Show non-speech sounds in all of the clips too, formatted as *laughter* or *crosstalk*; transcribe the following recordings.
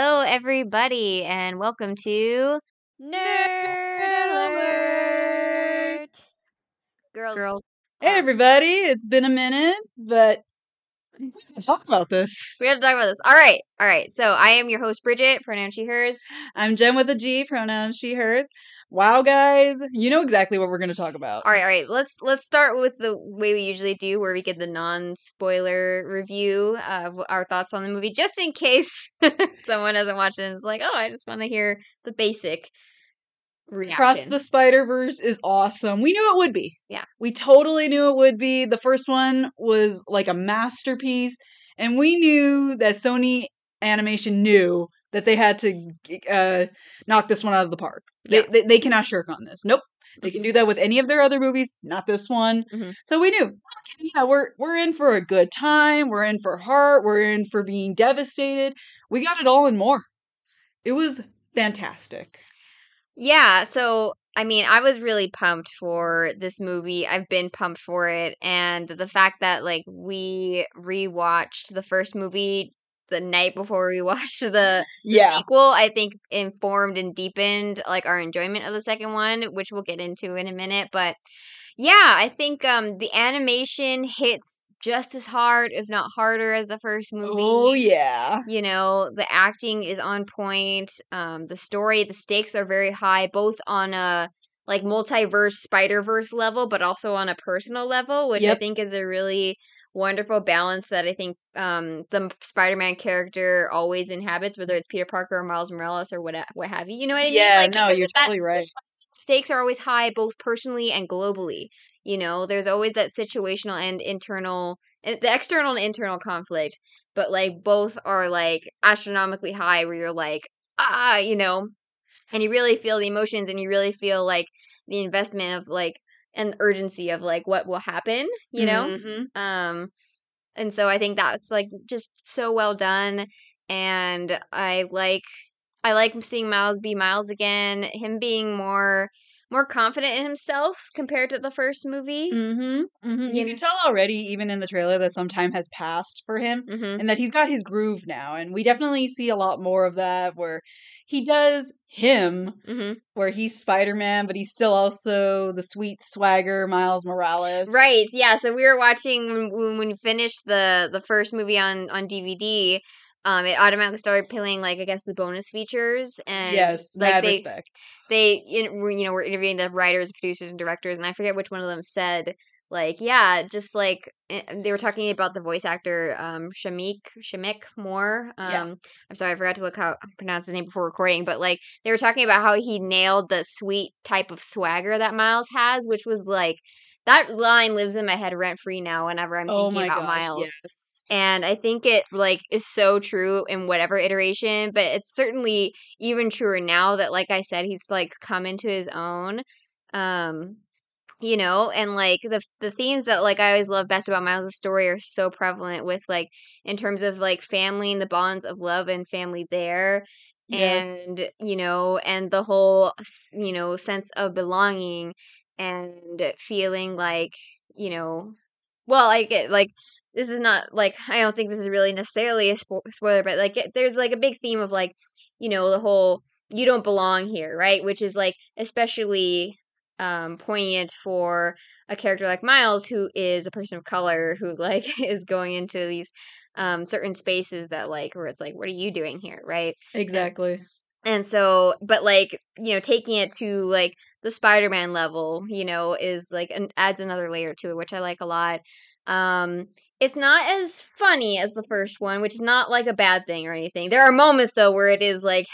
Hello, everybody, and welcome to Nerd alert! Girls. Girls. Hey everybody, it's been a minute, but let's talk about this. We have to talk about this. All right, all right. So I am your host, Bridgette, pronoun she, hers. I'm Genn with a G, pronoun she, hers. Wow, guys, you know exactly what we're going to talk about. All right, all right. Let's let's start with the way we usually do, where we get the non-spoiler review of our thoughts on the movie, just in case *laughs* someone hasn't watched it and is like, "Oh, I just want to hear the basic reaction." Across the Spider Verse is awesome. We knew it would be. Yeah. We totally knew it would be. The first one was like a masterpiece, and we knew that Sony Animation knew that they had to uh, knock this one out of the park. They, Yeah. they, they cannot shirk on this. Nope. They can do that with any of their other movies, not this one. Mhm. So we knew, okay, yeah, we're we're in for a good time. We're in for heart. We're in for being devastated. We got it all and more. It was fantastic. Yeah, so I mean, I was really pumped for this movie. I've been pumped for it, and the fact that like we rewatched the first movie the night before we *laughs* watched the, the Yeah. sequel, I think informed and deepened like our enjoyment of the second one, which we'll get into in a minute. But yeah, I think um the animation hits just as hard, if not harder, as the first movie Oh yeah. you know the acting is on point um the story the stakes are very high both on a like multiverse spider verse level but also on a personal level which i think is a really wonderful balance that i think um the spider-man character always inhabits whether it's peter parker or miles morales or what what have you you know what i mean? Yeah, like no, you're of that, totally right. stakes are always high both personally and globally you know? There's always that situational and internal eh, the external and internal conflict but like both are like astronomically high where you're like ah you know? And you really feel the emotions and you really feel like the investment of like and urgency of like what will happen you know Mhm. um and so i think that's like just so well done and i like i like seeing miles be miles again him being more more confident in himself compared to the first movie Mhm. Mhm. You You can tell already, even in the trailer, that some time has passed for him, mm-hmm. and that he's got his groove now. And we definitely see a lot more of that, where he does him, Mm-hmm. where he's Spider Man, but he's still also the sweet swagger Miles Morales. Right. Yeah. So we were watching when, when we finished the the first movie on on DVD. Um, it automatically started playing like I guess the bonus features and Yes. like mad they respect. they you know were interviewing the writers, producers, and directors, and I forget which one of them said like yeah, just like eh, they were talking about the voice actor um Shameik Shameik Moore. Um, Yeah. I'm sorry, I forgot to look how pronounce his name before recording, but like they were talking about how he nailed the sweet type of swagger that Miles has, which was like that line lives in my head rent free now whenever I'm Oh thinking about gosh. Miles Yes. and i think it like is so true in whatever iteration but it's certainly even truer now that like i said he's like come into his own um you know and like the the themes that like i always love best about miles' story are so prevalent with like in terms of like family and the bonds of love and family there Yes. and you know and the whole you know sense of belonging and feeling like you know well i get like this is not like i don't think this is really necessarily a spo- spoiler but like it, there's like a big theme of like you know the whole you don't belong here right which is like especially um poignant for a character like miles who is a person of color who like *laughs* is going into these um certain spaces that like where it's like what are you doing here right Exactly. and so but like you know taking it to like the spider-man level you know is like an adds another layer to it which i like a lot um it's not as funny as the first one which is not like a bad thing or anything there are moments though where it is like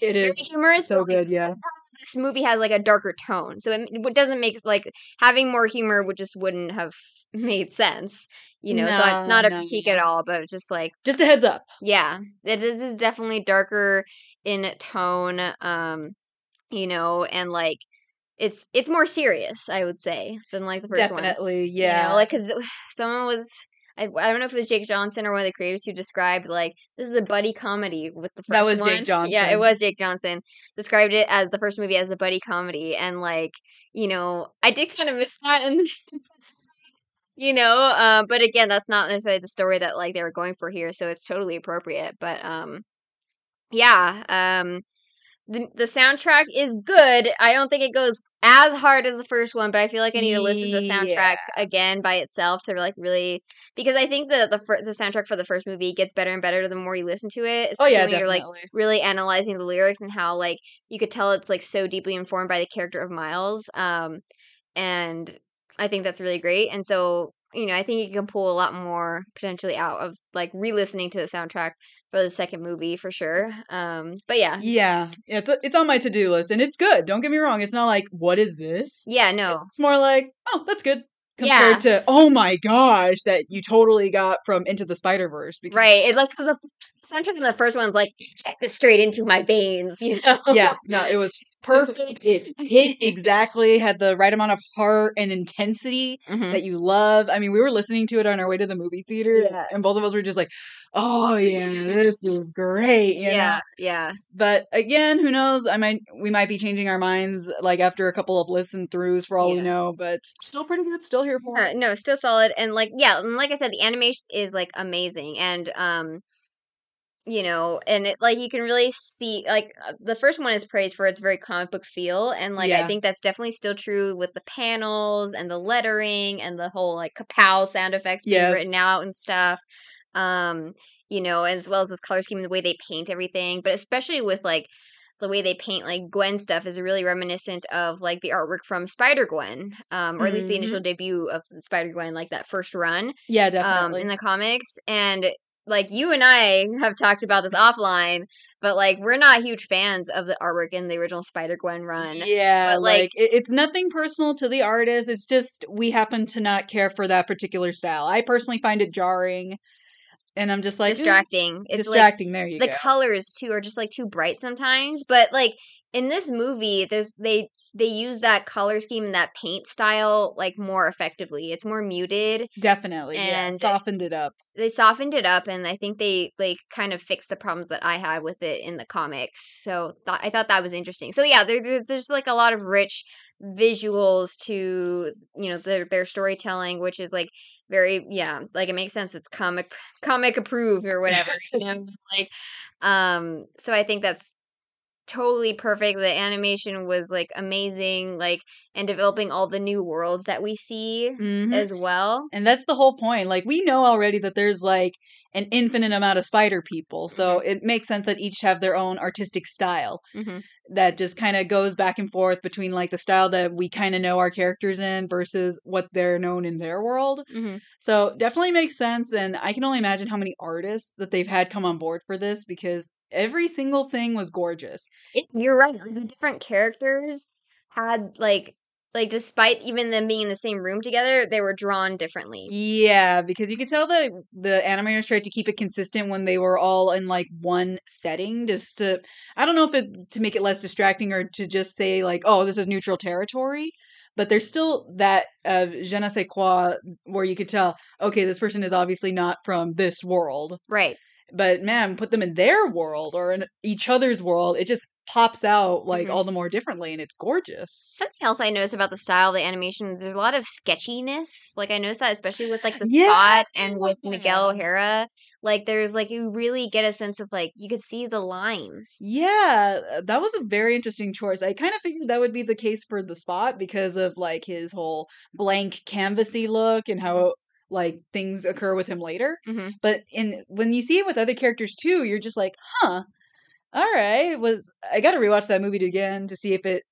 it is humorous so good. Yeah. This movie has like a darker tone so it, it doesn't make like having more humor would just wouldn't have *laughs* made sense you know so it's not a no, critique no. at all but just like Just a heads up. yeah, it is definitely darker in tone, um, you know, and like it's it's more serious, I would say, than like the first one. Definitely. You Yeah. know, like because *sighs* someone was. I, I don't know if it was Jake Johnson or one of the creators who described like this is a buddy comedy with the first That was one. Jake Johnson. Yeah, it was Jake Johnson. Described it as the first movie as a buddy comedy, and like you know, I did kind of miss that in the *laughs* you know uh, but again that's not necessarily the story that like they were going for here so it's totally appropriate but um yeah, um, the the soundtrack is good. I don't think it goes as hard as the first one, but I feel like I need to listen to the soundtrack again by itself to like really because I think the the fir- the soundtrack for the first movie gets better and better the more you listen to it. Oh yeah, when you're like definitely. really analyzing the lyrics and how like you could tell it's like so deeply informed by the character of Miles. Um, and I think that's really great. And so you know, I think you can pull a lot more potentially out of like re-listening to the soundtrack for the second movie for sure. Um, but yeah, yeah, it's it's on my to do list, and it's good. Don't get me wrong. It's not like what is this. yeah, no, It's more like oh, that's good. Yeah. Compared to oh my gosh, that you totally got from Into the Spider Verse. right. It's like 'cause the soundtrack in the first one's like check this straight into my veins, *laughs* you know? yeah, no, it was perfect. It hit exactly, had the right amount of heart and intensity Mhm. that you love. I mean, we were listening to it on our way to the movie theater, Yeah. and both of us were just like, "Oh yeah, this is great." Yeah, know? yeah. But again, who knows? I might we might be changing our minds like after a couple of listen throughs for all we know. But still pretty good. Still here for it. no, still solid, and like yeah, and like I said, the animation is like amazing, and um, you know, and it like you can really see like uh, the first one is praised for its very comic book feel, and like I think that's definitely still true with the panels and the lettering and the whole like kapow sound effects being Yes. written out and stuff. Um, you know, as well as this color scheme and the way they paint everything, but especially with like the way they paint like Gwen stuff is really reminiscent of like the artwork from Spider Gwen, um, or at least the Mhm. initial debut of Spider Gwen, like that first run Yeah, um, definitely. in the comics. And like you and I have talked about this offline, but like we're not huge fans of the artwork in the original Spider Gwen run. Yeah, but, like- like, it, it's nothing personal to the artist. It's just we happen to not care for that particular style. I personally find it jarring, and I'm just like eh, distracting. It's like distracting. there you the go. The colors too are just like too bright sometimes but like in this movie there's they they use that color scheme and that paint style like more effectively it's more muted Definitely, yeah, and- softened it up. they softened it up and i think they like kind of fixed the problems that i had with it in the comics so th- i thought that was interesting so yeah there, there- there's like a lot of rich visuals to you know their their storytelling which is like very yeah like it makes sense it's comic comic approved or whatever you know *laughs* like um so i think that's totally perfect the animation was like amazing like and developing all the new worlds that we see Mhm. as well And that's the whole point. Like we know already that there's like an infinite amount of spider people, so Mm-hmm. it makes sense that each have their own artistic style hmm that just kind of goes back and forth between like the style that we kind of know our characters in versus what they're known in their world. hmm So definitely makes sense, and I can only imagine how many artists that they've had come on board for this because every single thing was gorgeous. It, you're right. The different characters had like like despite even them being in the same room together, they were drawn differently. Yeah, because you could tell the the animators tried to keep it consistent when they were all in like one setting, just to I don't know if it to make it less distracting or to just say like, oh, this is neutral territory. But there's still that uh, je ne sais quoi where you could tell, okay, this person is obviously not from this world. Right. But man, put them in their world or in each other's world, it just pops out like Mhm. all the more differently, and it's gorgeous. Something else I noticed about the style of the animations, there's a lot of sketchiness. Like I noticed that especially with like the Yeah. spot and with Miguel O'Hara. Like there's like you really get a sense of like you could see the lines. Yeah, uh, that was a very interesting choice. I kind of figured that would be the case for the spot because of like his whole blank canvasy look and how like things occur with him later. hmm But in when you see it with other characters too, you're just like, huh, all right. Was I got to rewatch that movie again to see if it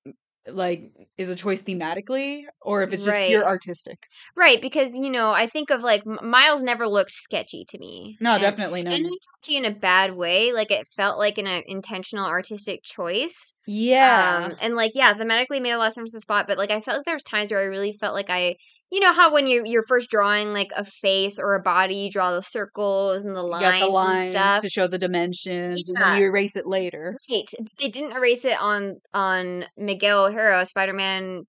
like is a choice thematically or if it's just pure artistic. Right, because you know I think of like M- Miles never looked sketchy to me. No, And- definitely not. And sketchy in a bad way. Like it felt like an uh, intentional artistic choice. Yeah. Um, and like, yeah, thematically made a lot of sense to the spot, but like, I felt like there was times where I really felt like I, you know, how when you you're first drawing like a face or a body, you draw the circles and the lines, the lines and stuff. to show the dimensions and then you erase it later. Right. They didn't erase it on on Miguel O'Hara, Spider Man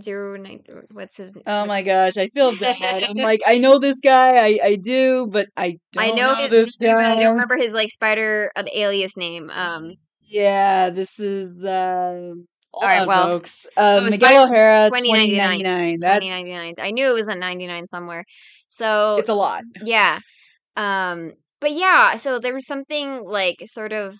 zero nine. What's his? Oh what's my gosh, I feel bad. I'm *laughs* like, I know this guy, I, I do, but I don't I know, his this name, guy. I don't remember his like spider uh, alias name. Um, Yeah, this is uh all right, well, folks. Uh, Miguel O'Hara, 2099. 2099. That's twenty ninety nine. I knew it was a ninety nine somewhere. So it's a lot. yeah um but yeah so there was something like sort of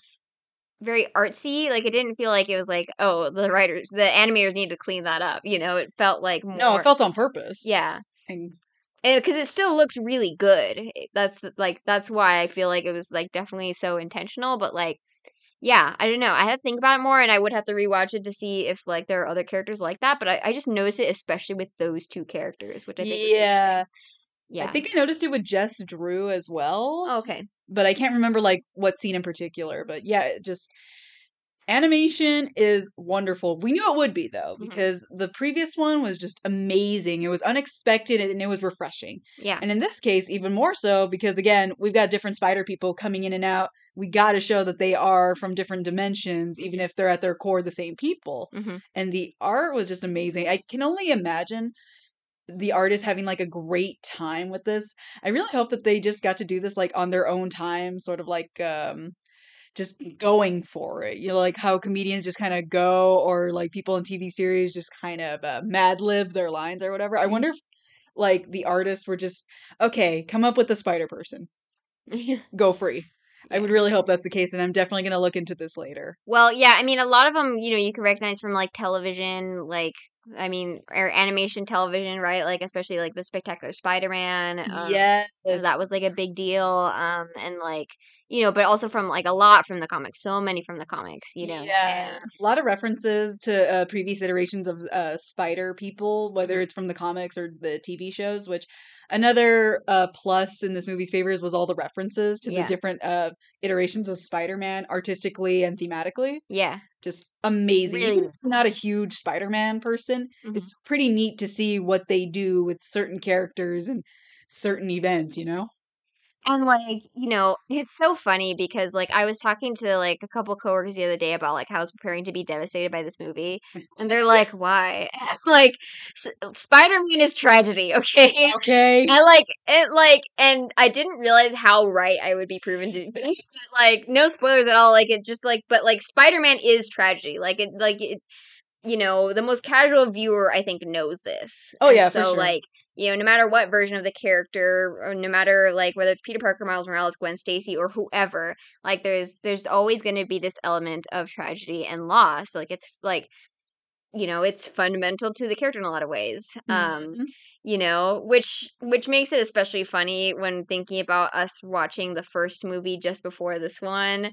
very artsy. Like it didn't feel like it was like, oh, the writers, the animators need to clean that up. You know, it felt like more. No, it felt on purpose. Yeah. And because it still looked really good. That's the, like that's why I feel like it was like definitely so intentional. But like, yeah, I don't know. I had to think about it more, and I would have to rewatch it to see if like there are other characters like that. But I, I just noticed it, especially with those two characters, which I think yeah, interesting. Yeah. I think I noticed it with Jess Drew as well. Oh, okay. but I can't remember like what scene in particular. But yeah, it just animation is wonderful. We knew it would be though Mhm. because the previous one was just amazing. It was unexpected and it was refreshing. Yeah. And in this case, even more so because again, we've got different spider people coming in and out. We got to show that they are from different dimensions, even if they're at their core the same people. hmm And the art was just amazing. I can only imagine the artist having like a great time with this. I really hope that they just got to do this like on their own time, sort of like um just going for it. You know, like how comedians just kind of go or like people in TV series just kind of uh, mad lib their lines or whatever. I Mhm. wonder if like the artists were just okay, come up with the spider person. *laughs* Go free. I would really hope that's the case and I'm definitely going to look into this later. Well, yeah, I mean, a lot of them, you know, you can recognize from like television, like I mean, or animation television, right? Like especially like the Spectacular Spider-Man. Um, yes. that was like a big deal. Um, and like you know, but also from like a lot from the comics, so many from the comics, you know. Yeah, and- a lot of references to uh, previous iterations of uh, Spider people, whether Mhm. it's from the comics or the TV shows. Which another uh, plus in this movie's favors was all the references to Yeah. the different uh, iterations of Spider-Man, artistically and thematically. yeah, Just amazing. Really Even if I'm not a huge Spider-Man person, mhm. it's pretty neat to see what they do with certain characters and certain events. You know. And like, you know, it's so funny because like I was talking to like a couple coworkers the other day about like how I was preparing to be devastated by this movie, mm. and they're like, "Why?" *laughs* like, S- Spider-Man is tragedy, *laughs* okay? Okay. And like it like and I didn't realize how right I would be proven to be. *laughs* Like no spoilers at all. Like it just like but like Spider-Man is tragedy. Like it like it you know, the most casual viewer I think knows this. Oh, And yeah, for so sure. like you know, no matter what version of the character, or no matter like whether it's Peter Parker, Miles Morales, Gwen Stacy, or whoever, like there's there's always going to be this element of tragedy and loss. Like it's like, you know, it's fundamental to the character in a lot of ways. Um, Mhm. you know which which makes it especially funny when thinking about us watching the first movie just before this one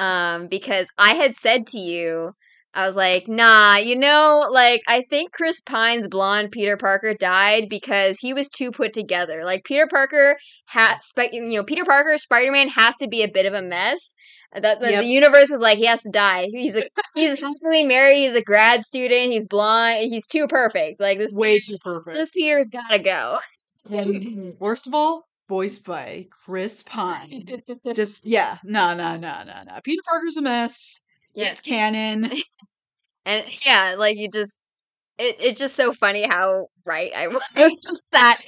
um because i had said to you i was like nah you know like i think chris pine's blonde peter parker died because he was too put together like peter parker had spe- you know peter parker spider-man has to be a bit of a mess uh, that the, Yep. the universe was like he has to die he's a he's happily married he's a grad student he's blonde he's too perfect like this Way too perfect. this Peter's gotta go. And mm-hmm, worst of all, voiced by Chris Pine. Just yeah, no, no, no, no, no. Peter Parker's a mess. Yeah. It's canon. *laughs* And yeah, like you just it, it's just so funny how right I *laughs* was *laughs* that.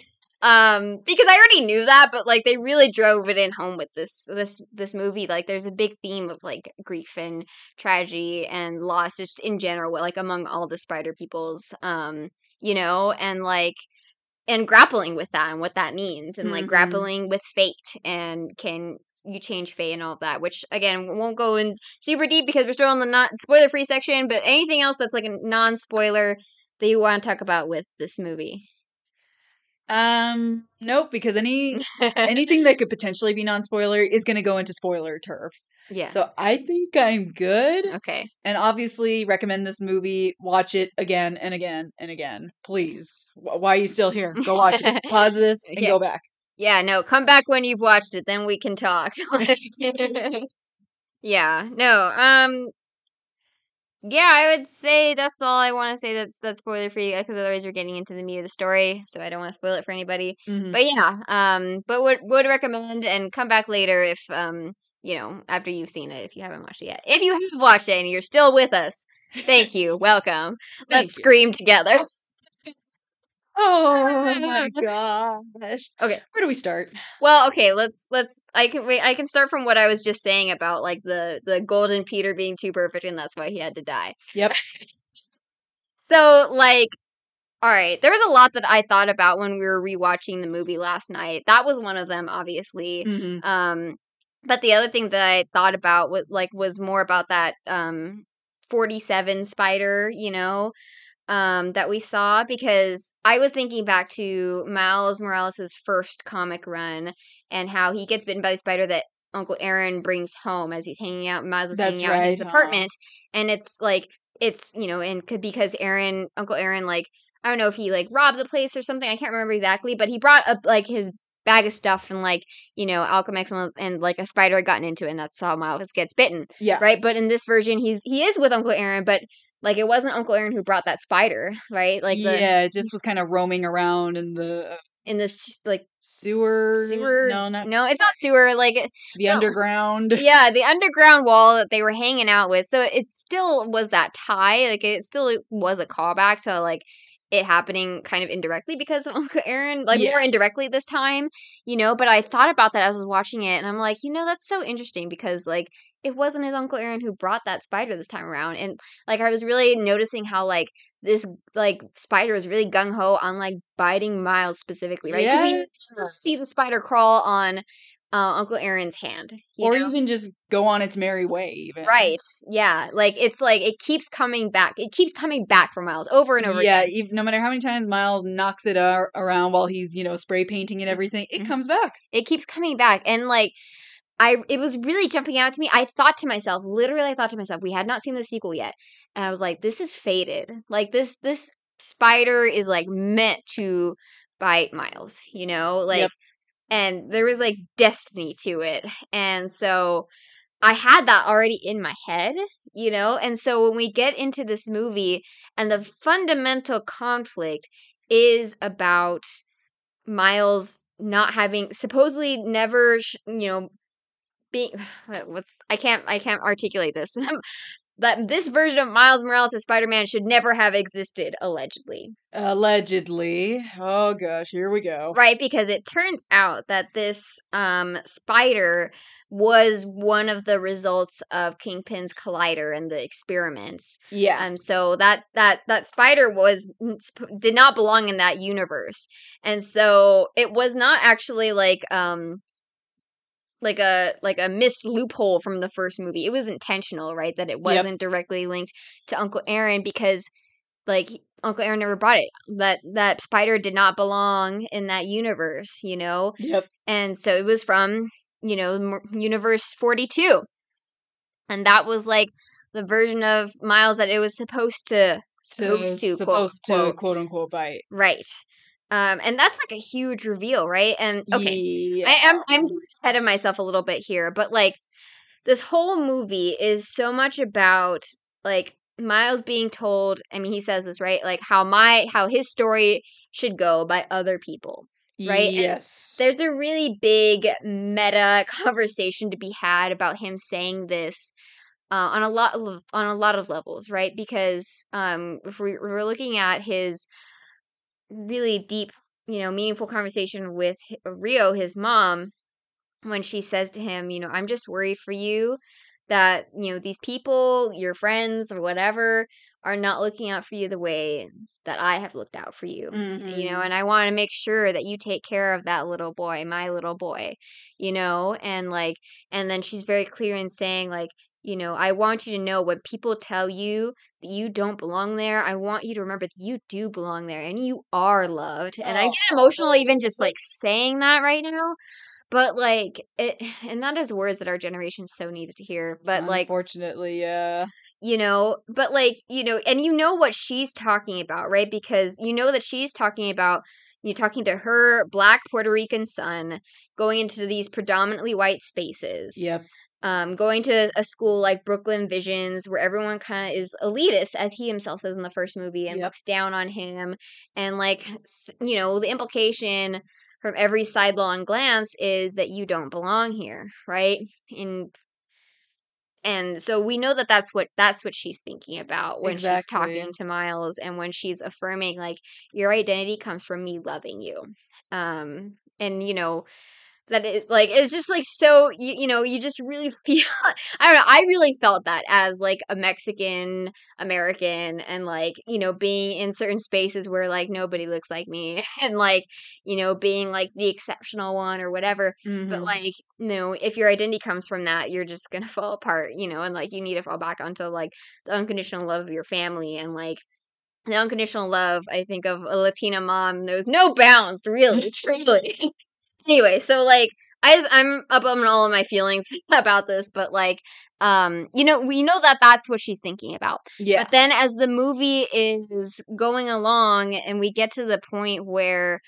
Um because I already knew that, but like they really drove it in home with this this this movie. Like there's a big theme of like grief and tragedy and loss just in general, like among all the spider peoples. Um, you know, and like and grappling with that and what that means and like Mhm. grappling with fate and can you change fate and all of that which again won't go in super deep because we're still in the not spoiler free section but anything else that's like a non spoiler that you want to talk about with this movie Um, nope, because any anything that could potentially be non-spoiler is going to go into spoiler turf. *laughs* yeah So I think I'm good. okay And obviously recommend this movie. Watch it again and again and again. Please. Why are you still here? Go watch it. *laughs* Pause this and Yeah. go back. Yeah no come back when you've watched it then we can talk. *laughs* *laughs* Yeah no um yeah i would say that's all i want to say that's that's spoiler free because otherwise we're getting into the meat of the story so i don't want to spoil it for anybody. Mhm. but yeah um but would would recommend and come back later if um you know after you've seen it if you haven't watched it yet. If you have watched it and you're still with us thank you welcome. *laughs* Thank let's you. scream together Oh *laughs* my gosh. Okay. Where do we start? well okay let's let's i can wait i can start from what i was just saying about like the the golden peter being too perfect and that's why he had to die Yep. *laughs* so like all right there was a lot that i thought about when we were rewatching the movie last night that was one of them obviously Mhm. um but the other thing that I thought about was like was more about that um 47 spider, you know, um that we saw because I was thinking back to Miles Morales' first comic run and how he gets bitten by the spider that Uncle Aaron brings home as he's hanging out Miles is That's hanging out in his huh. apartment and it's like it's you know and because Aaron Uncle Aaron like I don't know if he like robbed the place or something I can't remember exactly but he brought up like his bag of stuff and like you know Alchemax and, and like a spider had gotten into it and that's how Miles gets bitten Yeah. right but in this version he's he is with Uncle Aaron but like it wasn't Uncle Aaron who brought that spider right like the yeah, it just was kind of roaming around in the uh, in this like sewer. sewer No, not no it's not sewer like the no. underground. *laughs* yeah the underground wall that they were hanging out with so it still was that tie like it still was a callback to like it happening kind of indirectly because of *laughs* uncle aaron like Yeah. more indirectly this time you know but i thought about that as i was watching it and i'm like you know that's so interesting because like it wasn't his uncle aaron who brought that spider this time around and like i was really noticing how like this like spider was really gung-ho on like biting miles specifically right because we Yeah. see the spider crawl on uh, uncle aaron's hand you or know? even just go on its merry way. Even Right. Yeah. Like it's like it keeps coming back. It keeps coming back for Miles over and over yeah, again. ev- no matter how many times Miles knocks it ar- around while he's you know spray painting and everything, it Mhm. comes back. It keeps coming back. And like I it was really jumping out to me. I thought to myself, literally I thought to myself, we had not seen the sequel yet. And I was like, this is faded. Like this this spider is like meant to bite Miles, you know? Like Yep. And there was like destiny to it. And so I had that already in my head, you know? And so when we get into this movie and the fundamental conflict is about Miles not having supposedly never, you know, being *sighs* what's I can't I can't articulate this. *laughs* that this version of Miles Morales as Spider-Man should never have existed allegedly. Allegedly. Oh gosh, here we go. Right, because it turns out that this um spider was one of the results of Kingpin's collider and the experiments. Yeah. Um so that that that spider was did not belong in that universe. And so it was not actually like um like a like a missed loophole from the first movie. It was intentional, right? That it wasn't directly linked to Uncle Aaron because like Uncle Aaron never brought it. That that spider did not belong in that universe, you know? Yep. And so it was from, you know, universe 42. And that was like the version of Miles that it was supposed to supposed to quote, supposed to quote. quote unquote bite. right. Um and that's like a huge reveal, right? And okay, Yeah. I am I'm ahead of myself a little bit here, but like this whole movie is so much about like Miles being told, I mean he says this, right? Like how my how his story should go by other people. right? And Yes. There's a really big meta *laughs* conversation to be had about him saying this uh, on a lot of on a lot of levels, right? Because um if we, we're looking at his really deep, you know, meaningful conversation with Rio, his mom, when she says to him, you know, I'm just worried for you that, you know, these people, your friends or whatever, are not looking out for you the way that I have looked out for you. You know, Mhm. and I want to make sure that you take care of that little boy, my little boy, you know, and like, and then she's very clear in saying, like, you know, I want you to know when people tell you that you don't belong there, I want you to remember that you do belong there and you are loved. And I oh. get emotional even just like saying that right now. But like it *sighs* and that is words that our generation so needs to hear. But like unfortunately, yeah. you know, but like, you know, and you know what she's talking about, right? Because you know that she's talking about you talking to her black Puerto Rican son going into these predominantly white spaces Yep. Um, going to a school like Brooklyn Visions, where everyone kind of is elitist, as he himself says in the first movie, and Yep. looks down on him. And, like, you know, the implication from every sidelong glance is that you don't belong here, right? And and so we know that that's what that's what she's thinking about when she's talking to Miles and when she's affirming like your identity comes from me loving you. Um and you know that is like it's just like so you, you know you just really *laughs* feel i don't know i really felt that as like a mexican american and like you know being in certain spaces where like nobody looks like me *laughs* and like you know being like the exceptional one or whatever but Mhm. like you know if your identity comes from that you're just gonna *laughs* fall apart you know and like you need to fall back onto like the unconditional love of your family and like the unconditional love i think of a latina mom knows no bounds really truly anyway so like i just, i'm up on all of my feelings *laughs* about this but like um you know we know that that's what she's thinking about yeah. but then as the movie is going along and we get to the point where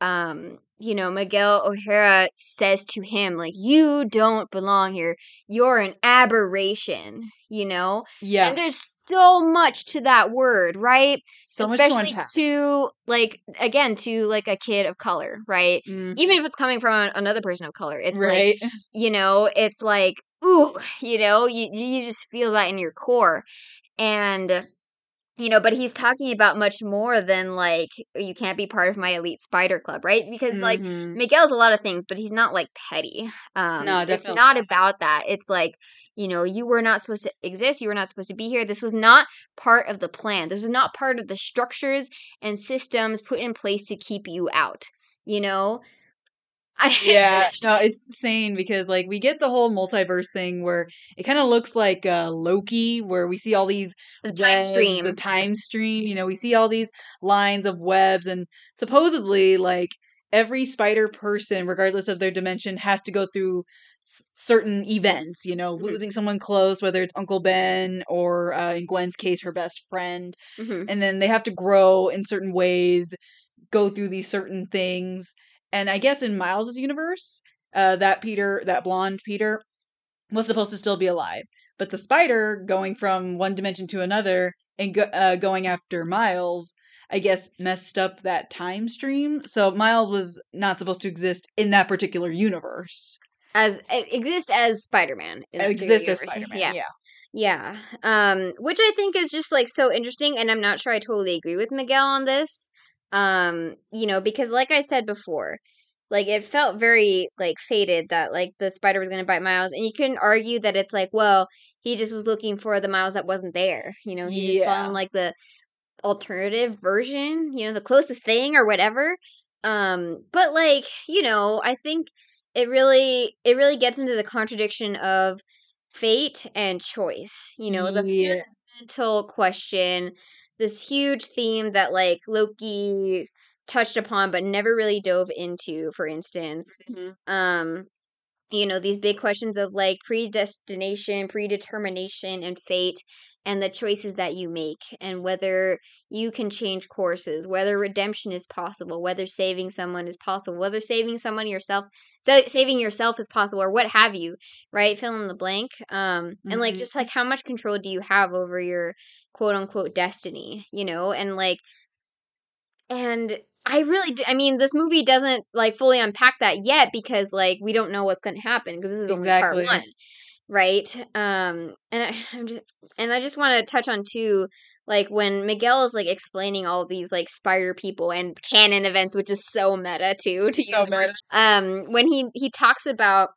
um you know Miguel O'Hara says to him like you don't belong here. You're an aberration, you know? yeah. And there's so much to that word, right? So much to to like again to like a kid of color, right? Mm, Even if it's coming from another person of color. It's like right. you know it's like ooh you know you, you just feel that in your core and you know but he's talking about much more than like you can't be part of my elite spider club right? Because like Mhm. miguel's a lot of things but he's not like petty. Um No, it's definitely not not. about that. It's like you know you were not supposed to exist. You were not supposed to be here. This was not part of the plan. This was not part of the structures and systems put in place to keep you out you know I, *laughs* yeah, *laughs* no, it's insane because like we get the whole multiverse thing where it kind of looks like uh, Loki, where we see all these the time webs, stream the time stream. You know, we see all these lines of webs, and supposedly, like every spider person, regardless of their dimension, has to go through s- certain events. You know, Mhm. losing someone close, whether it's Uncle Ben or uh, in Gwen's case, her best friend, Mhm. and then they have to grow in certain ways, go through these certain things. And I guess in Miles's universe, uh, that Peter, that blonde Peter, was supposed to still be alive. But the spider going from one dimension to another and go, uh, going after Miles, I guess messed up that time stream. So Miles was not supposed to exist in that particular universe. as exist as Spider-Man Exist as. Spider-Man. Yeah. Yeah. Yeah. Um which I think is just like so interesting and I'm not sure I totally agree with Miguel on this. Um you know because like I said before like it felt very like fated that like the spider was going to bite Miles and you couldn't argue that it's like well he just was looking for the Miles that wasn't there. You know, he Yeah. found like the alternative version, you know, the closest thing or whatever. Um, but like, you know, I think it really it really gets into the contradiction of fate and choice. You know, the yeah. fundamental question, this huge theme that like Loki touched upon but never really dove into, for instance. Mhm. Um, you know, these big questions of like predestination, predetermination, and fate, and the choices that you make, and whether you can change courses, whether redemption is possible, whether saving someone is possible, whether saving someone yourself, sa- saving yourself is possible, or what have you, right? Fill in the blank. Um, and like Mhm. just like how much control do you have over your quote unquote destiny, you know? And like, and I really, I mean, this movie doesn't like fully unpack that yet because like we don't know what's going to happen because this is only part one, right? Um, and I, I'm just, and I just want to touch on too, like when Miguel is like explaining all these like spider people and canon events, which is so meta too. *laughs* To So meta. Um, when he he talks about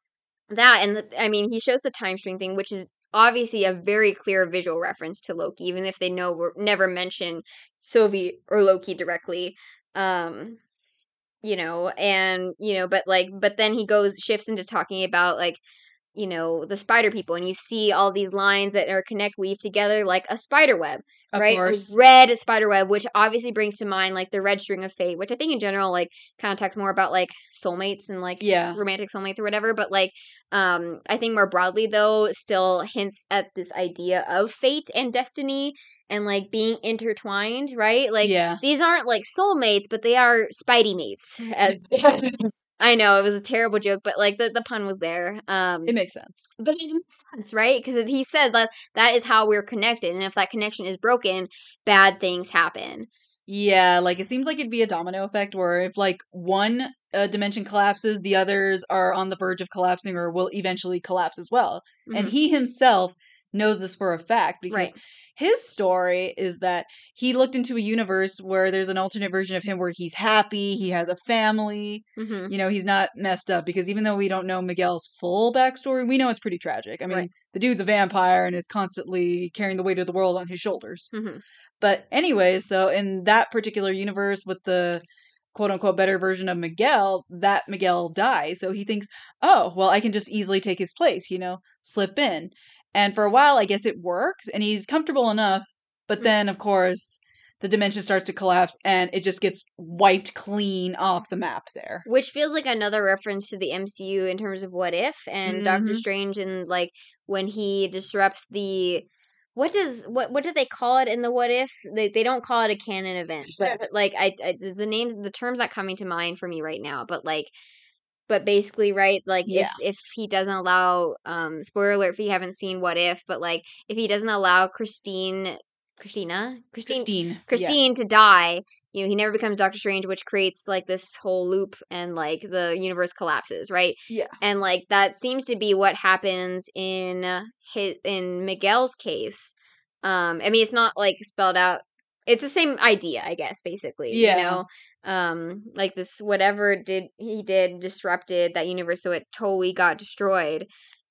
that, and the, I mean, he shows the time string thing, which is obviously a very clear visual reference to Loki, even if they know never mention Sylvie or Loki directly. Um, you know, and you know, but like, but then he goes shifts into talking about like, you know, the spider people, and you see all these lines that are connect weave together like a spider web, Of right? course. Red spider web, which obviously brings to mind like the red string of fate, which I think in general like kind of talks more about like soulmates and like Yeah. romantic soulmates or whatever. But like, um, I think more broadly though, still hints at this idea of fate and destiny and like being intertwined, right? Like yeah. these aren't like soulmates, but they are Spidey mates. *laughs* *laughs* I know it was a terrible joke, but like the, the pun was there. Um, It makes sense. but it makes sense, right? Because he says that that is how we're connected, and if that connection is broken, bad things happen. Yeah, like it seems like it'd be a domino effect where if like one uh, dimension collapses, the others are on the verge of collapsing or will eventually collapse as well. And Mhm. he himself knows this for a fact because Right. His story is that he looked into a universe where there's an alternate version of him where he's happy, he has a family, hmm you know, he's not messed up because even though we don't know Miguel's full backstory, we know it's pretty tragic. I mean, Right. the dude's a vampire and is constantly carrying the weight of the world on his shoulders. hmm But anyway, so in that particular universe with the quote unquote better version of Miguel, that Miguel dies. So he thinks, oh, well, I can just easily take his place, you know, slip in. And for a while, I guess it works and he's comfortable enough. But Mm. then, of course, the dimension starts to collapse and it just gets wiped clean off the map there. Which feels like another reference to the MCU in terms of what if and Doctor Mhm. Strange and like when he disrupts the what does what what do they call it in the what if they they don't call it a canon event but, but, like I, I the names the terms not coming to mind for me right now but like but basically right like Yeah. if if he doesn't allow um spoiler alert if you haven't seen what if but like if he doesn't allow Christine Christina Christine Christine. yeah. Christine to die, you know, he never becomes Doctor Strange, which creates like this whole loop and like the universe collapses, right? Yeah. And like that seems to be what happens in uh, his in Miguel's case. Um, I mean, it's not like spelled out. It's the same idea, I guess, basically. Yeah. You know, um, like this whatever did he did disrupted that universe, so it totally got destroyed.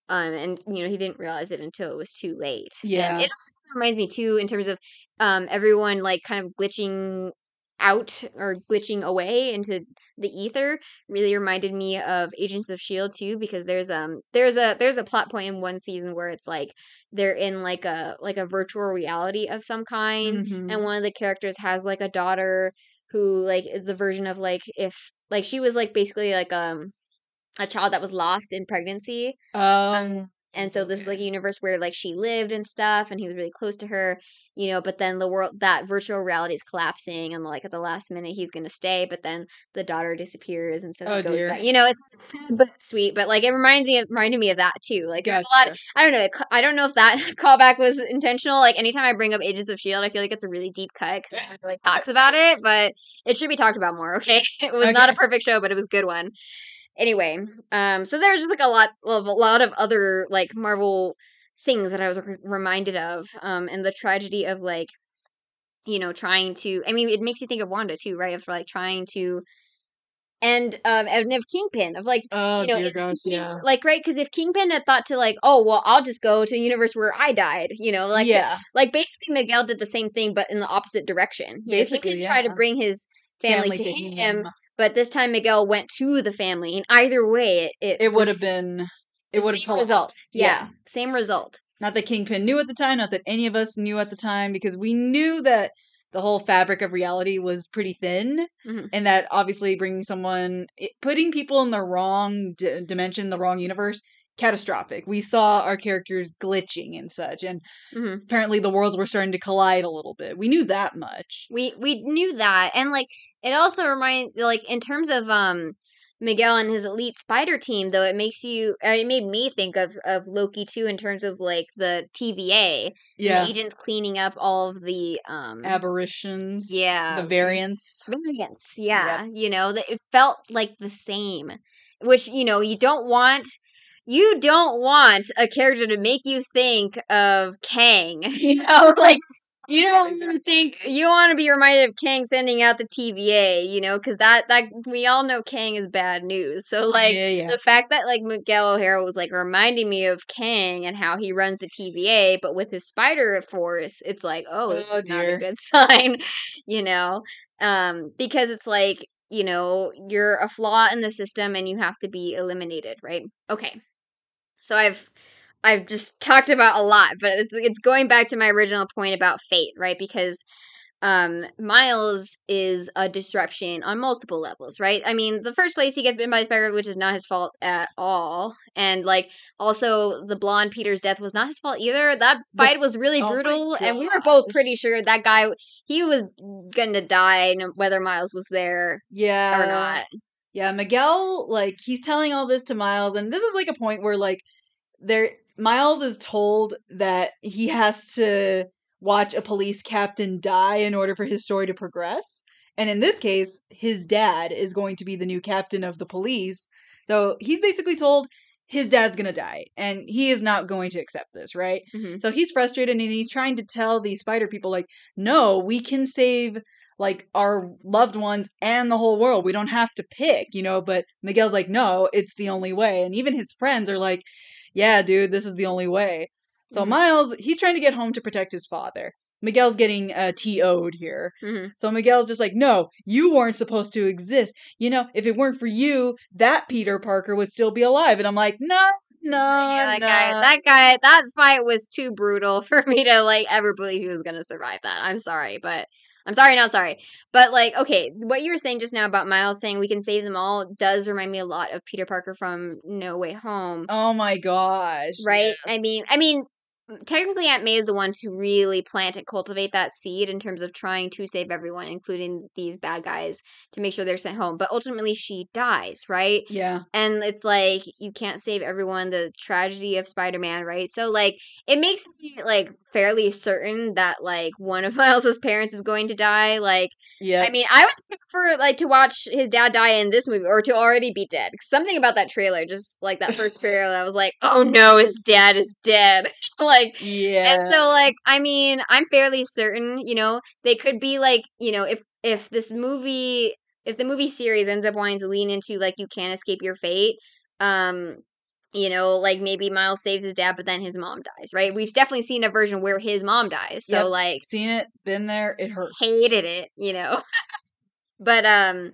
Um, and you know he didn't realize it until it was too late. And Yeah. it also reminds me too in terms of um everyone like kind of glitching out or glitching away into the ether really reminded me of Agents of Shield too because there's um there's a there's a plot point in one season where it's like they're in like a like a virtual reality of some kind Mhm. and one of the characters has like a daughter who like is the version of like if like she was like basically like um a child that was lost in pregnancy Um, and so this is like a universe where like she lived and stuff and he was really close to her you know but then the world that virtual reality is collapsing and like at the last minute he's gonna stay but then the daughter disappears and so Oh, it goes dear. back you know it's, sad but sweet but like it reminds me of, reminded me of that too like there's a lot gotcha. i don't know i don't know if that *laughs* callback was intentional like anytime i bring up agents of shield i feel like it's a really deep cut because really talks about it but it should be talked about more *laughs* okay it was not a perfect show but it was a good one anyway um so there's just like a lot of a lot of other like marvel things that i was re- reminded of um and the tragedy of like you know trying to i mean it makes you think of wanda too right of like trying to and um and of kingpin of like Oh, you know, it's gosh, yeah. like right because if Kingpin had thought to like, oh well, I'll just go to a universe where I died, you know, like yeah. like basically Miguel did the same thing but in the opposite direction. You know, Basically, he could try to bring his family, to, him, but this time Miguel went to the family, and either way, it it, It would have been. It would have same results. Yeah. Yeah. same result. Not that Kingpin knew at the time, not that any of us knew at the time, because we knew that the whole fabric of reality was pretty thin, Mhm. and that obviously bringing someone, it, putting people in the wrong d- dimension, the wrong universe, catastrophic. We saw our characters glitching and such, and Mhm. apparently the worlds were starting to collide a little bit. We knew that much. We we knew that, and like it also reminds like in terms of um Miguel and his elite spider team, though it makes you uh, it made me think of of Loki too in terms of like the TVA, and Yeah, the agents cleaning up all of the um aberrations. Yeah. the variants. variants. Yeah, you know that it felt like the same, which you know you don't want. You don't want a character to make you think of Kang, *laughs* you know, like *laughs* you don't think you want to be reminded of Kang sending out the TVA, you know, because that that we all know Kang is bad news. So like yeah, yeah. the fact that like Miguel O'Hara was like reminding me of Kang and how he runs the TVA, but with his spider force, it's like, oh, this Oh, is not a good *laughs* sign, you know, um, because it's like you know you're a flaw in the system and you have to be eliminated, right? Okay, so I've I've just talked about a lot, but it's it's going back to my original point about fate, right? Because um Miles is a disruption on multiple levels, right? I mean, the first place he gets bitten by a spider, which is not his fault at all, and like also the blonde Peter's death was not his fault either. That fight was really oh brutal, and we were both pretty sure that guy he was gonna die, whether Miles was there yeah, or not. Yeah, Miguel, like, he's telling all this to Miles, and this is like a point where, like, there Miles is told that he has to watch a police captain die in order for his story to progress. And in this case, his dad is going to be the new captain of the police. So he's basically told his dad's gonna die, and he is not going to accept this, right? Mhm. So he's frustrated and he's trying to tell these spider people, like, no, we can save like our loved ones and the whole world. We don't have to pick, you know. But Miguel's like, no, it's the only way. And even his friends are like, yeah, dude, this is the only way. So Mhm. Miles, he's trying to get home to protect his father. Miguel's getting uh, TO'd here. Mhm. So Miguel's just like, no, you weren't supposed to exist. You know, if it weren't for you, that Peter Parker would still be alive. And I'm like, no, *laughs* no, yeah, that no. guy, that guy, that fight was too brutal *laughs* for me to like ever believe he was gonna survive that. I'm sorry, but I'm sorry, not sorry. But like, okay, what you were saying just now about Miles saying we can save them all does remind me a lot of Peter Parker from No Way Home. oh my gosh. right? I mean, I mean, technically, Aunt May is the one to really plant and cultivate that seed in terms of trying to save everyone, including these bad guys, to make sure they're sent home. But ultimately, she dies, right? yeah. And it's like you can't save everyone. The tragedy of Spider-Man, right? So like, it makes me like fairly certain that like one of *laughs* Miles's parents is going to die. Like, Yeah. I mean, I was picked for like to watch his dad die in this movie or to already be dead. Something about that trailer, just like that first trailer, I was like, oh no, his *laughs* dad is dead. *laughs* like, yeah. and so like, I mean, I'm fairly certain, you know, they could be like, you know, if if this movie, if the movie series ends up wanting to lean into like you can't escape your fate, um. You know, like maybe Miles saves his dad, but then his mom dies, right? We've definitely seen a version where his mom dies. So, Yep. like, Seen it, been there, it hurt. hated it, you know. *laughs* but um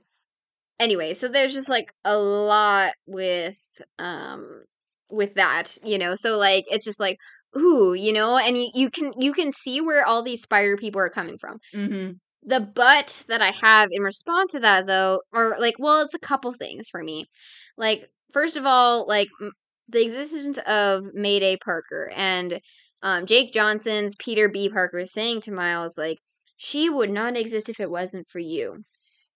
anyway, so there's just like a lot with um with that, you know. So like it's just like ooh, you know, and you, you can you can see where all these spider people are coming from. Mm-hmm. The but that I have in response to that though are like well, it's a couple things for me. Like first of all, like the existence of Mayday Parker and um, Jake Johnson's Peter B. Parker is saying to Miles like she would not exist if it wasn't for you.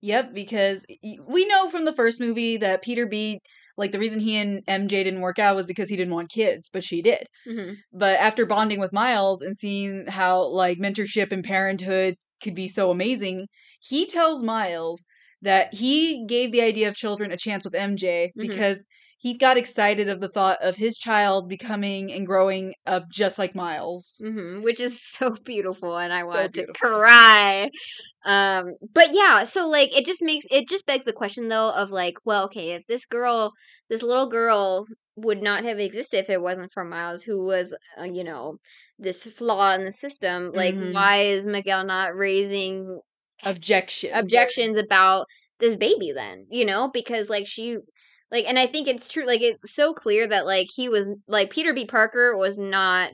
Yep, because we know from the first movie that Peter B. Like the reason he and MJ didn't work out was because he didn't want kids, but she did. Mm-hmm. But after bonding with Miles and seeing how like mentorship and parenthood could be so amazing, he tells Miles that he gave the idea of children a chance with MJ Mhm. because he got excited of the thought of his child becoming and growing up just like Miles. Mm-hmm. Which is *laughs* so beautiful, and I So wanted beautiful. to cry. Um, but yeah, so like it just makes it just begs the question though of like, well, okay, if this girl, this little girl, would not have existed if it wasn't for Miles, who was, uh, you know, this flaw in the system. Like, Mhm. why is Miguel not raising Objections. objections about this baby then you know because like she like and i think it's true like it's so clear that like he was like peter b parker was not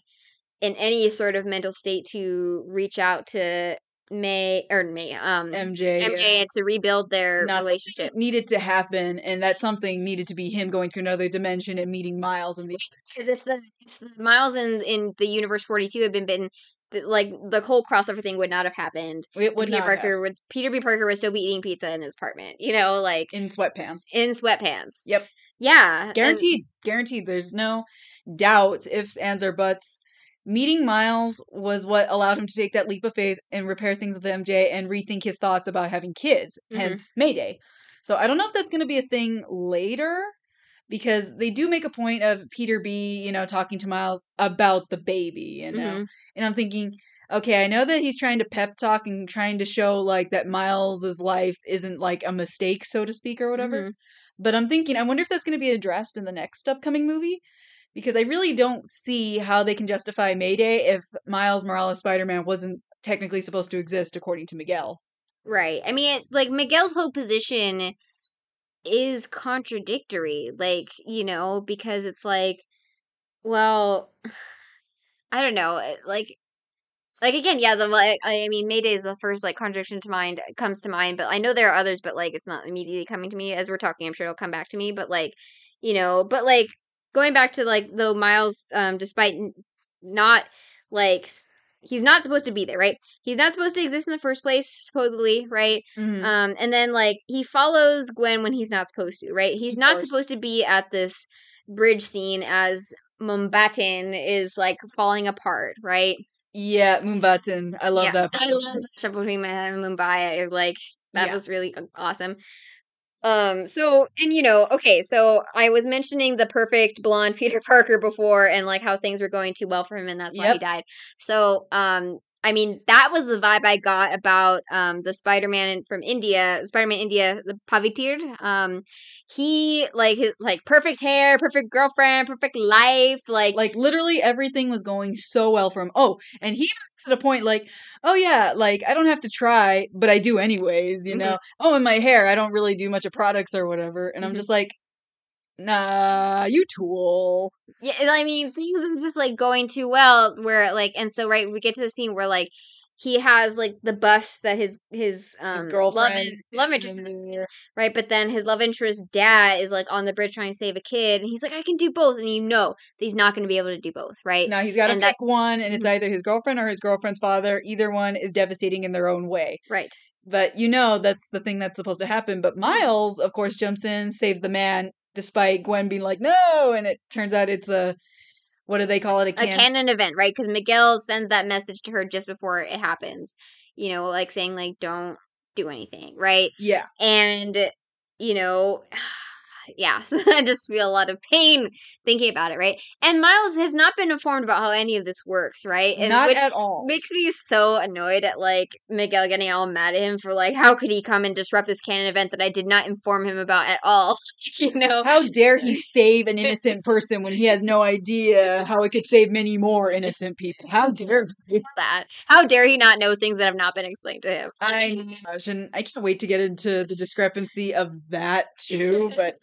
in any sort of mental state to reach out to may or may um MJ. mj yeah. and to rebuild their relationship needed to happen, and that something needed to be him going to another dimension and meeting Miles and the because if the, if the miles in in the universe 42 had been bitten like the whole crossover thing would not have happened it would peter not parker have. would peter b parker would still be eating pizza in his apartment you know like in sweatpants. in sweatpants Yep. yeah and- guaranteed, guaranteed. There's no doubt, ifs, ands, or buts. Meeting Miles was what allowed him to take that leap of faith and repair things with MJ and rethink his thoughts about having kids. Mhm. Hence Mayday. So I don't know if that's going to be a thing later because they do make a point of Peter B, you know, talking to Miles about the baby, you know. Mhm. And I'm thinking, okay, I know that he's trying to pep talk and trying to show like that Miles's life isn't like a mistake, so to speak, or whatever. Mhm. But I'm thinking, I wonder if that's going to be addressed in the next upcoming movie. Because I really don't see how they can justify Mayday if Miles Morales Spider Man wasn't technically supposed to exist according to Miguel. Right. I mean, it, like Miguel's whole position is contradictory. Like, you know, because it's like, well, *sighs* I don't know. Like, like again, yeah. The like, I mean, Mayday is the first like contradiction to mind comes to mind, but I know there are others, but like it's not immediately coming to me as we're talking. I'm sure it'll come back to me, but like, you know, but like going back to like though Miles, um, despite not like he's not supposed to be there, right? He's not supposed to exist in the first place, supposedly, right? Mm-hmm. Um, and then like he follows Gwen when he's not supposed to, right? He's Of not course. supposed to be at this bridge scene as Mumbattan is like falling apart, right? yeah, Mumbattan. I love Yeah, that. I love that stuff between Manhattan and Mumbai. Like that Yeah. was really awesome. Um, so and you know, okay, so I was mentioning the perfect blonde *laughs* Peter Parker before and like how things were going too well for him and that's why he died. So, um I mean, that was the vibe I got about um the Spider-Man from India, Spider-Man India, the Pavitr. Um he like his, like perfect hair, perfect girlfriend, perfect life, like like literally everything was going so well for him. Oh, and he was at a point like, oh yeah, like I don't have to try, but I do anyways, you Mhm. know. Oh, and my hair, I don't really do much of products or whatever, and I'm Mhm. just like, nah, you tool. Yeah, I mean, things are just like going too well. Where like, and so right, we get to the scene where like he has like the bus that his his um love girlfriend love is interest, right? But then his love interest dad is like on the bridge trying to save a kid, and he's like, I can do both, and you know that he's not going to be able to do both, right? Now he's got to pick that- one, and it's Mhm. either his girlfriend or his girlfriend's father. Either one is devastating in their own way. Right. But you know that's the thing that's supposed to happen. But Miles, of course, jumps in, saves the man, despite Gwen being like, "No," and it turns out it's a what do they call it? A A canon event, right? Because Miguel sends that message to her just before it happens. You know, like saying like, don't do anything, right? yeah, and you know yeah *laughs* i just feel a lot of pain thinking about it right and miles has not been informed about how any of this works right and not which at all. makes me so annoyed at like miguel getting all mad at him for like how could he come and disrupt this canon event that i did not inform him about at all *laughs* you know How dare he *laughs* save an innocent person when he has no idea how it could save many more innocent people? How dare he? that how dare he not know things that have not been explained to him I and I can't wait to get into the discrepancy of that too. But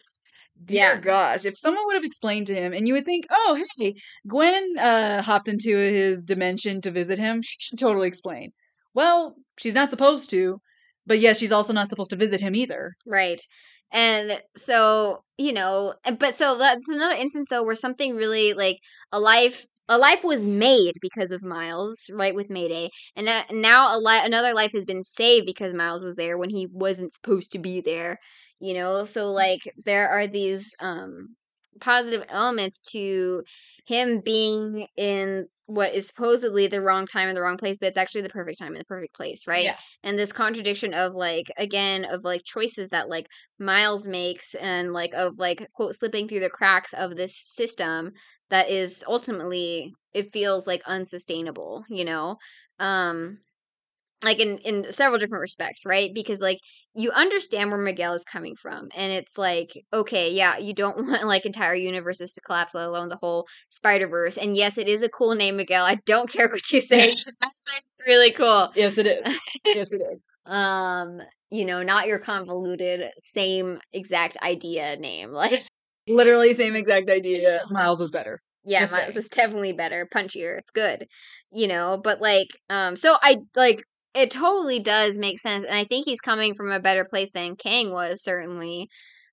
dear Yeah. gosh, if someone would have explained to him, and you would think, oh hey, Gwen uh, hopped into his dimension to visit him, she should totally explain. Well, she's not supposed to, but yeah, she's also not supposed to visit him either. Right. And so, you know, but so that's another instance though where something really like a life a life was made because of Miles, right, with Mayday. And that, now a li- another life has been saved because Miles was there when he wasn't supposed to be there, you know? So like there are these um positive elements to him being in what is supposedly the wrong time in the wrong place, but it's actually the perfect time in the perfect place, right? Yeah. and this contradiction of like again of like choices that like miles makes and like of like quote slipping through the cracks of this system that is ultimately it feels like unsustainable you know um like in in several different respects right because like you understand where miguel is coming from and it's like okay yeah you don't *laughs* want like entire universes to collapse let alone the whole spider verse and yes it is a cool name miguel i don't *laughs* care what you say *laughs* it's really cool Yes, it is. yes, it is. um you know not your convoluted same exact idea name like Literally same exact idea. Miles is better. yeah Just Miles saying. is definitely better punchier it's good you know but like um so i like it totally does make sense and i think he's coming from a better place than kang was certainly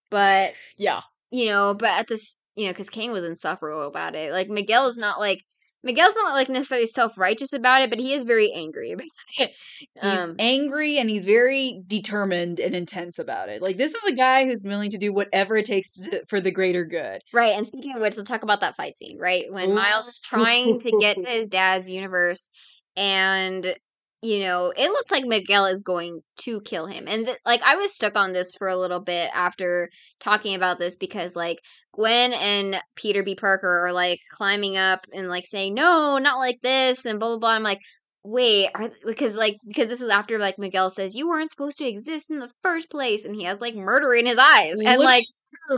but Yeah. you know but at this you know because kang was insufferable about it like miguel is not like miguel's not like necessarily self-righteous about it but he is very angry *laughs* about it He's um angry and he's very determined and intense about it. Like this is a guy who's willing to do whatever it takes to, for the greater good. Right, and speaking of which, let's talk about that fight scene, right? When Miles is trying to get to *laughs* his dad's universe, and you know, it looks like Miguel is going to kill him. And th- like, I was stuck on this for a little bit after talking about this because, like, Gwen and Peter B. Parker are like climbing up and like saying, "No, not like this," and blah blah blah. I'm like, wait, are, because like because this was after like Miguel says you weren't supposed to exist in the first place, and he has like murder in his eyes, and Look like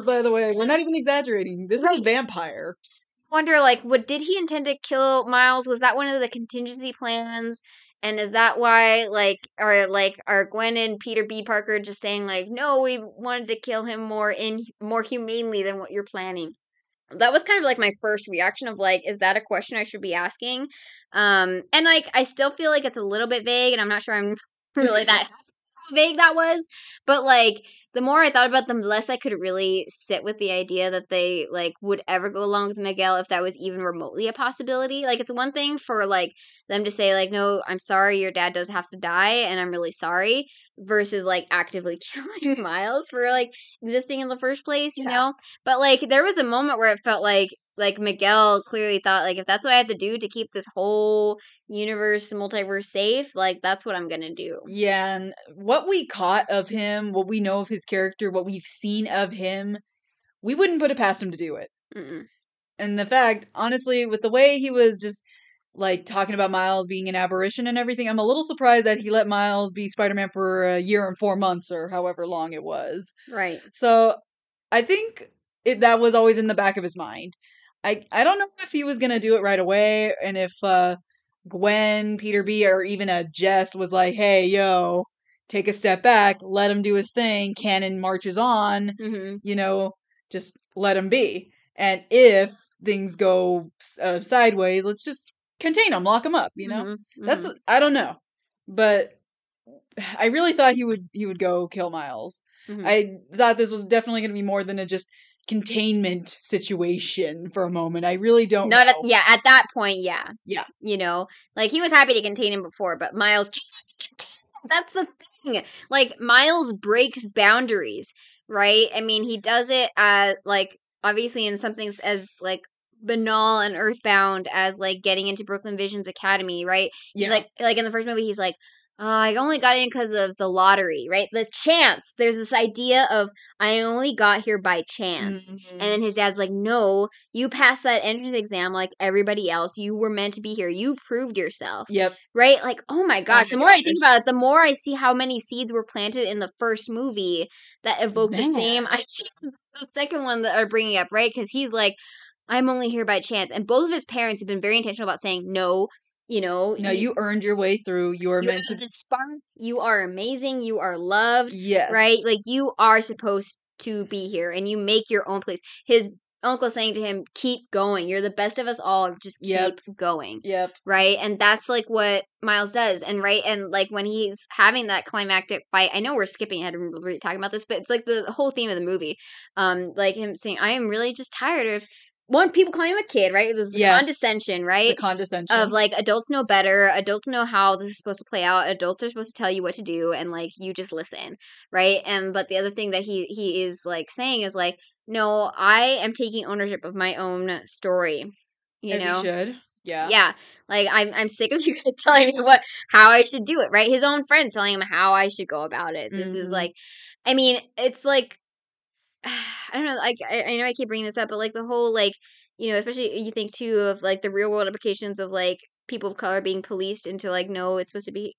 By the way, we're not *laughs* even exaggerating. This is a Right. vampire. wonder like what did he intend to kill miles was that one of the contingency plans and is that why like are like are gwen and peter b. Parker just saying like no we wanted to kill him more in more humanely than what you're planning? That was kind of like my first reaction of like is that a question i should be asking? Um and like i still feel like it's a little bit vague and i'm not sure i'm *laughs* really that *laughs* vague that was but like the more I thought about them, the less I could really sit with the idea that they like would ever go along with Miguel if that was even remotely a possibility. Like it's one thing for like them to say like, "No, I'm sorry, your dad does have to die, and I'm really sorry," versus like actively *laughs* killing Miles for like existing in the first place, you Yeah. know. But like there was a moment where it felt like like Miguel clearly thought like if that's what I have to do to keep this whole universe multiverse safe, like that's what I'm gonna do. Yeah, and what we caught of him, what we know of his character, what we've seen of him, we wouldn't put it past him to do it. Mm-mm. And the fact, honestly, with the way he was just like talking about Miles being an aberration and everything, I'm a little surprised that he let Miles be Spider Man for a year and four months or however long it was. Right. So I think it, that was always in the back of his mind. I I don't know if he was gonna do it right away, and if uh, Gwen, Peter B, or even a Jess was like, "Hey, yo, take a step back, let him do his thing." Canon marches on, Mm-hmm. you know, just let him be. And if things go uh, sideways, let's just contain him, lock him up. You know, Mm-hmm. that's I don't know, but I really thought he would he would go kill Miles. Mhm. I thought this was definitely going to be more than a just containment situation for a moment. I really don't Not know. at, yeah, at that point, yeah. Yeah. You know, like he was happy to contain him before, but Miles *laughs* can't. That's the thing. Like Miles breaks boundaries, right? I mean, he does it as like obviously in something as like banal and earthbound as like getting into Brooklyn Visions academy, right? He's Yeah. like like in the first movie he's like uh, I only got in because of the lottery, right? The chance. There's this idea of I only got here by chance. Mhm. And then his dad's like, No, you passed that entrance exam like everybody else. You were meant to be here. You proved yourself. yep. Right? Like, oh my gosh. my the more I think about it, the more I see how many seeds were planted in the first movie that evoke the same *laughs* idea. The second one that are bringing up, right? Because he's like, I'm only here by chance. And both of his parents have been very intentional about saying, No, you know, No, you earned your way through. You are you meant to. the spark. You are amazing. You are loved Yes. right? Like you are supposed to be here and you make your own place. His uncle saying to him, "Keep going. You're the best of us all. Just keep Yep. going." Yep. Right? And that's like what Miles does. And right and like when he's having that climactic fight, I know we're skipping ahead and we're talking about this, but it's like the whole theme of the movie. Um like him saying, "I am really just tired of one people calling him a kid, right? The, the Yeah. condescension, right? The condescension. of like adults know better adults know how this is supposed to play out adults are supposed to tell you what to do and like you just listen right and but the other thing that he he is like saying is like no i am taking ownership of my own story you As know he should. Yeah. yeah like i'm i'm sick of *laughs* you guys telling me what how i should do it right his own friends telling him how i should go about it this is Mhm. like i mean it's like *sighs* i don't know like I, I know i keep bringing this up but like the whole like you know especially you think too of like the real world implications of like people of color being policed into like no it's supposed to be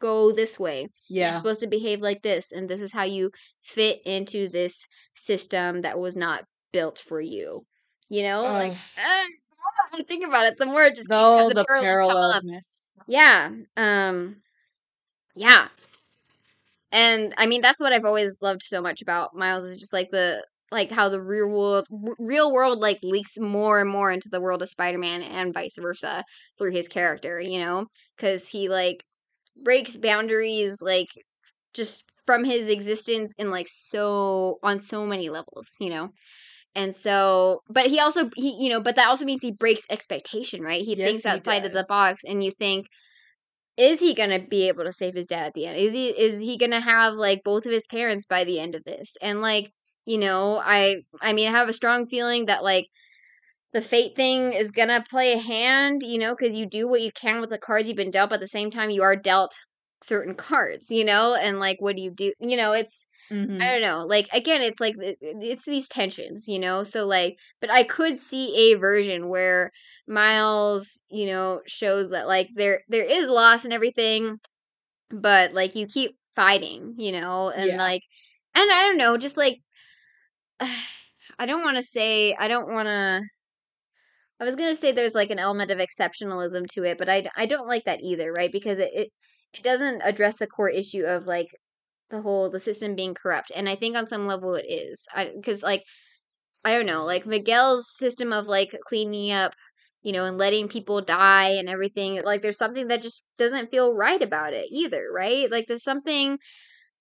go this way. You're Yeah. supposed to behave like this and this is how you fit into this system that was not built for you you know? Like uh, *sighs* the more I think about it the more it just keeps the, the parallels yeah um yeah and i mean that's what i've always loved so much about miles is just like the like how the real world real world like leaks more and more into the world of spider-man and vice versa through his character you know? Because he like breaks boundaries like just from his existence in like so on so many levels you know? And so but he also he you know but that also means he breaks expectation right? He Yes, thinks he outside of the box and you think is he gonna be able to save his dad at the end? Is he is he gonna have like both of his parents by the end of this? And like you know i i mean i have a strong feeling that like the fate thing is gonna play a hand you know because you do what you can with the cards you've been dealt but at the same time you are dealt certain cards you know? And like what do you do? You know it's Mhm. I don't know. Like again, it's like it's these tensions, you know. So like, but I could see a version where Miles, you know, shows that like there there is loss and everything, but like you keep fighting, you know, and Yeah. like, and I don't know, just like *sighs* I don't want to say I don't want to. I was gonna say there's like an element of exceptionalism to it, but I, I don't like that either, right? Because it, it it doesn't address the core issue of like the whole the system being corrupt, and I think on some level it is. Because like I don't know, like Miguel's system of like cleaning up, you know, and letting people die and everything. Like there's something that just doesn't feel right about it either, right? Like there's something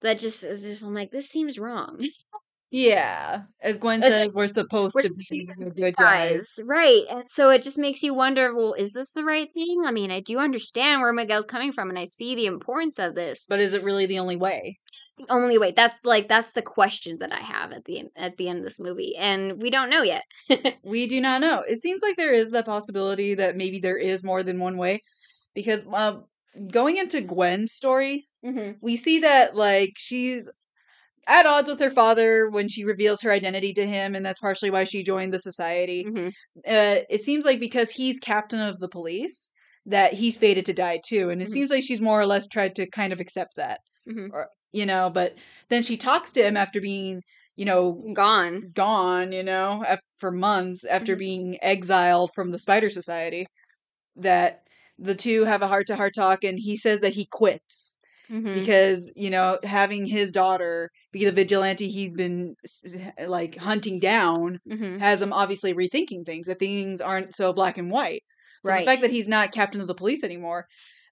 that just is just I'm like this seems wrong. *laughs* Yeah. As Gwen It's says, we're supposed we're to be the good guys. guys, right? And so it just makes you wonder, well, is this the right thing? I mean, I do understand where Miguel's coming from, and I see the importance of this. But is it really the only way? The only way that's like that's the question that I have at the end at the end of this movie, and we don't know yet. *laughs* We do not know. It seems like there is the possibility that maybe there is more than one way. Because uh, going into Gwen's story, mm-hmm. we see that like she's at odds with her father when she reveals her identity to him, and that's partially why she joined the society. Mhm. Uh, it seems like because he's captain of the police, that he's fated to die too, and it Mhm. seems like she's more or less tried to kind of accept that, Mhm. or you know. But then she talks to him after being, you know, Gone. gone, you know, af- for months after Mhm. being exiled from the Spider Society. That the two have a heart to heart talk, and he says that he quits Mhm. because you know having his daughter be the vigilante he's been like hunting down Mhm. has him obviously rethinking things that things aren't so black and white so Right. the fact that he's not captain of the police anymore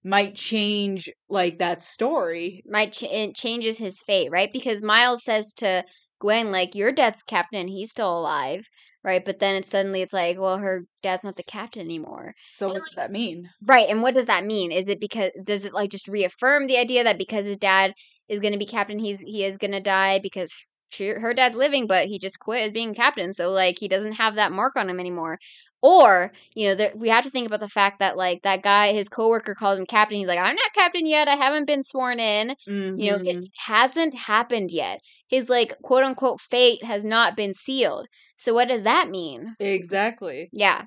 might change like that story might ch- it changes his fate, right? Because Miles says to Gwen, like, "Your dad's captain; he's still alive." Right, but then it's suddenly it's like, well, her dad's not the captain anymore. so what does that mean Right, and what does that mean? Is it because does it like just reaffirm the idea that because his dad is going to be captain, he's he is going to die because she, her dad's living, but he just quit as being captain, so like he doesn't have that mark on him anymore. Or you know, there, we have to think about the fact that like that guy, his coworker calls him captain. He's like, I'm not captain yet. I haven't been sworn in. You know, it mm-hmm. hasn't happened yet. His like quote unquote fate has not been sealed. So what does that mean? exactly Yeah.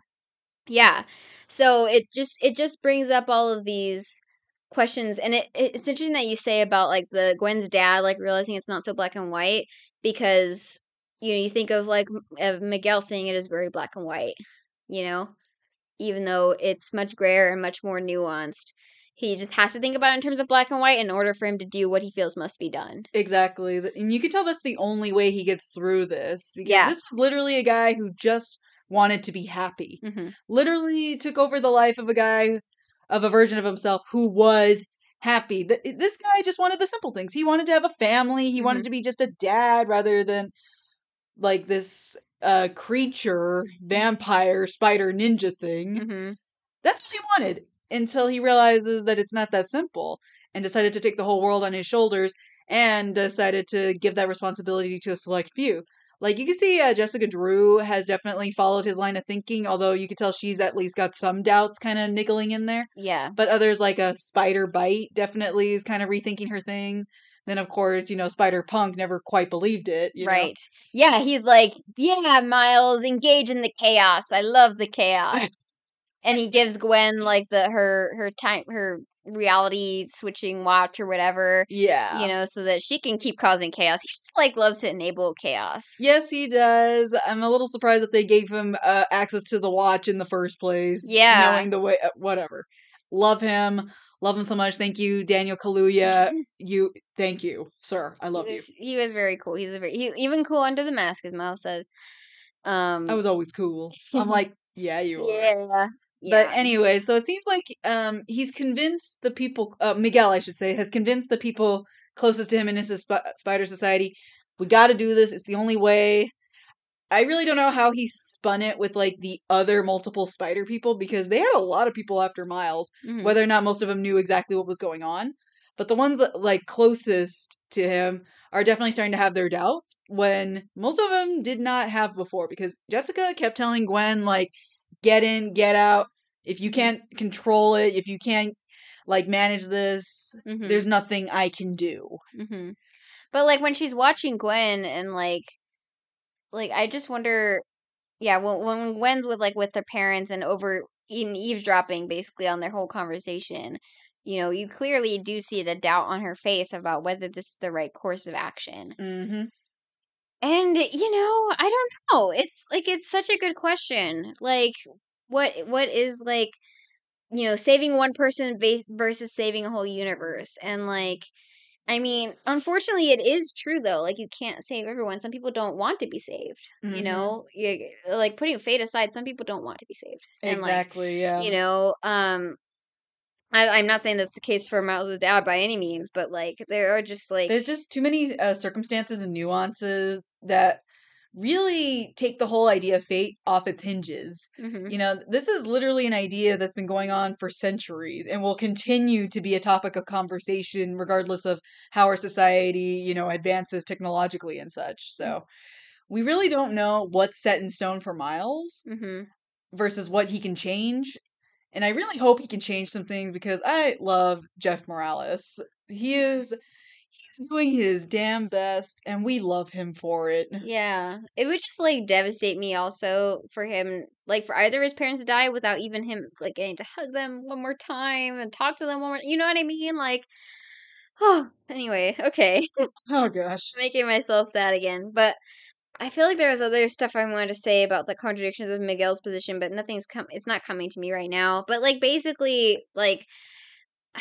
Yeah. So it just it just brings up all of these questions and it it's interesting that you say about like the Gwen's dad like realizing it's not so black and white because you know you think of like of Miguel seeing it as very black and white, you know, even though it's much grayer and much more nuanced. He just has to think about it in terms of black and white in order for him to do what he feels must be done. Exactly. And you can tell that's the only way he gets through this. Because Yeah. this was literally a guy who just wanted to be happy. hmm Literally took over the life of a guy, of a version of himself who was happy. Th- This guy just wanted the simple things. He wanted to have a family. He wanted Mhm. to be just a dad rather than like this uh creature, vampire, spider, ninja thing. hmm That's what he wanted until he realizes that it's not that simple and decided to take the whole world on his shoulders and decided to give that responsibility to a select few. Like you can see, uh, Jessica Drew has definitely followed his line of thinking, although you could tell she's at least got some doubts kind of niggling in there. Yeah. But others, like a Spider Byte, definitely is kind of rethinking her thing. Then, of course, you know, Spider Punk never quite believed it. You know? right. Yeah, he's like, yeah, Miles, engage in the chaos. I love the chaos. *laughs* and he gives Gwen like the her her time her reality switching watch or whatever, Yeah. you know, so that she can keep causing chaos. He just like loves to enable chaos. Yes, he does. I'm a little surprised that they gave him uh, access to the watch in the first place. Yeah. knowing the way, uh, whatever. Love him, love him so much. Thank you, Daniel Kaluuya. *laughs* you, thank you, sir. I love he you. He was very cool. He's a very he, even cool under the mask, as Miles says. Um, I was always cool. I'm *laughs* like, yeah, you are. Yeah. But anyway, so it seems like um he's convinced the people, uh, Miguel, I should say, has convinced the people closest to him in his sp- spider society. We got to do this. It's the only way. I really don't know how he spun it with like the other multiple spider people because they had a lot of people after Miles. Mhm. Whether or not most of them knew exactly what was going on, but the ones that like closest to him are definitely starting to have their doubts when most of them did not have before because Jessica kept telling Gwen like get in, get out. If you can't control it, if you can't like manage this, Mhm. there's nothing I can do. hmm But like when she's watching Gwen and like, like I just wonder, yeah, when when Gwen's with like with their parents and over in eavesdropping basically on their whole conversation, you know, you clearly do see the doubt on her face about whether this is the right course of action. Mm-hmm. And you know, I don't know. It's like it's such a good question. Like, what what is like, you know, saving one person versus saving a whole universe, and like. I mean, unfortunately, it is true though. Like, you can't save everyone. Some people don't want to be saved. You Mhm. know, you, like putting fate aside, some people don't want to be saved. And like, Exactly. yeah. you know, um, I, I'm not saying that's the case for Miles' dad by any means, but like, there are just like, There's just too many uh, circumstances and nuances that really take the whole idea of fate off its hinges. Mhm. You know, this is literally an idea that's been going on for centuries and will continue to be a topic of conversation regardless of how our society, you know, advances technologically and such. So we really don't know what's set in stone for Miles Mhm. versus what he can change. And I really hope he can change some things because I love Jeff Morales. He is He's doing his damn best, and we love him for it. Yeah, it would just like devastate me also for him, like for either his parents to die without even him like getting to hug them one more time and talk to them one more. You know what I mean? Like, oh, *sighs* anyway, okay, Oh gosh. *laughs* making myself sad again. But I feel like there was other stuff I wanted to say about the contradictions of Miguel's position, but nothing's come. It's not coming to me right now. But like basically, like *sighs*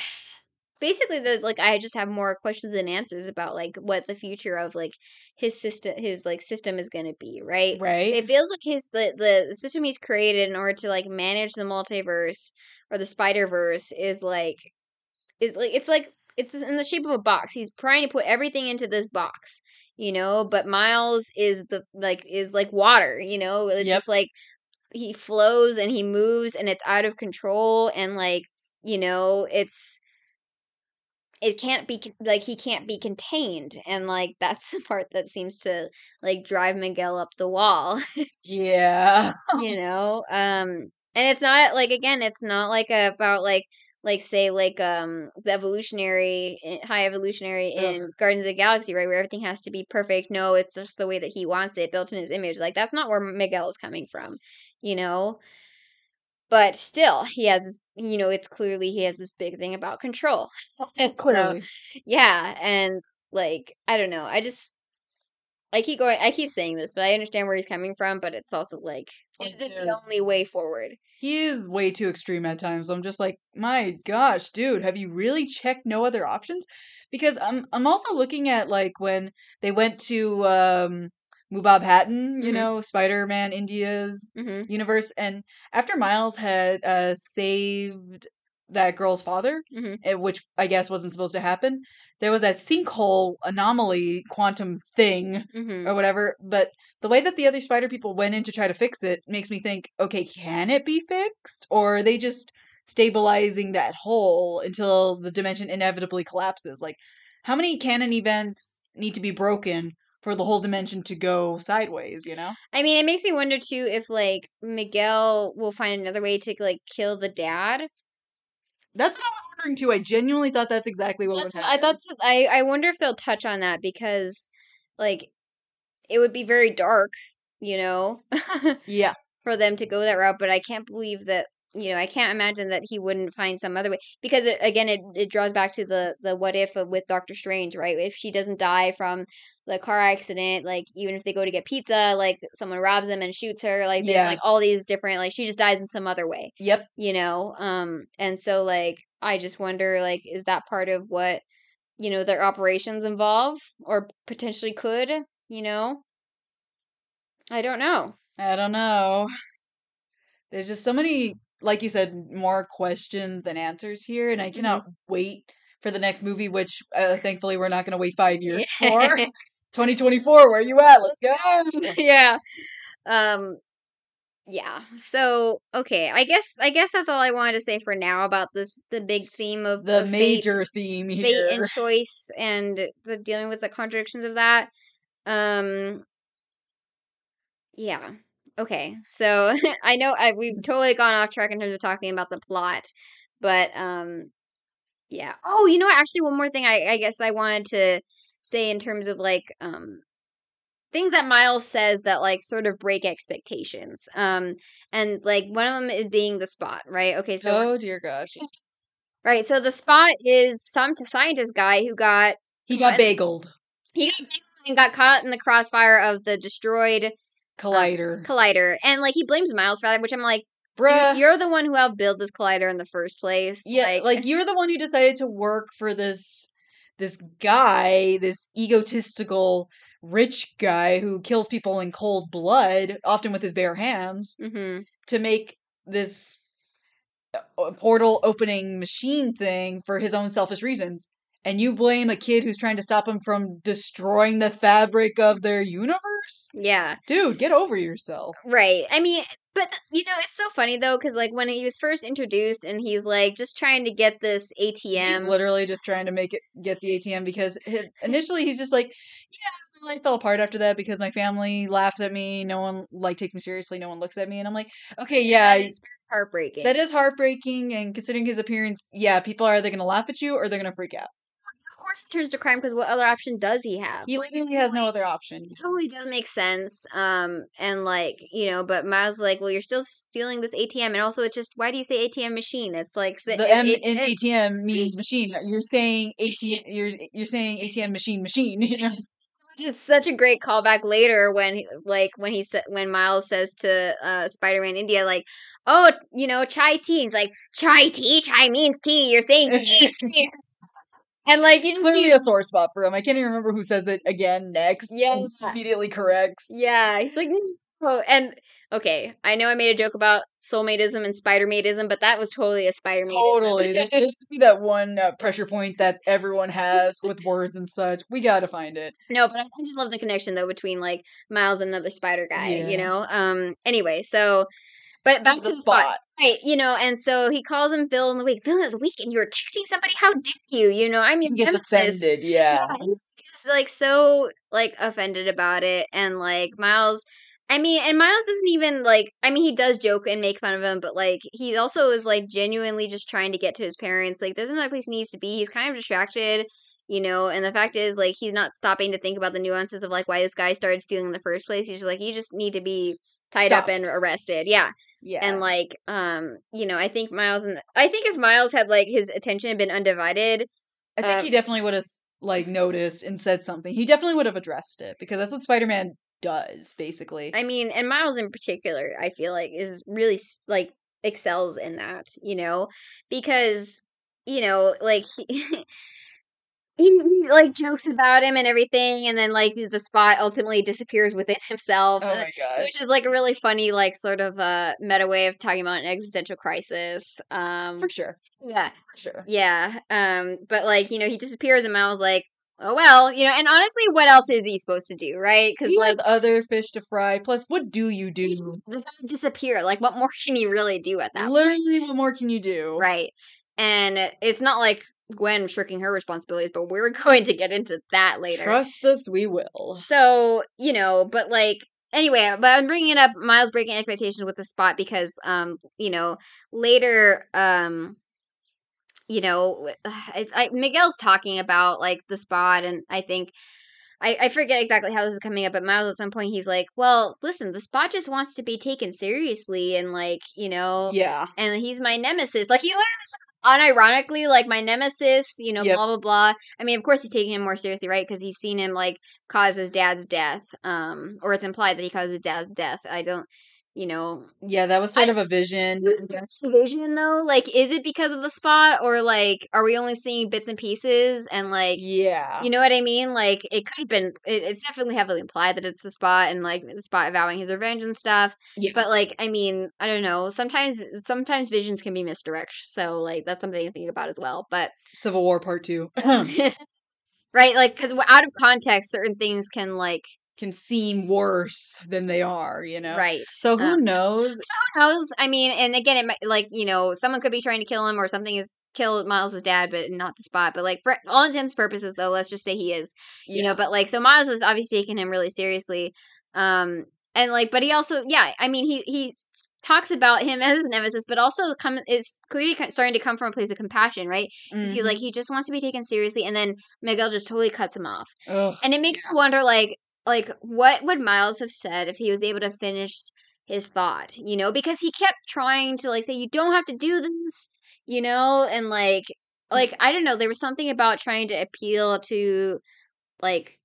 basically the like I just have more questions than answers about like what the future of like his system his like system is going to be, right? Right? It feels like his the, the the system he's created in order to like manage the multiverse or the Spider Verse is like is like it's like it's in the shape of a box. He's trying to put everything into this box, you know. But Miles is the like is like water, you know. It's Yep. just like he flows and he moves and it's out of control and like you know it's it can't be like he can't be contained and like that's *laughs* the part that seems to like drive Miguel up the wall *laughs* yeah. you know um and it's not like again it's not like about like like say like um the evolutionary eh, high evolutionary in Ugh. Guardians of the Galaxy right where everything has to be perfect no it's just the way that he wants it built in his image like that's not where Miguel is coming from you know but still he has this you know it's clearly he has this big thing about control *laughs* Clearly. yeah, and like I don't know. I just I keep going. I keep saying this, but I understand where he's coming from. But it's also like is it Yeah. the only way forward? He is way too extreme at times. I'm just like, my gosh, dude, have you really checked no other options? Because I'm I'm also looking at like when they went to um Mumbattan, you Mhm. know, Spider-Man India's hmm universe, and after Miles had uh saved that girl's father, hmm eh, which I guess wasn't supposed to happen, there was that sinkhole anomaly quantum thing hmm or whatever. But the way that the other spider people went in to try to fix it makes me think, okay, can it be fixed? Or are they just stabilizing that hole until the dimension inevitably collapses? Like, how many canon events need to be broken for the whole dimension to go sideways, you know? I mean, it makes me wonder too if like Miguel will find another way to like kill the dad. That's what I was wondering too. I genuinely thought that's exactly what That's uh, would I happen. thought. I I wonder if they'll touch on that because like it would be very dark, you know. *laughs* Yeah. for them to go that route, but I can't believe that you know I can't imagine that he wouldn't find some other way because it, again it it draws back to the the what if with Doctor Strange, right? If she doesn't die from the car accident, like even if they go to get pizza, like someone robs them and shoots her, like there's Yeah. like all these different like she just dies in some other way, Yep. you know. Um, and so like I just wonder like is that part of what you know their operations involve or potentially could, you know? I don't know. I don't know. There's just so many, like you said, more questions than answers here, and I cannot wait for the next movie, which uh, thankfully we're not going to wait five years for. *laughs* 2024, where you at? Let's go. *laughs* yeah. Um yeah. So, okay. I guess I guess that's all I wanted to say for now about this the big theme of The of major theme fate, here. fate *laughs* and choice and the dealing with the contradictions of that. Um yeah. Okay. So, *laughs* I know I we've totally gone off track in terms of talking about the plot, but um yeah. Oh, you know what? Actually, one more thing I I guess I wanted to say in terms of like um things that Miles says that like sort of break expectations. Um and like one of them is being the spot, right? Okay, so oh dear gosh. right, so the spot is some scientist guy who got He got What? bageled. he got and got caught in the crossfire of the destroyed Collider. collider and like he blames Miles for that, which I'm like, Bruh. dude, you're the one who helped build this collider in the first place. Yeah, like, you're the one who decided to work for this this guy, this egotistical rich guy who kills people in cold blood, often with his bare hands, hmm to make this uh, portal opening machine thing for his own selfish reasons. And you blame a kid who's trying to stop him from destroying the fabric of their universe? Yeah. Dude, get over yourself. Right. I mean, but uh, you know, it's so funny though, because like when he was first introduced, and he's like just trying to get this He's ATM. literally just trying to make it get the ATM because initially he's just like, yeah, my life fell apart after that because my family laughs at me, no one like takes me seriously, no one looks at me, and I'm like, okay, yeah, that is heartbreaking. that is heartbreaking, and considering his appearance, yeah, people are either gonna laugh at you or they're gonna freak out. Course it turns to crime because what other option does he have? He literally has no other option. It totally does make sense. Um, and like you know, but Miles like, well, you're still stealing this ATM, and also it's just why do you say ATM machine? It's like The it- M it- in it- ATM *laughs* means machine. You're saying ATM. You're you're saying ATM machine machine. *laughs* You know? which is such a great callback later when like when he said when Miles says to uh Spider-Man India like oh you know chai tea he's like chai tea chai means tea you're saying *laughs* tea. And like Clearly see- a sore spot for him. I can't even remember who says it again next. and Yeah. immediately corrects. yeah he's like oh and okay I know I made a joke about soulmateism and spider-mateism but that was totally a spider-mate Totally. *laughs* There has to be that one uh, pressure point that everyone has with words and such. We gotta find it. No, but I I just love the connection though between like Miles and another spider guy, Yeah. you know? Um anyway, so but back to the spot. Right, you know, and so he calls him Bill in the week. Bill in the week and you're texting somebody, how dare you? You know, I'm your He gets nemesis. offended. Yeah. Yeah, gets like so like offended about it and like Miles I mean, and Miles doesn't even like I mean, he does joke and make fun of him, but like he also is like genuinely just trying to get to his parents. Like there's another place he needs to be. He's kind of distracted, you know, and the fact is like he's not stopping to think about the nuances of like why this guy started stealing in the first place. He's just like you just need to be tied up and arrested. Yeah. Yeah. And like um, you know, I think Miles and I think if Miles had like his attention had been undivided, I think um, he definitely would have like noticed and said something. He definitely would have addressed it because that's what Spider-Man does, basically. I mean, and Miles in particular, I feel like is really like excels in that, you know, because you know, like he, *laughs* he, he like jokes about him and everything, and then like the spot ultimately disappears within himself. oh my gosh. Which is like a really funny, like sort of uh meta way of talking about an existential crisis. Um, For sure. yeah, For sure. yeah. Um, but like you know, he disappears, and Miles like, oh well, you know. And honestly, what else is he supposed to do, right? Because like have other fish to fry. Plus, what do you do? disappear. Like, what more can you really do at that point? Literally, what more can you do? Right. And it's not like Gwen shirking her responsibilities, but we're *laughs* going to get into that later. Trust us, we will. So, you know, but like, anyway, but I'm bringing it up Miles breaking expectations with the spot because, um, you know, later, um, you know, *sighs* I, I, Miguel's talking about like the spot, and I think I, I forget exactly how this is coming up, but Miles at some point he's like, "Well, listen, the spot just wants to be taken seriously, and like, you know, Yeah. and he's my nemesis. Like he literally unironically, like my nemesis, you know, Yep. blah blah blah. I mean, of course he's taking him more seriously, right? Because he's seen him like cause his dad's death, um, or it's implied that he caused his dad's death. I don't, you know, Yeah, that was sort I- of a vision. vision though. Like, is it because of the spot, or like, are we only seeing bits and pieces? And like, Yeah. you know what I mean? Like, it could have been. It, it's definitely heavily implied that it's the spot, and like the spot vowing his revenge and stuff. Yeah. But like, I mean, I don't know. Sometimes, sometimes visions can be misdirect. So like, that's something to think about as well. But Civil War Part Two *laughs* right, like, because out of context, certain things can like, can seem worse than they are. You know. right. So who Um, knows? So who knows? I mean, and again, it might like you know, someone could be trying to kill him, or something is kill Miles' dad, but not the spot. But like, for all intents and purposes, though, let's just say he is. you know but like so miles is obviously taking him really seriously um and like but he also yeah i mean he he talks about him *laughs* as his nemesis but also come is clearly starting to come from a place of compassion right because he Mhm. like he just wants to be taken seriously and then miguel just totally cuts him off Ugh. and it makes you wonder like like what would miles have said if he was able to finish his thought you know because he kept trying to like say you don't have to do this you know and like like i don't know there was something about trying to appeal to like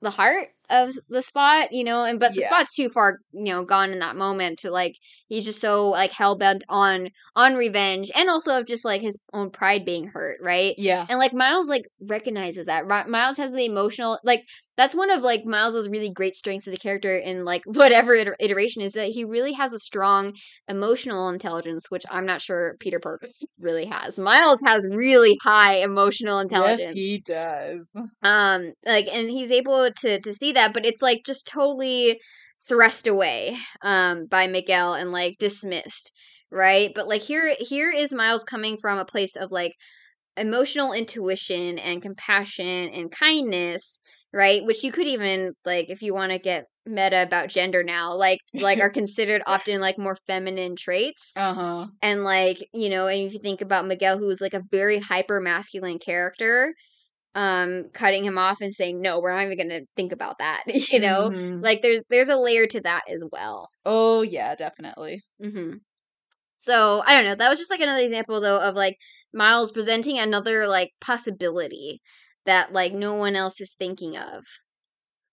the heart of the spot, you know, and but the spot's too far, you know, gone in that moment to like he's just so like hell bent on on revenge and also of just like his own pride being hurt, right? Yeah. And like Miles like recognizes that. Miles has the emotional like that's one of like Miles's really great strengths as a character in like *laughs* whatever iter- iteration is that he really has a strong emotional intelligence, which I'm not sure Peter Parker really has. Miles has really high emotional intelligence Yes, he does. um like and he's able to to see that but it's like just totally thrust away um by miguel and like dismissed right but like here here is miles coming from a place of like emotional intuition and compassion and kindness right which you could even like if you want to get meta about gender now like like are *laughs* considered often like more feminine traits Uh huh. and like you know and if you think about miguel who's like a very hyper masculine character um cutting him off and saying no we're not even gonna think about that *laughs* you know Mhm. like there's there's a layer to that as well Oh yeah, definitely. mm-hmm. so i don't know that was just like another example though of like miles presenting another like possibility that like no one else is thinking of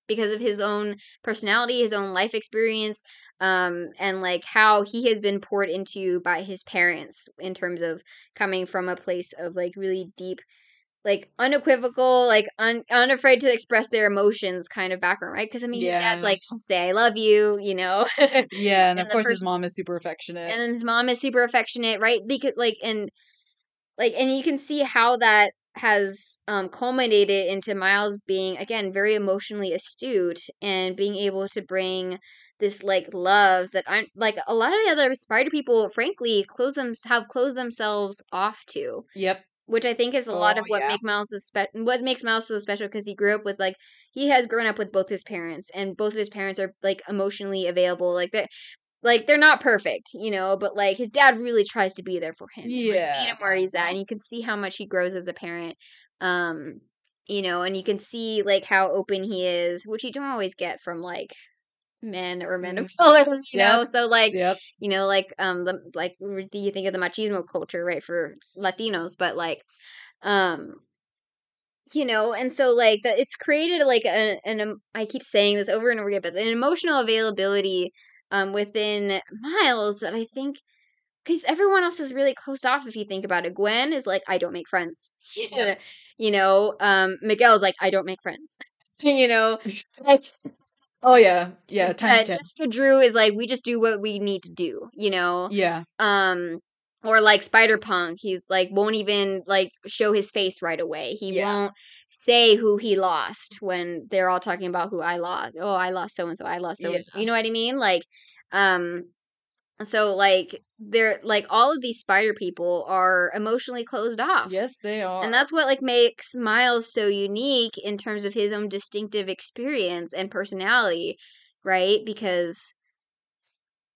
because of his own personality his own life experience um and like how he has been poured into by his parents in terms of coming from a place of like really deep like unequivocal like un- unafraid to express their emotions kind of background right? Because i mean his dad's like say i love you you know? *laughs* Yeah, and, And of course his mom is super affectionate. and his mom is super affectionate right? Because like and like and you can see how that has um culminated into miles being again very emotionally astute and being able to bring this like love that aren't like a lot of the other spider people frankly close them have closed themselves off to yep. which I think is a lot Oh, of what yeah. make Miles is spe- what makes Miles so special because he grew up with like he has grown up with both his parents and both of his parents are like emotionally available like they like they're not perfect you know but like his dad really tries to be there for him and, like, meet Yeah. him where he's at and you can see how much he grows as a parent um you know and you can see like how open he is which you don't always get from like men or men of Mm. color *laughs* you Yep. know so like Yep. you know like um the like you think of the machismo culture right for latinos but like um you know and so like it's created like a, an um, i keep saying this over and over again but an emotional availability um within miles that i think because everyone else is really closed off if you think about it gwen is like i don't make friends Yeah. you know um miguel's like i don't make friends *laughs* you know like Oh yeah. Yeah. uh, Times ten. jessica drew is like we just do what we need to do you know Yeah. um or like spider punk he's like won't even like show his face right away. He Yeah. won't say who he lost when they're all talking about who i lost. Oh i lost so and so i lost so and so you know what i mean? Like um so like they're like all of these spider people are emotionally closed off. Yes, they are. and that's what like makes miles so unique in terms of his own distinctive experience and personality right? Because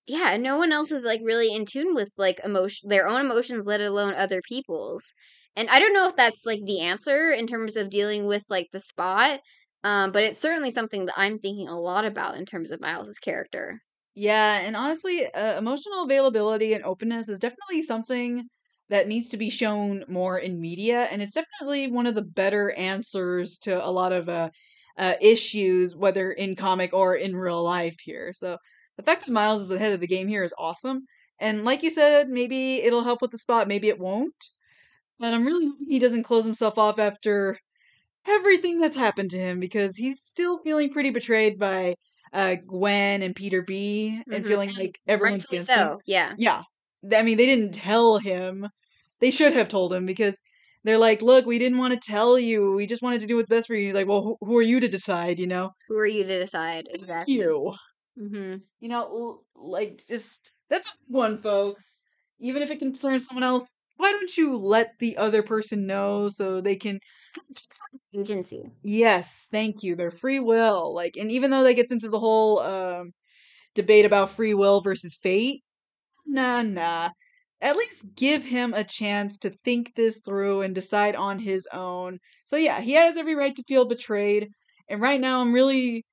yeah no one else is like really in tune with like emotion their own emotions let alone other people's and i don't know if that's like the answer in terms of dealing with like the spot um but it's certainly something that i'm thinking a lot about in terms of miles's character Yeah, and honestly, uh, emotional availability and openness is definitely something that needs to be shown more in media, and it's definitely one of the better answers to a lot of uh, uh, issues, whether in comic or in real life here. So the fact that Miles is ahead of the game here is awesome, and like you said, maybe it'll help with the spot, maybe it won't. But I'm really hoping he doesn't close himself off after everything that's happened to him because he's still feeling pretty betrayed by uh Gwen and Peter B and Mhm. feeling like everyone's rightfully against him. yeah Yeah. I mean, they didn't tell him. They should have told him because they're like, "Look, we didn't want to tell you. We just wanted to do what's best for you." He's like, "Well, who, who are you to decide, you know?" who are you to decide exactly You. Hmm You know, like just that's one, folks. Even if it concerns someone else, why don't you let the other person know so they can *laughs* agency Yes, thank you. Their free will. Like, and even though that gets into the whole um debate about free will versus fate, nah, nah. At least give him a chance to think this through and decide on his own. So yeah, he has every right to feel betrayed. And right now, I'm really,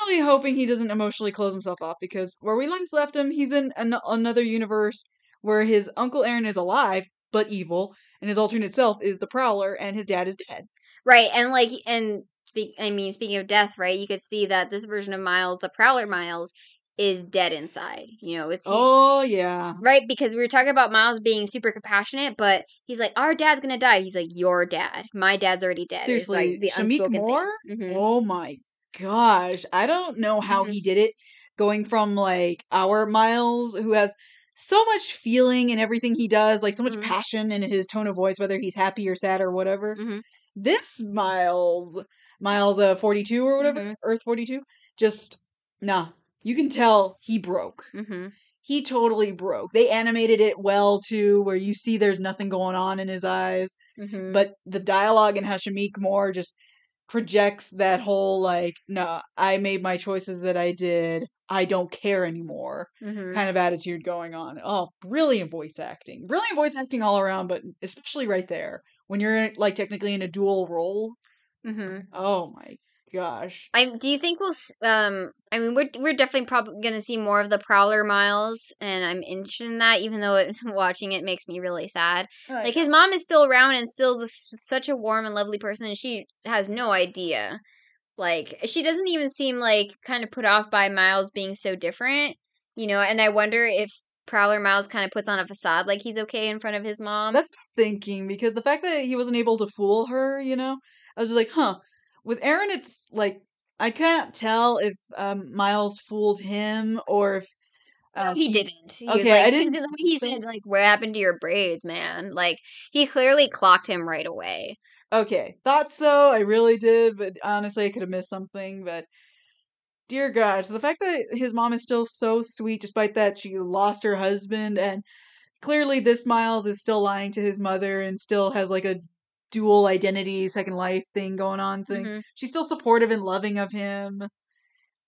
really hoping he doesn't emotionally close himself off because where we last left him, he's in an- another universe where his uncle Aaron is alive but evil, and his alternate self is the Prowler, and his dad is dead. Right, and like, and speak. I mean, speaking of death, right? You could see that this version of Miles, the Prowler Miles, is dead inside. You know, it's Oh yeah. right because we were talking about Miles being super compassionate, but he's like, "Our dad's gonna die." He's like, "Your dad. My dad's already dead." It's Seriously, like the Shameik unspoken Moore? thing. Mhm. Oh my gosh. I don't know how Mhm. he did it going from like our Miles who has so much feeling in everything he does, like so much Mhm. passion in his tone of voice whether he's happy or sad or whatever. Mhm. This Miles, Miles uh 42 or whatever, Mhm. Earth 42, just nah. You can tell he broke. Mhm. He totally broke. They animated it well too where you see there's nothing going on in his eyes Mhm. but the dialogue in Hashamik Moore just projects that whole like, no, I made my choices that I did. I don't care anymore Mhm. kind of attitude going on. Oh, brilliant voice acting. Brilliant voice acting all around, but especially right there when you're like technically in a dual role. mm-hmm. Oh my gosh. I do you think we'll um I mean we're we're definitely probably going to see more of the Prowler Miles and I'm interested in that even though it, *laughs* watching it makes me really sad. I Like his mom is still around and still this such a warm and lovely person and she has no idea. Like she doesn't even seem like kind of put off by Miles being so different, you know, and I wonder if Prowler Miles kind of puts on a facade like he's okay in front of his mom. That's thinking because the fact that he wasn't able to fool her, you know, I was just like, huh. With Aaron, it's like I can't tell if um, Miles fooled him or if No, uh, he didn't. He was okay, like, I didn't the way he said, like, what happened to your braids, man? Like, he clearly clocked him right away. Okay, thought so. I really did, but honestly, I could have missed something. But dear God, so the fact that his mom is still so sweet, despite that she lost her husband, and clearly this Miles is still lying to his mother and still has like a dual identity, second life thing going on. Thing Mhm. she's still supportive and loving of him.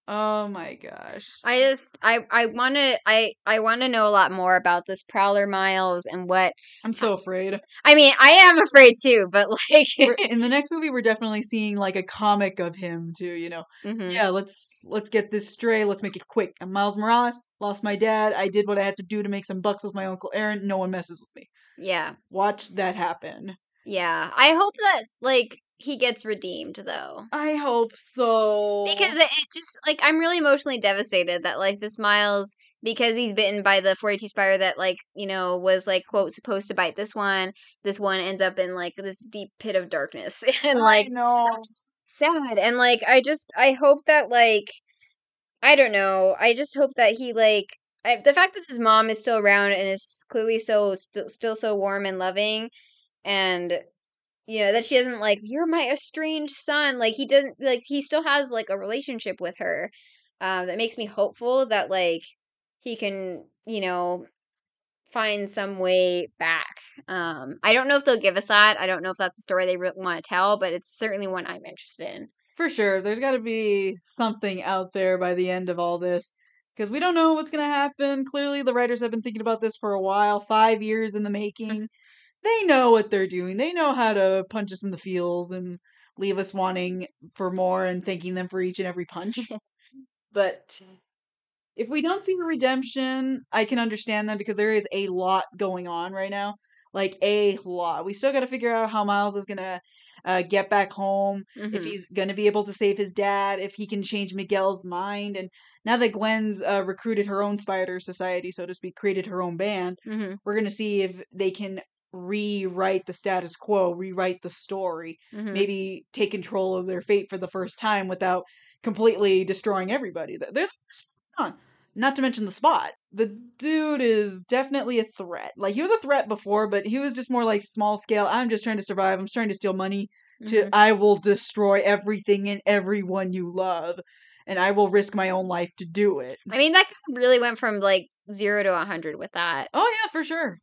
Oh my gosh. I just, I, I want to, I, I want to know a lot more about this Prowler Miles and what. I'm so afraid. I mean, I am afraid too, but like, in the next movie, we're definitely seeing like a comic of him too. You know, Mhm. yeah. Let's let's get this straight. Let's make it quick. I'm Miles Morales. Lost my dad. I did what I had to do to make some bucks with my uncle Aaron. No one messes with me. yeah, Watch that happen. Yeah. I hope that like he gets redeemed though. I hope so. Because it just like I'm really emotionally devastated that like this Miles because he's bitten by the 42 spider that like you know was like quote supposed to bite this one this one ends up in like this deep pit of darkness *laughs* and like I know. it's just sad and like I just I hope that like I don't know I just hope that he like I, the fact that his mom is still around and is clearly so st- still so warm and loving and you know that she doesn't like you're my estranged son like he doesn't like he still has like a relationship with her um that makes me hopeful that like he can you know find some way back um i don't know if they'll give us that i don't know if that's a story they really want to tell but it's certainly one i'm interested in For sure. There's got to be something out there by the end of all this. Because we don't know what's going to happen. Clearly, the writers have been thinking about this for a while five years in the making. They know what they're doing. They know how to punch us in the feels and leave us wanting for more and thanking them for each and every punch. *laughs* but if we don't see redemption, I can understand that because there is a lot going on right now. Like, a lot. We still got to figure out how Miles is going to uh, get back home if Mhm. he's going to be able to save his dad, if he can change Miguel's mind. And now that Gwen's uh, recruited her own spider society, so to speak, created her own band, Mhm. we're going to see if they can rewrite the status quo, rewrite the story, Mhm. maybe take control of their fate for the first time without completely destroying everybody. There's on. Not to mention the spot. The dude is definitely a threat. Like he was a threat before, but he was just more like small scale. I'm just trying to survive. I'm just trying to steal money to Mhm. I will destroy everything and everyone you love and I will risk my own life to do it. i mean that really went from like zero to a 100 with that Oh yeah, for sure.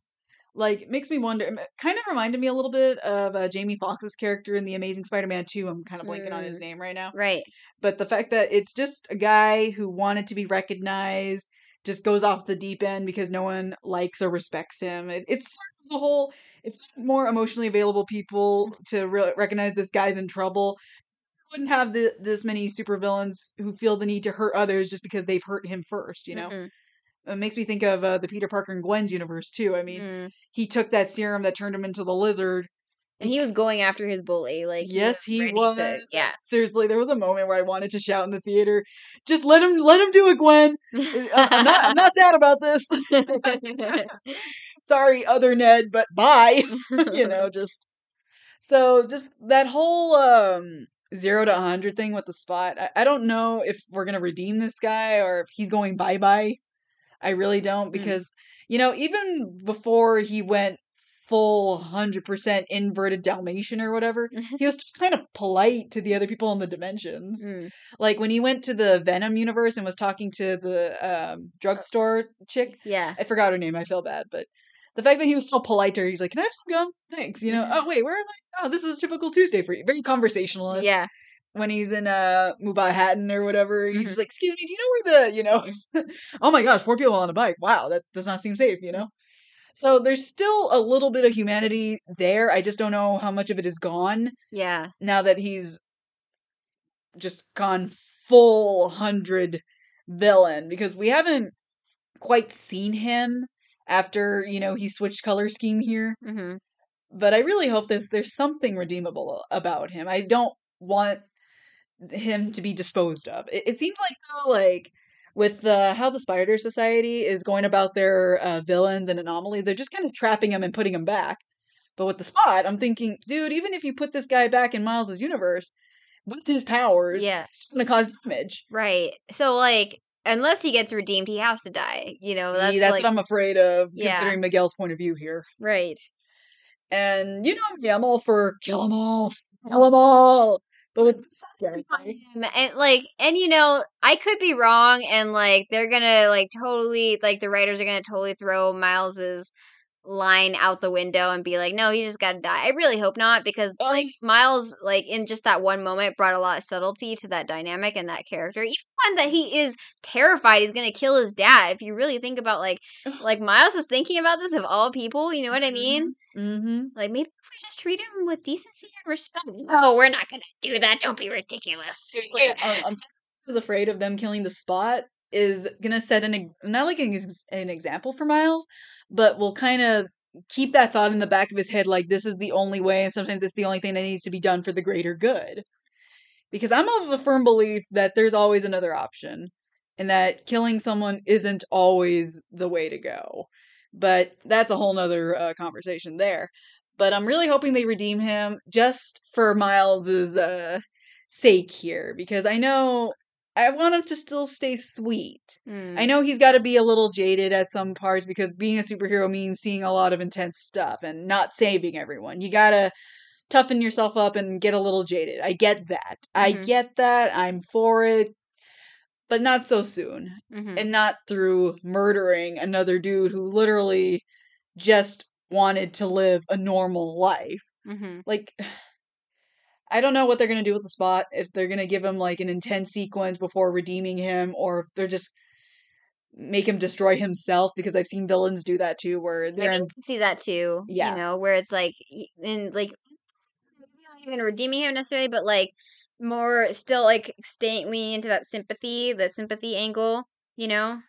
Like makes me wonder. Kind of reminded me a little bit of uh, Jamie Foxx's character in the Amazing Spider-Man 2. I'm kind of blanking on his Mm. name right now. right But the fact that it's just a guy who wanted to be recognized just goes off the deep end because no one likes or respects him. It, it's sort of the whole. If more emotionally available people to re- recognize this guy's in trouble, wouldn't have the, this many supervillains who feel the need to hurt others just because they've hurt him first. You know, Mhm. It makes me think of uh, the Peter Parker and Gwen's universe too. I mean, Mm. he took that serum that turned him into the lizard. and he was going after his bully like yes, he ready was. to- yeah Seriously, there was a moment where I wanted to shout in the theater, "Just let him, let him do it, Gwen." I- I'm not, I'm not sad about this. *laughs* *laughs* Sorry, other Ned, but bye. *laughs* you know, just so just that whole um zero to 100 thing with the spot. I, I don't know if we're gonna redeem this guy or if he's going bye bye. I really don't Mm. because you know even before he went full 100% inverted Dalmatian or whatever, *laughs* he was kind of polite to the other people in the dimensions. Mm. Like when he went to the Venom universe and was talking to the um, drugstore chick, yeah I forgot her name. I feel bad, but the fact that he was still polite to her, he's like, "Can I have some gum? Thanks." You know. oh wait, where am I? Oh, this is typical Tuesday for you. Very conversationalist. yeah When he's in uh Mumbattan or whatever, he's Mhm. like, "Excuse me, do you know where the you know?" *laughs* oh my gosh, four people on a bike. Wow, that does not seem safe. You know. So there's still a little bit of humanity there. I just don't know how much of it is gone Yeah. now that he's just gone full hundred villain because we haven't quite seen him after you know he switched color scheme here hmm but i really hope there's there's something redeemable about him i don't want him to be disposed of it, it seems like though like with the how the spider society is going about their uh, villains and anomaly they're just kind of trapping him and putting him back but with the spot i'm thinking dude even if you put this guy back in miles's universe with his powers Yeah. it's going to cause damage Right. So like, unless he gets redeemed, he has to die. You know. that's, That's, that's like, what i'm afraid of Yeah. considering miguel's point of view here right. and you know me i'm all for kill them all kill them all but with this guy, and like and you know i could be wrong and like they're gonna like totally like the writers are gonna totally throw miles's line out the window and be like no he just gotta die. I really hope not because like Um, miles like in just that one moment brought a lot of subtlety to that dynamic and that character. Even one that he is terrified he's gonna kill his dad if you really think about like like miles is thinking about this of all people you know what i mean mm-hmm. like maybe if we just treat him with decency and respect no we're not gonna do that don't be ridiculous Yeah, um, *laughs* I'm was afraid of them killing the spot is gonna set an not like an, an example for Miles, but will kind of keep that thought in the back of his head like this is the only way, and sometimes it's the only thing that needs to be done for the greater good. Because I'm of a firm belief that there's always another option, and that killing someone isn't always the way to go. But that's a whole nother uh, conversation there. But I'm really hoping they redeem him just for Miles's uh, sake here because I know I want him to still stay sweet. Hmm. I know he's got to be a little jaded at some parts because being a superhero means seeing a lot of intense stuff and not saving everyone. You got to toughen yourself up and get a little jaded. I get that. I Mhm. get that. I'm for it. But not so soon. Mhm. And not through murdering another dude who literally just wanted to live a normal life Mhm. like *sighs* I don't know what they're gonna do with the spot. If they're gonna give him like an intense sequence before redeeming him, or if they're just make him destroy himself because I've seen villains do that too, where they're mean, in, can see that too. Yeah. You know, where it's like, in like, not even redeeming him necessarily, but like more still like staying leaning into that sympathy, the sympathy angle. You know,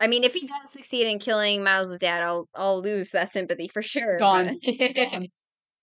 I mean, if he does succeed in killing Miles' dad, I'll I'll lose that sympathy for sure. Gone. *laughs* gone.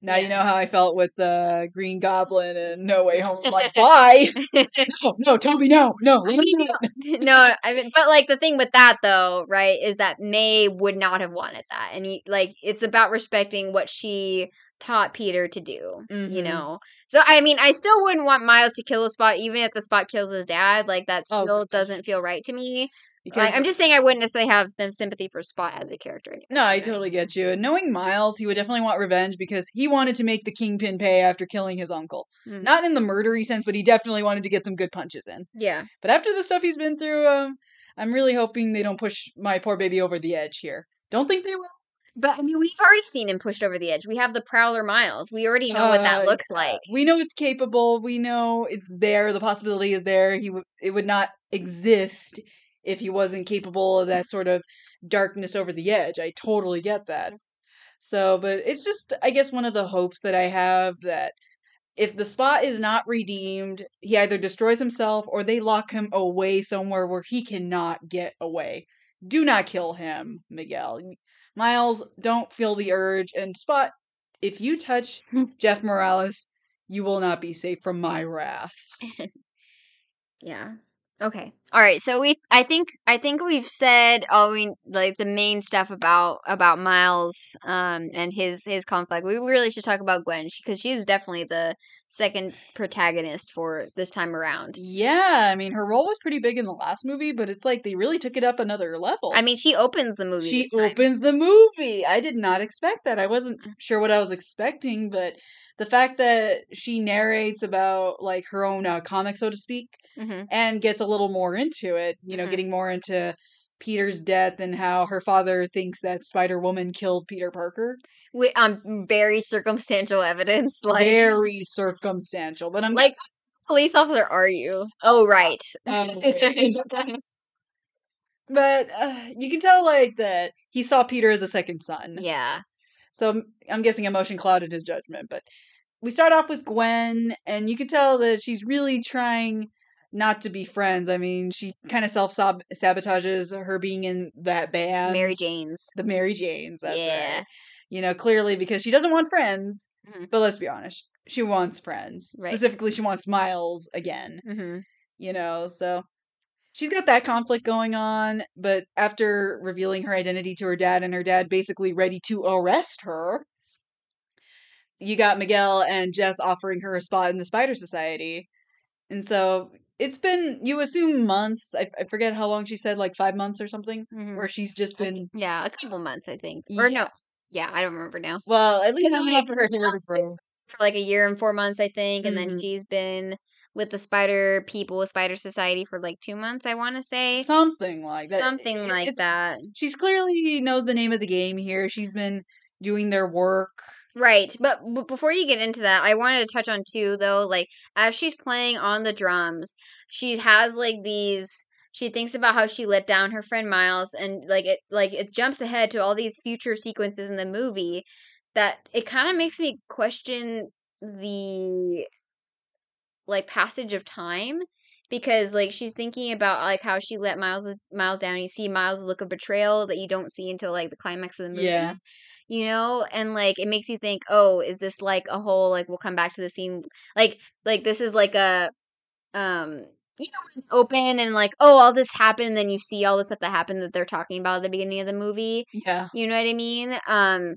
Now you know how I felt with the Green Goblin and No Way Home. I'm like, *laughs* bye. no, no, Tobey, no, no. *laughs* No, I mean, but like the thing with that though, right, is that May would not have wanted that, and he, like it's about respecting what she taught Peter to do, you Mhm. know. So I mean, I still wouldn't want Miles to kill a Spot, even if the Spot kills his dad. Like that Oh, still gosh. doesn't feel right to me. Because Like, I'm just saying, I wouldn't necessarily have them sympathy for Spot as a character. anyway. No, I totally get you. And knowing Miles, he would definitely want revenge because he wanted to make the kingpin pay after killing his uncle. Mm. Not in the murdery sense, but he definitely wanted to get some good punches in. Yeah, But after the stuff he's been through, um, I'm really hoping they don't push my poor baby over the edge here. Don't think they will. But I mean, we've already seen him pushed over the edge. We have the Prowler Miles. We already know what that Uh, looks like. We know it's capable. We know it's there. The possibility is there. He w- it would not exist if he wasn't capable of that sort of darkness over the edge. I totally get that. So, but it's just I guess one of the hopes that I have that if the spot is not redeemed, he either destroys himself or they lock him away somewhere where he cannot get away. Do not kill him, Miguel. Miles, don't feel the urge. And Spot, if you touch *laughs* Jeff Morales, you will not be safe from my wrath. *laughs* Yeah. Okay. All right. So we I think I think we've said all we like the main stuff about about Miles um and his his conflict. We really should talk about Gwen because she was definitely the second protagonist for this time around. Yeah, I mean, her role was pretty big in the last movie, but it's like they really took it up another level. I mean, she opens the movie. she this time. opens the movie. I did not expect that. I wasn't sure what I was expecting, but the fact that she narrates about like her own uh, comic, so to speak, Mhm. and gets a little more into it, you know, Mhm. getting more into Peter's death and how her father thinks that Spider Woman killed Peter Parker. With um very circumstantial evidence, *laughs* like Very circumstantial, but I'm like police officer are you? Oh right. *laughs* Um, but uh, you can tell like that he saw Peter as a second son. Yeah. So I'm- I'm guessing emotion clouded his judgment. But we start off with Gwen, and you can tell that she's really trying not to be friends. I mean, she kind of self sabotages her being in that band, Mary Jane's. the Mary Janes. That's Yeah. right. You know, clearly because she doesn't want friends. Mhm. But let's be honest, she wants friends. Right. Specifically, she wants Miles again. hmm You know, so she's got that conflict going on. But after revealing her identity to her dad, and her dad basically ready to arrest her, you got Miguel and Jess offering her a spot in the Spider Society. And so it's been, you assume months. I, I forget how long she said, like five months or something, hmm where she's just been, Yeah, a couple months, I think. Or Yeah. no. Yeah, I don't remember now. well, at least I'm her. For like a year and four months, I think, and Mhm. then she's been with the Spider People, Spider Society for like two months. I want to say Something like that. something It- like that. She's clearly knows the name of the game here. She's been doing their work. Right, but, but before you get into that, I wanted to touch on too, though, like as she's playing on the drums, she has like these. She thinks about how she let down her friend Miles, and like it, like it jumps ahead to all these future sequences in the movie. That it kind of makes me question the like passage of time because like she's thinking about like how she let Miles Miles down. You see Miles' look of betrayal that you don't see until like the climax of the movie Yeah. You know and like it makes you think oh is this like a whole like we'll come back to the scene like like this is like a um you know open and like oh all this happened and then you see all the stuff that happened that they're talking about at the beginning of the movie Yeah. you know what i mean um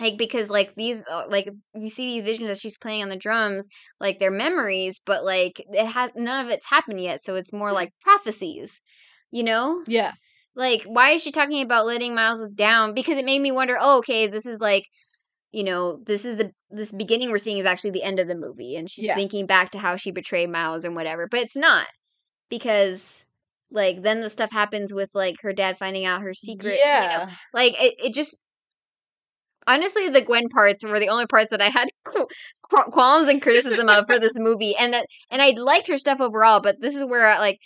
like because like these uh, like you see these visions that she's playing on the drums like they're memories but like it has none of it's happened yet so it's more like prophecies you know Yeah. Like why is she talking about letting miles down because it made me wonder oh okay this is like you know this is the this beginning we're seeing is actually the end of the movie and she's Yeah. thinking back to how she betrayed miles and whatever but it's not because like then the stuff happens with like her dad finding out her secret yeah you know? Like it, it just honestly the gwen parts were the only parts that i had *laughs* qu- qu- qualms and criticism of for this movie and that and i liked her stuff overall but this is where like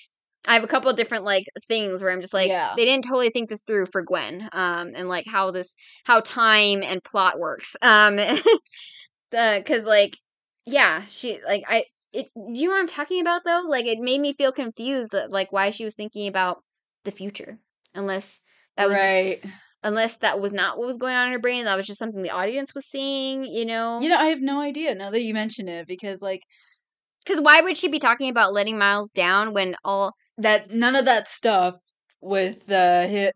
i have a couple of different like things where i'm just like Yeah. they didn't totally think this through for gwen um and like how this how time and plot works um *laughs* the because like yeah she like i it do you know what i'm talking about though like it made me feel confused that like why she was thinking about the future unless that was just right. unless that was not what was going on in her brain that was just something the audience was seeing you know You know, I have no idea now that you mention it because like because why would she be talking about letting miles down when all that none of that stuff with the hit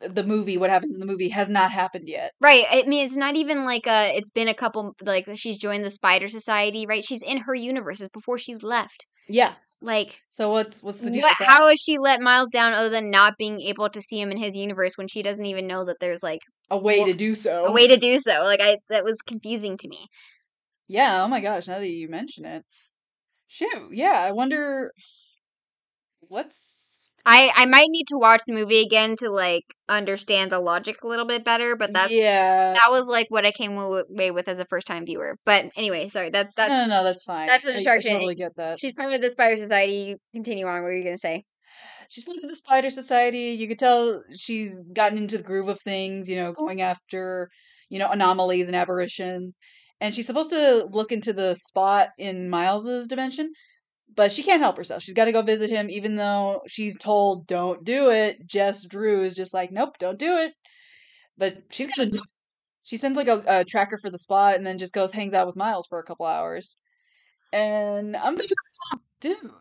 the movie what happens in the movie has not happened yet. right i mean it's not even like uh it's been a couple like she's joined the spider society right she's in her universes before she's left Yeah. like So what's what's the deal what, with that? how has she let miles down other than not being able to see him in his universe when she doesn't even know that there's like a way wha- to do so. a way to do so like i that was confusing to me Yeah, oh my gosh, now that you mention it. Shoot, yeah, I wonder what's I I might need to watch the movie again to like understand the logic a little bit better, but that's Yeah. that was like what I came away with as a first time viewer. But anyway, sorry. That's that's no, no, no, that's fine. that's a distraction. i totally get that. she's part of the Spider Society. You continue on. What were you gonna say? she's part of the spider society you could tell she's gotten into the groove of things you know going after you know anomalies and aberrations and she's supposed to look into the spot in miles's dimension but she can't help herself. She's got to go visit him even though she's told don't do it. Jess drew is just like nope don't do it. But she's do it. She sends like a, a tracker for the spot and then just goes hangs out with miles for a couple hours. And i'm thinking dude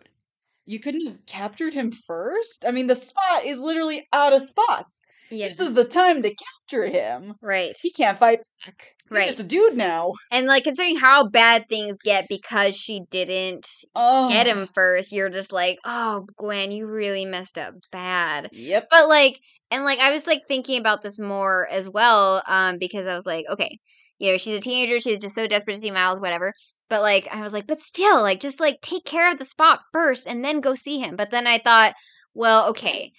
you couldn't have captured him first? I mean, the spot is literally out of spots. Yeah. This is the time to capture him. Right. He can't fight back. He's Right. just a dude now. And like considering how bad things get because she didn't Oh. get him first, you're just like, oh, Gwen, you really messed up bad. Yep. But like, and like, I was like thinking about this more as well, um, because I was like, okay, you know, she's a teenager, she's just so desperate to see Miles, whatever. But like, I was like, but still, like, just like take care of the spot first and then go see him. But then I thought, well, okay,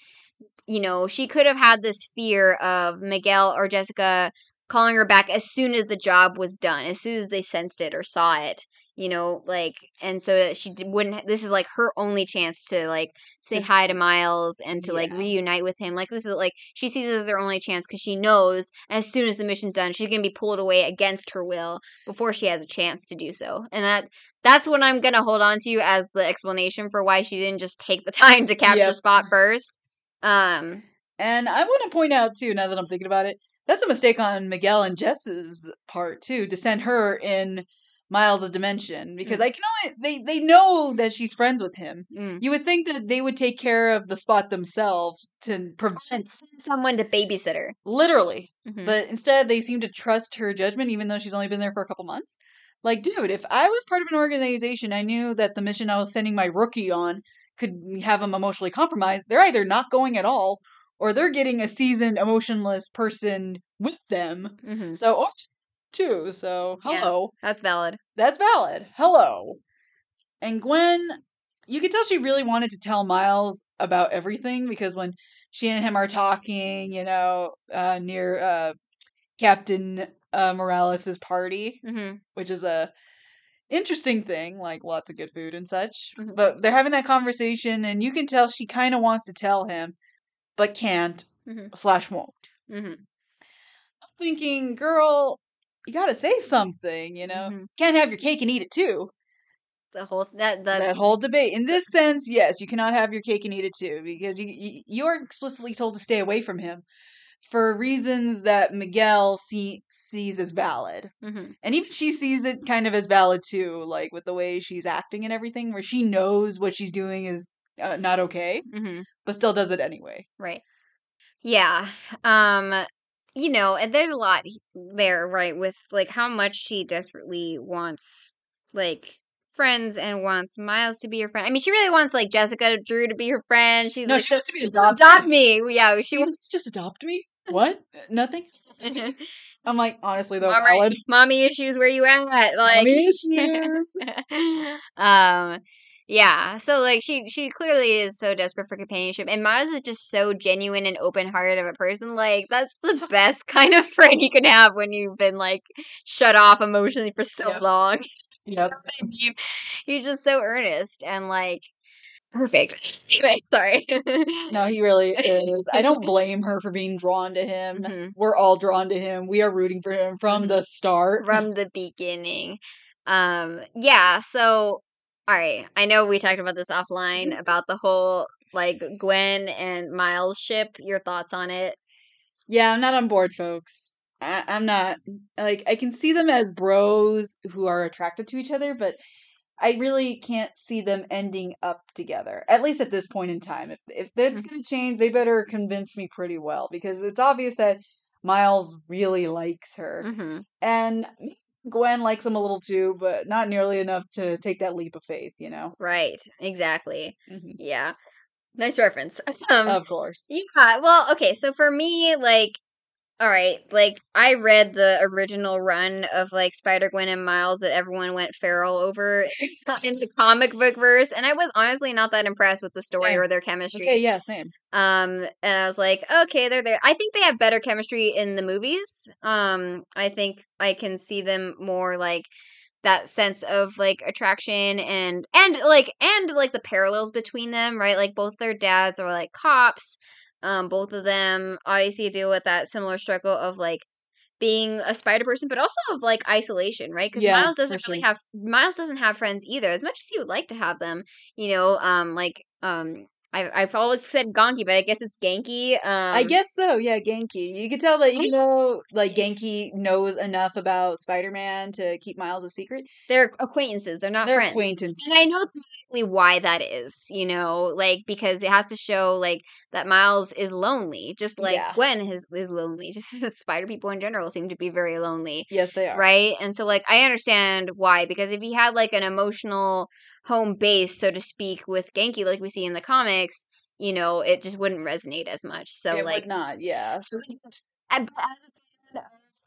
you know, she could have had this fear of Miguel or Jessica calling her back as soon as the job was done, as soon as they sensed it or saw it. you know, like, and so she wouldn't. This is like her only chance to like say Just- hi to Miles and to like reunite with him. Like, this is like she sees it as her only chance because she knows as soon as the mission's done, she's gonna be pulled away against her will before she has a chance to do so. And that that's what I'm gonna hold on to as the explanation for why she didn't just take the *laughs* time to capture Yep. Spot first. Um, And I want to point out too, now that I'm thinking about it, that's a mistake on Miguel and Jess's part too, to send her in Miles' dimension because I can only they they know that she's friends with him. mm. You would think that they would take care of the spot themselves to prevent send someone to babysit her. literally, Mhm. but instead they seem to trust her judgment, even though she's only been there for a couple months. Like, dude, if I was part of an organization, I knew that the mission I was sending my rookie on could have them emotionally compromised. They're either not going at all, or they're getting a seasoned, emotionless person with them. Mhm. So, or too. So, Yeah. hello, That's valid. that's valid. Hello. And Gwen, you could tell she really wanted to tell Miles about everything because when she and him are talking, you know, uh, near uh, Captain uh, Morales' party, hmm which is a interesting thing, like lots of good food and such. Mhm. But they're having that conversation, and you can tell she kind of wants to tell him, but can't Mhm. slash won't. hmm I'm thinking, girl, you gotta say something, you know. Mhm. Can't have your cake and eat it too. The whole that that, that whole debate. In this sense, yes, you cannot have your cake and eat it too, because you you, you are explicitly told to stay away from him for reasons that Miguel see, sees as valid, hmm and even she sees it kind of as valid too, like with the way she's acting and everything, where she knows what she's doing is uh, not okay, hmm but still does it anyway. Right. Yeah. Um. You know, and there's a lot there, right? With like how much she desperately wants, like friends, and wants Miles to be her friend. I mean, she really wants like Jessica Drew to be her friend. She's No, like, she wants to be adopted. adopt me. Yeah, she wants just adopt me. What? Nothing. *laughs* I'm like, honestly though, mommy, valid. mommy issues. Where you at? Like, Mommy *laughs* issues. um yeah so like she she clearly is so desperate for companionship and miles is just so genuine and open-hearted of a person like that's the *laughs* best kind of friend you can have when you've been like shut off emotionally for so Yep. long yep. I mean, he's just so earnest and like perfect anyway sorry No, he really is. I don't *laughs* blame her for being drawn to him. Mhm. We're all drawn to him. We are rooting for him from Mhm. the start. from the beginning. Um, yeah, so all right. I know we talked about this offline about the whole like Gwen and Miles ship. Your thoughts on it? Yeah, I'm not on board, folks. I'm not. Like, I can see them as bros who are attracted to each other, but I really can't see them ending up together. At least at this point in time. If if that's Mhm. going to change, they better convince me pretty well because it's obvious that Miles really likes her. Mm-hmm. And *laughs* Gwen likes him a little too, but not nearly enough to take that leap of faith, you know? Right. Exactly. hmm Yeah. Nice reference. *laughs* Um, Of course. Yeah, well, okay, so for me, like, all right, like I read the original run of like Spider Gwen and Miles that everyone went feral over *laughs* in the comic book verse, and I was honestly not that impressed with the story Same. or their chemistry. Okay, yeah, same. Um, and I was like, okay, they're there. I think they have better chemistry in the movies. Um, I think I can see them more like that sense of like attraction and and like and like the parallels between them, right? Like both their dads are like cops. Um, both of them obviously deal with that similar struggle of like being a spider person, but also of like isolation, right? Because Yeah, Miles doesn't really sure. have Miles doesn't have friends either, as much as he would like to have them. You know, um, like um, I I've always said Gonki, but I guess it's Genki. Um, I guess so, yeah, Genki. You could tell that even though like Genki knows enough about Spider-Man to keep Miles a secret, they're acquaintances. They're not they're friends. acquaintances. And I know why that is, you know, like because it has to show like that Miles is lonely, just like Yeah. Gwen is, is lonely. *laughs* Just as spider people in general seem to be very lonely. Yes, they are. right? And so like I understand why because if he had like an emotional home base, so to speak, with Genki like we see in the comics, you know, it just wouldn't resonate as much. So it like not, yeah. So but as a fan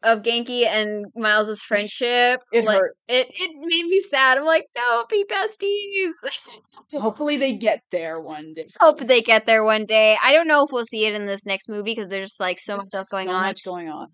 of Genki and Miles's friendship, It like, hurt. It it made me sad. I'm like, no, be besties. *laughs* hopefully they get there one day. Hope they get there one day. I don't know if we'll see it in this next movie because there's just like so much else going so on. much going on.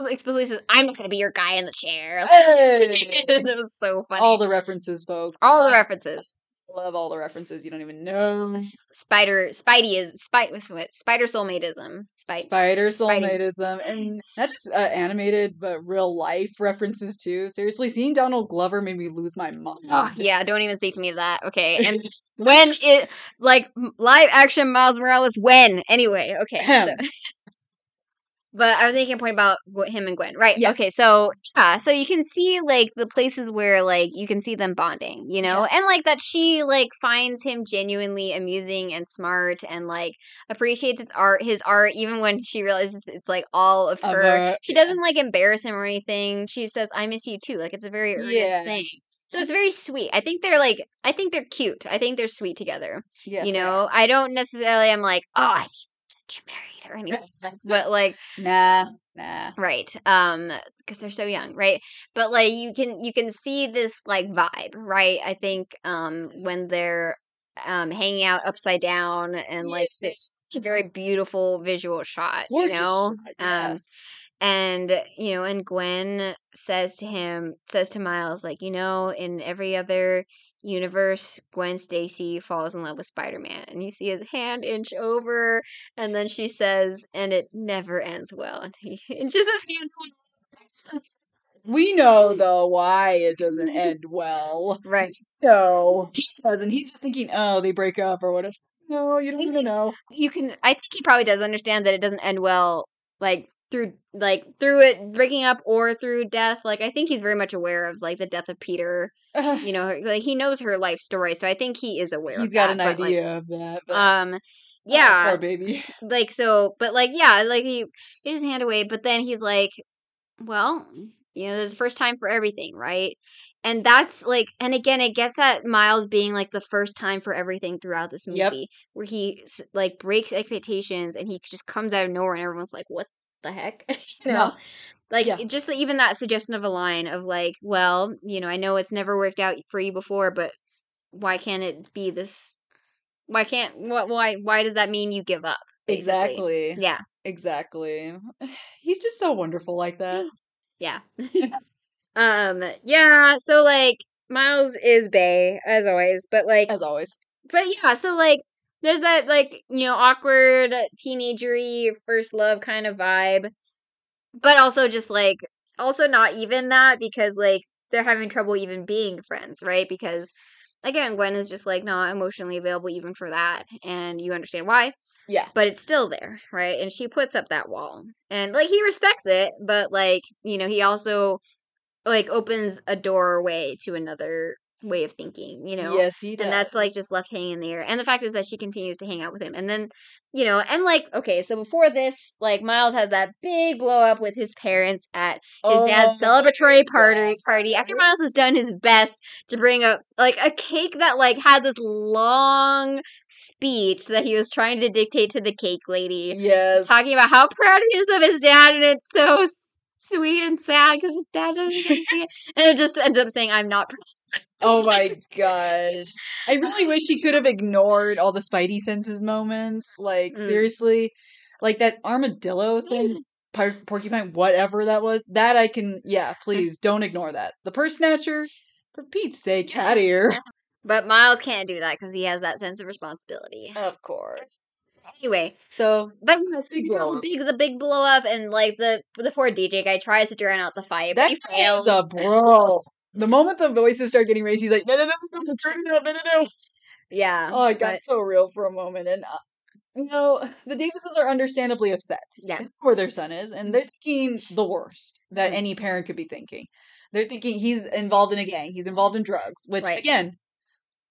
explicitly says, "I'm not gonna be your guy in the chair." Hey! *laughs* that was so funny. all the references, folks. all the references. Love all the references. You don't even know. Spider Spidey is Spide what Spider soulmateism. Spide Spider Spidey. soulmateism, and not just uh, animated, but real life references too. Seriously, seeing Donald Glover made me lose my mind. Oh, yeah, don't even speak to me of that. Okay. *laughs* And when it like live action Miles Morales when? Anyway, okay. So. But I was making a point about him and Gwen. Right. Yeah. Okay. So, yeah. So you can see like the places where like you can see them bonding, you know? And like that she like finds him genuinely amusing and smart and like appreciates his art, his art, even when she realizes it's like all of Of her. her, she doesn't like embarrass him or anything. She says, I miss you too. Like it's a very earnest Yeah. thing. So it's very sweet. I think they're like, I think they're cute. I think they're sweet together. You know, I don't necessarily, I'm like, oh, I get married or anything. *laughs* but like. Nah, nah. right um because they're so young right but like you can you can see this like vibe right i think um when they're um hanging out upside down and like Yes. it's a very beautiful visual shot you know um and you know and gwen says to him says to miles like you know in every other universe gwen stacy falls in love with spider-man and you see his hand inch over and then she says and it never ends well and he *laughs* inches his hand *laughs* We know though why it doesn't *laughs* end well. right No, and he's just thinking, oh, they break up or whatever. No, you don't even know. you can i think he probably does understand that it doesn't end well like through like through it breaking up or through death like i think he's very much aware of like the death of peter *laughs* you know like he knows her life story so i think he is aware of got that, an but, like, idea of that. But, um oh, yeah poor baby. *laughs* like so but like yeah like he he just hand away but then he's like well you know there's a first time for everything right and that's like and again it gets at miles being like the first time for everything throughout this movie Yep. where he like breaks expectations and he just comes out of nowhere and everyone's like what the heck *laughs* you know No. like Yeah. just even that suggestion of a line of like well you know i know it's never worked out for you before but why can't it be this why can't what why why does that mean you give up basically? Exactly. yeah Exactly. *sighs* He's just so wonderful like that. *laughs* Yeah. *laughs* um yeah, so like Miles is Bay as always, but like As always. but yeah, so like there's that like, you know, awkward teenagery first love kind of vibe. But also just like also not even that because like they're having trouble even being friends, right? Because again, Gwen is just like not emotionally available even for that and you understand why Yeah. but it's still there, right? And she puts up that wall. And like he respects it, but like, you know, he also like opens a doorway to another way of thinking, you know? Yes, he does. And that's like just left hanging in the air. And the fact is that she continues to hang out with him. And then, you know, and like, okay, so before this, like Miles had that big blow up with his parents at his dad's Oh, celebratory party party after Miles has done his best to bring up like a cake that like had this long speech that he was trying to dictate to the cake lady Yes. talking about how proud he is of his dad and it's so sweet and sad because his dad doesn't get to *laughs* see it and it just ends up saying i'm not proud Oh *laughs* my gosh. I really wish he could have ignored all the Spidey senses moments. Like, Mm. seriously. Like that armadillo thing, *laughs* por- porcupine, whatever that was. That I can, yeah, please don't ignore that. The purse snatcher, for Pete's sake, cat ear. but miles can't do that because he has that sense of responsibility Of course. anyway So, but Big big the big blow up and like the the poor dj guy tries to drown out the fight but he fails a bro. The moment the voices start getting raised, he's like, no, no, no, no, turn it up, no, no, no. yeah Oh, it got but- so real for a moment. And, uh, you know, the Davises are understandably upset. yeah *laughs* where their son is, and they're thinking the worst that Mhm. any parent could be thinking. They're thinking he's involved in a gang, he's involved in drugs, which Right. again,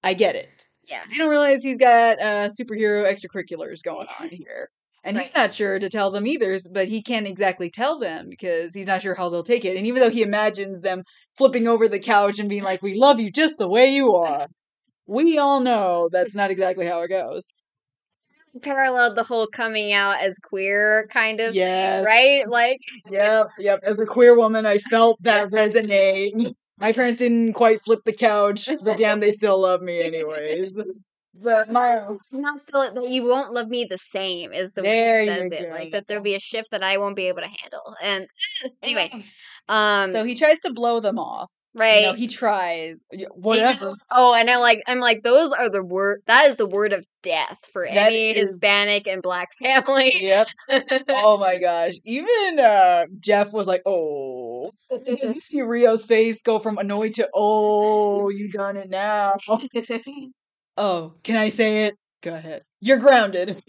I get it. yeah They don't realize he's got uh, superhero extracurriculars going on *laughs* here. And he's not sure to tell them either, but he can't exactly tell them because he's not sure how they'll take it. And even though he imagines them flipping over the couch and being like, We love you just the way you are, we all know that's not exactly how it goes. paralleled the whole coming out as queer kind of thing, Yes. right like Yep, yep. As a queer woman, I felt that resonate. My parents didn't quite flip the couch, but damn, they still love me anyways. But Miles. not still that you won't love me the same is the way you says it. go. Like that there'll be a shift that I won't be able to handle. And anyway, *laughs* um So he tries to blow them off. right. You know, he tries. Whatever. Oh, and I'm like, I'm like, those are the word. That is the word of death for That any is- Hispanic and Black *laughs* family. Yep. Oh my gosh. Even uh, Jeff was like, oh. Did *laughs* you see Rio's face go from annoyed to, oh, you done it now. *laughs* Oh, can I say it? Go ahead. You're grounded.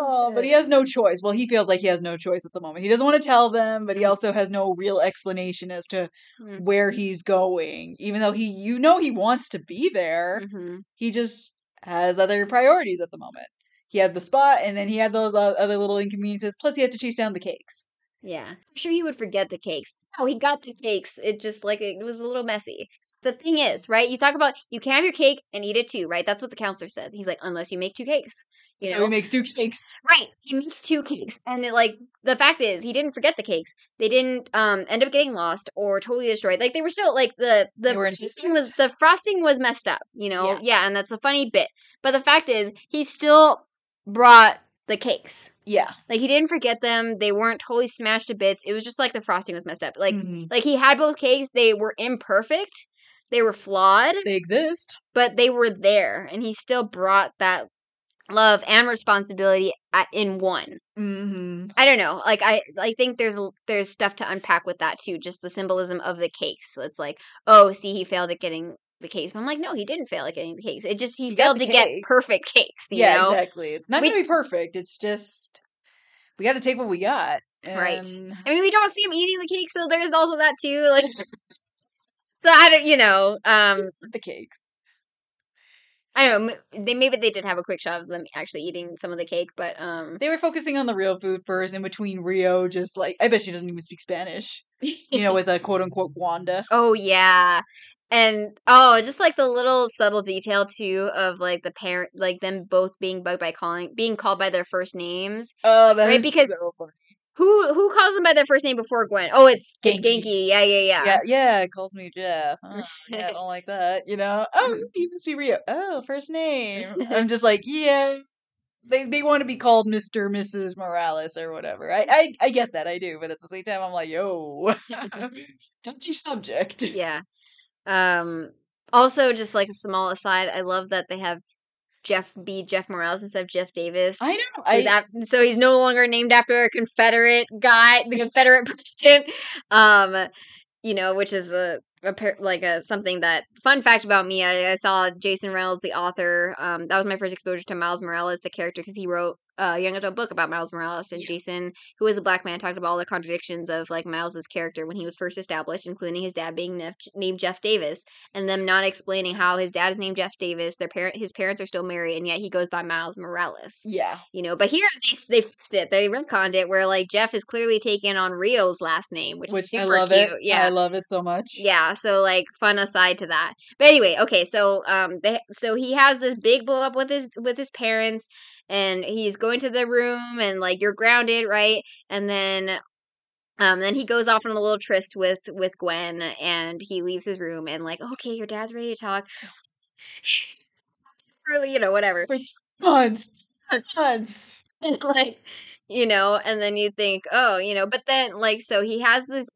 Oh, but he has no choice. Well, he feels like he has no choice at the moment. He doesn't want to tell them, but he also has no real explanation as to Mm. where he's going. Even though he, you know, he wants to be there, Mhm. he just has other priorities at the moment. He had the spot, and then he had those other little inconveniences. Plus, he had to chase down the cakes. Yeah, I'm sure he would forget the cakes. Oh, he got the cakes. It just like it was a little messy. The thing is, right? You talk about you can have your cake and eat it too, right? That's what the counselor says. He's like, unless you make two cakes. You so know, he makes two cakes. right? He makes two cakes, and it, like the fact is, he didn't forget the cakes. They didn't um end up getting lost or totally destroyed. Like they were still like the the frosting was the frosting was messed up. You know, Yeah. yeah, and that's a funny bit. But the fact is, he still brought the cakes. Yeah. Like he didn't forget them. They weren't totally smashed to bits. It was just like the frosting was messed up. Like Mhm. like he had both cakes. They were imperfect. They were flawed, they exist. but they were there, and he still brought that love and responsibility at, in one. hmm I don't know. Like I I think there's there's stuff to unpack with that too. Just the symbolism of the cakes. It's like, oh, see, he failed at getting the cakes. But I'm like, no, he didn't fail at getting the cakes. It just he, He failed to get perfect cakes. You Yeah, know? exactly. It's not We- going to be perfect. It's just we got to take what we got. Right. I mean, we don't see him eating the cake, so there's also that too. Like, *laughs* so I don't, you know, um, the cakes. I don't know. They maybe they did have a quick shot of them actually eating some of the cake, but um, They were focusing on the real food first, in between Rio, just like I bet she doesn't even speak Spanish. You know, *laughs* with a quote unquote Wanda. oh yeah, and oh, just like the little subtle detail too of like the parent, like them both being bugged by calling, being called by their first names. Oh, Right, because- so. Who who calls them by their first name before Gwen? Oh, it's it's Ganke. Ganke. Yeah, yeah, yeah. Yeah, yeah, calls me Jeff. Oh, yeah, I *laughs* don't like that. You know, oh, he must be Rio. Oh, first name. I'm *laughs* just like, yeah. They they want to be called Mr. Mrs. Morales or whatever. I, I I get that, I do, but at the same time, I'm like, yo, *laughs* touchy subject. Yeah. Um also just like a small aside, I love that they have Jeff be Jeff Morales instead of Jeff Davis. I know. He's I, ap- so he's no longer named after a Confederate guy, the Confederate president. Um, you know, which is a, a like a something that fun fact about me. I, I saw Jason Reynolds, the author. Um, that was my first exposure to Miles Morales, the character, because he wrote a young adult book about Miles Morales. And Yeah. Jason, who is a black man, talked about all the contradictions of like Miles's character when he was first established, including his dad being nef- named Jeff Davis, and them not explaining how his dad is named Jeff Davis. Their parent, his parents are still married, and yet he goes by Miles Morales yeah. you know. But here they they fixed it. They retconned it where like Jeff is clearly taken on Rio's last name, which, Which is I love cute. it. Yeah. I love it so much. yeah, so like fun aside to that. But anyway, okay, so um they so he has this big blow up with his with his parents and he's going to the room and like you're grounded, right? And then um then he goes off on a little tryst with with Gwen and he leaves his room and like, okay, your dad's ready to talk. *laughs* really, you know, whatever. Tons. Tons. *laughs* like you know and then you think oh you know but then like so he has this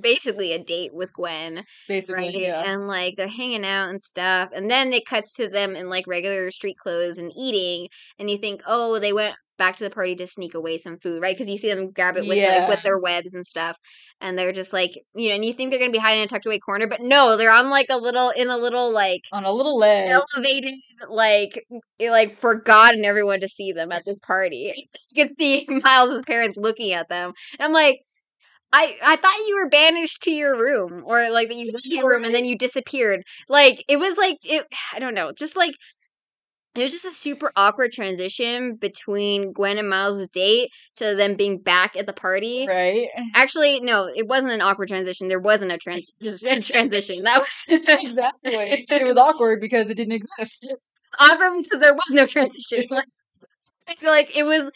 basically a date with gwen Basically, right yeah. and like they're hanging out and stuff and then it cuts to them in like regular street clothes and eating and you think oh they went back to the party to sneak away some food right because you see them grab it with Yeah. like with their webs and stuff and they're just like you know and you think they're gonna be hiding in a tucked away corner but no they're on like a little in a little like On a little ledge. elevated, like, like forgotten everyone to see them at this party. *laughs* *laughs* You can see Miles' parents looking at them. And I'm like, I I thought you were banished to your room, or like that you went to your room and then you disappeared. Like it was like it. *sighs* I don't know, just like. It was just a super awkward transition between Gwen and Miles' date to them being back at the party. Right? Actually, no, it wasn't an awkward transition. There wasn't a trans- *laughs* a transition. That was *laughs* Exactly. it was awkward because it didn't exist. It's awkward because there was no transition. *laughs* I feel like it was,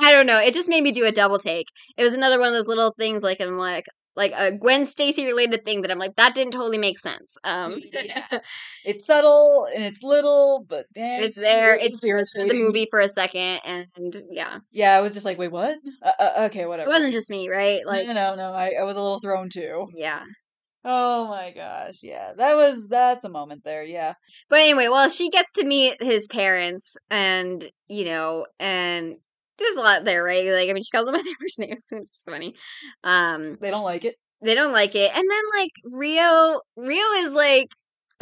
I don't know. It just made me do a double take. It was another one of those little things. Like I'm like, like a Gwen Stacy related thing that I'm like that didn't totally make sense. Um, *laughs* *laughs* It's subtle and it's little, but damn, it's there. it It's the movie for a second, and yeah, Yeah, I was just like, wait, what? Uh, uh, okay, whatever. it wasn't just me, right? Like, no, no, no. I, I was a little thrown too. yeah. Oh my gosh, yeah, that was that's a moment there. Yeah, But anyway, well, she gets to meet his parents, and you know, and there's a lot there, right? Like, I mean, she calls them by their first names. It's funny. Um, they don't like it. they don't like it, and then like Rio, Rio is like,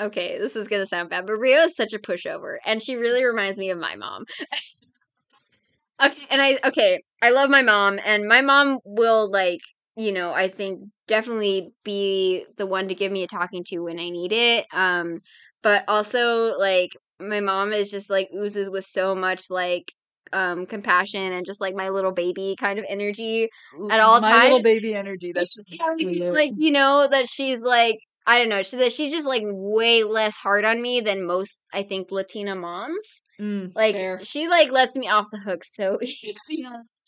okay, this is gonna sound bad, but Rio is such a pushover, and she really reminds me of my mom. *laughs* okay, and I okay, I love my mom, and my mom will like, you know, I think definitely be the one to give me a talking to when I need it. Um, but also like my mom is just like oozes with so much like um compassion and just like my little baby kind of energy At all times. my little baby energy. That's like you know that she's like I don't know she, that she's just like way less hard on me than most I think Latina moms Mm, like fair. she like lets me off the hook so *laughs* easy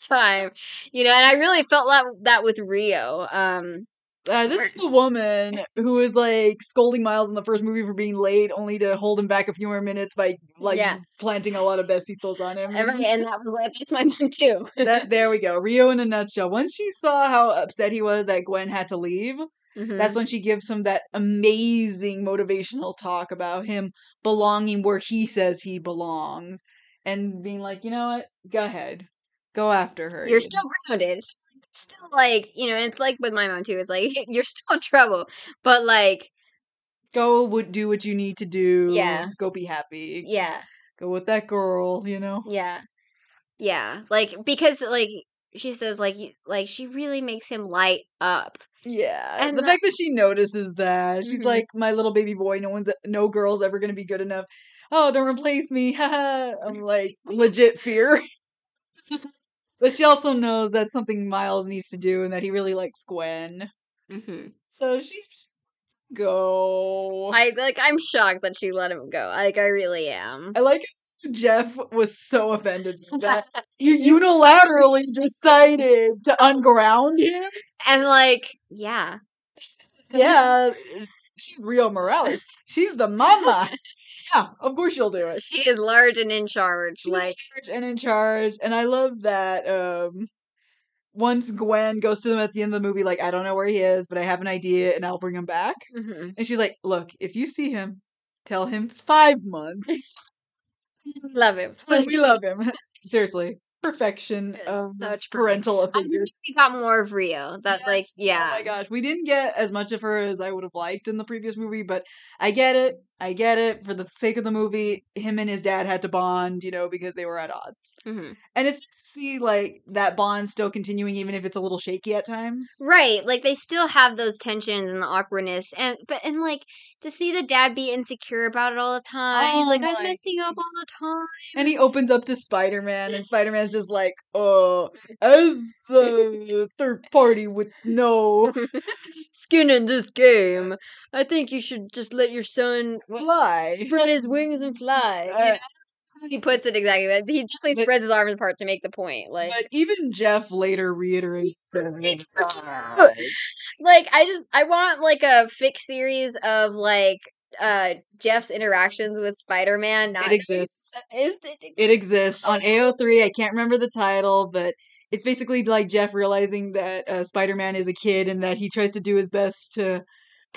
time you know and I really felt that that with Rio um Uh, this is the woman who was like scolding Miles in the first movie for being late, only to hold him back a few more minutes by like Yeah. planting a lot of besitos on him. and, and that was like that's my mom too that there we go. Rio in a nutshell. Once she saw how upset he was that Gwen had to leave, Mhm. that's when she gives him that amazing motivational talk about him belonging where he says he belongs and being like, you know what? Go ahead. Go after her. you're you still grounded still like you know it's like with my mom too it's like *laughs* you're still in trouble but like go would do what you need to do. Yeah. Go be happy. yeah Go with that girl, you know? Yeah. Yeah. Like because like she says like you like she really makes him light up. Yeah. And the fact that she notices that. She's Mhm. like, my little baby boy, no one's no girl's ever gonna be good enough. Oh, don't replace me. *laughs* I'm like legit fear. *laughs* but she also knows that's something Miles needs to do and that he really likes Gwen. Mm-hmm. So she go. I like I'm shocked that she let him go. Like I really am. I like Jeff was so offended *laughs* that. You unilaterally decided to unground him. And like, yeah. Yeah, *laughs* she's Rio Morales. She's the mama. *laughs* Yeah, of course she'll do it. She is large and in charge. She's like in charge and in charge, and I love that. Um, once Gwen goes to them at the end of the movie, like I don't know where he is, but I have an idea, and I'll bring him back. mhm. And she's like, "Look, if you see him, tell him five months. love *laughs* him. we love him. *laughs* Seriously, perfection of such parental figures." we got more of Rio. That like yeah. Oh my gosh, we didn't get as much of her as I would have liked in the previous movie, but I get it. I get it. For the sake of the movie, him and his dad had to bond, you know, because they were at odds. Mhm. And it's to see like that bond still continuing, even if it's a little shaky at times. Right, like they still have those tensions and the awkwardness, and but and like to see the dad be insecure about it all the time. He's Oh like, my I'm messing up all the time. And he opens up to Spider Man, and Spider Man's just like, oh, *laughs* as a third party with no *laughs* Skin in this game. I think you should just let your son fly." spread his wings and fly. *laughs* Uh, you know? He puts it exactly. but He definitely But- spreads his arms apart to make the point. Like, But even Jeff later reiterates *laughs* *laughs* like I just I want like a fic series of like uh Jeff's interactions with Spider Man. Not It exists. Is it, It exists on AO3. I can't remember the title, but it's basically like Jeff realizing that uh, Spider-Man is a kid and that he tries to do his best to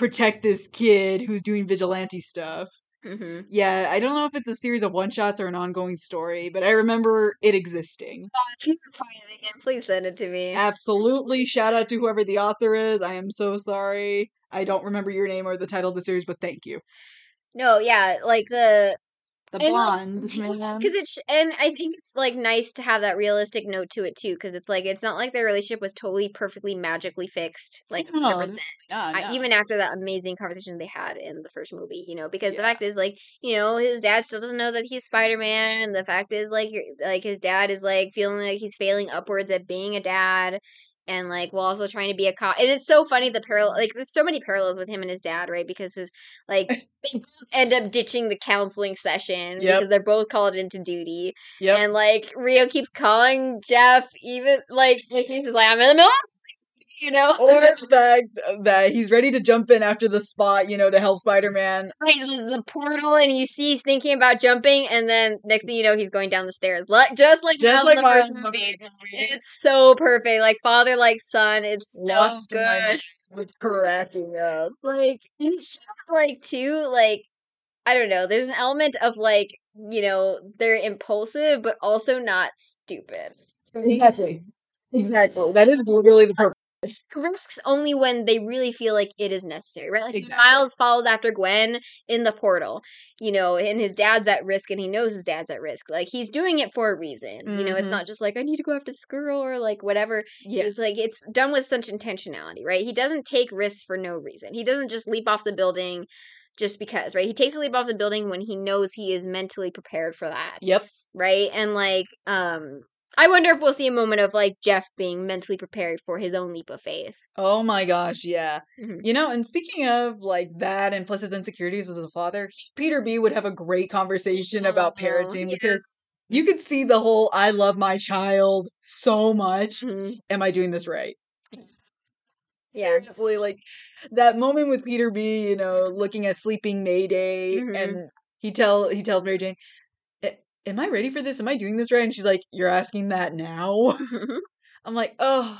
protect this kid who's doing vigilante stuff. Mhm. Yeah, I don't know if it's a series of one-shots or an ongoing story, but I remember it existing. If you can find it again, please send it to me. Absolutely. Shout out to whoever the author is. I am so sorry. I don't remember your name or the title of the series, but thank you. No, yeah, like the The And, blonde because it's and I think it's like nice to have that realistic note to it too, because it's like it's not like their relationship was totally perfectly magically fixed, like No, hundred percent. Yeah, I- even after that amazing conversation they had in the first movie, you know, because the fact is like, you know, his dad still doesn't know that he's Spider Man, and the fact is like, like his dad is like feeling like he's failing upwards at being a dad, and like while also trying to be a cop. And it's so funny the parallel, like there's so many parallels with him and his dad, right? Because his like *laughs* they both end up ditching the counseling session Yep. because they're both called into duty, Yep. and like Rio keeps calling Jeff, even like like he's like I'm in the middle. You know? *laughs* or the fact that he's ready to jump in after the spot, you know, to help Spider-Man. Right, the, the portal, and you see he's thinking about jumping, and then next thing you know, he's going down the stairs, like just like Just like the first movie. movie. It's so perfect, like father, like son. It's so Lost good. was cracking up. Like, and it's just, like too, like I don't know. There's an element of like you know they're impulsive, but also not stupid. Exactly. Exactly. That is literally the purpose. Risks only when they really feel like it is necessary, right? Like Exactly. Miles follows after Gwen in the portal, you know, and his dad's at risk and he knows his dad's at risk. Like he's doing it for a reason. You know, it's Mhm. not just like I need to go after this girl or like whatever. Yeah. It's like it's done with such intentionality, right? He doesn't take risks for no reason. He doesn't just leap off the building just because, right? He takes a leap off the building when he knows he is mentally prepared for that Yep. right? And like, um, I wonder if we'll see a moment of like Jeff being mentally prepared for his own leap of faith. Oh my gosh, yeah. Mhm. You know, and speaking of like that and plus his insecurities as a father, he- Peter B would have a great conversation about Uh-huh, parenting yeah. because you could see the whole I love my child so much. Mhm. Am I doing this right? Yeah. Seriously, like that moment with Peter B, you know, looking at sleeping Mayday Mhm. and he tell he tells Mary Jane, "A- Am I ready for this? Am I doing this right? And she's like, You're asking that now? *laughs* I'm like, oh.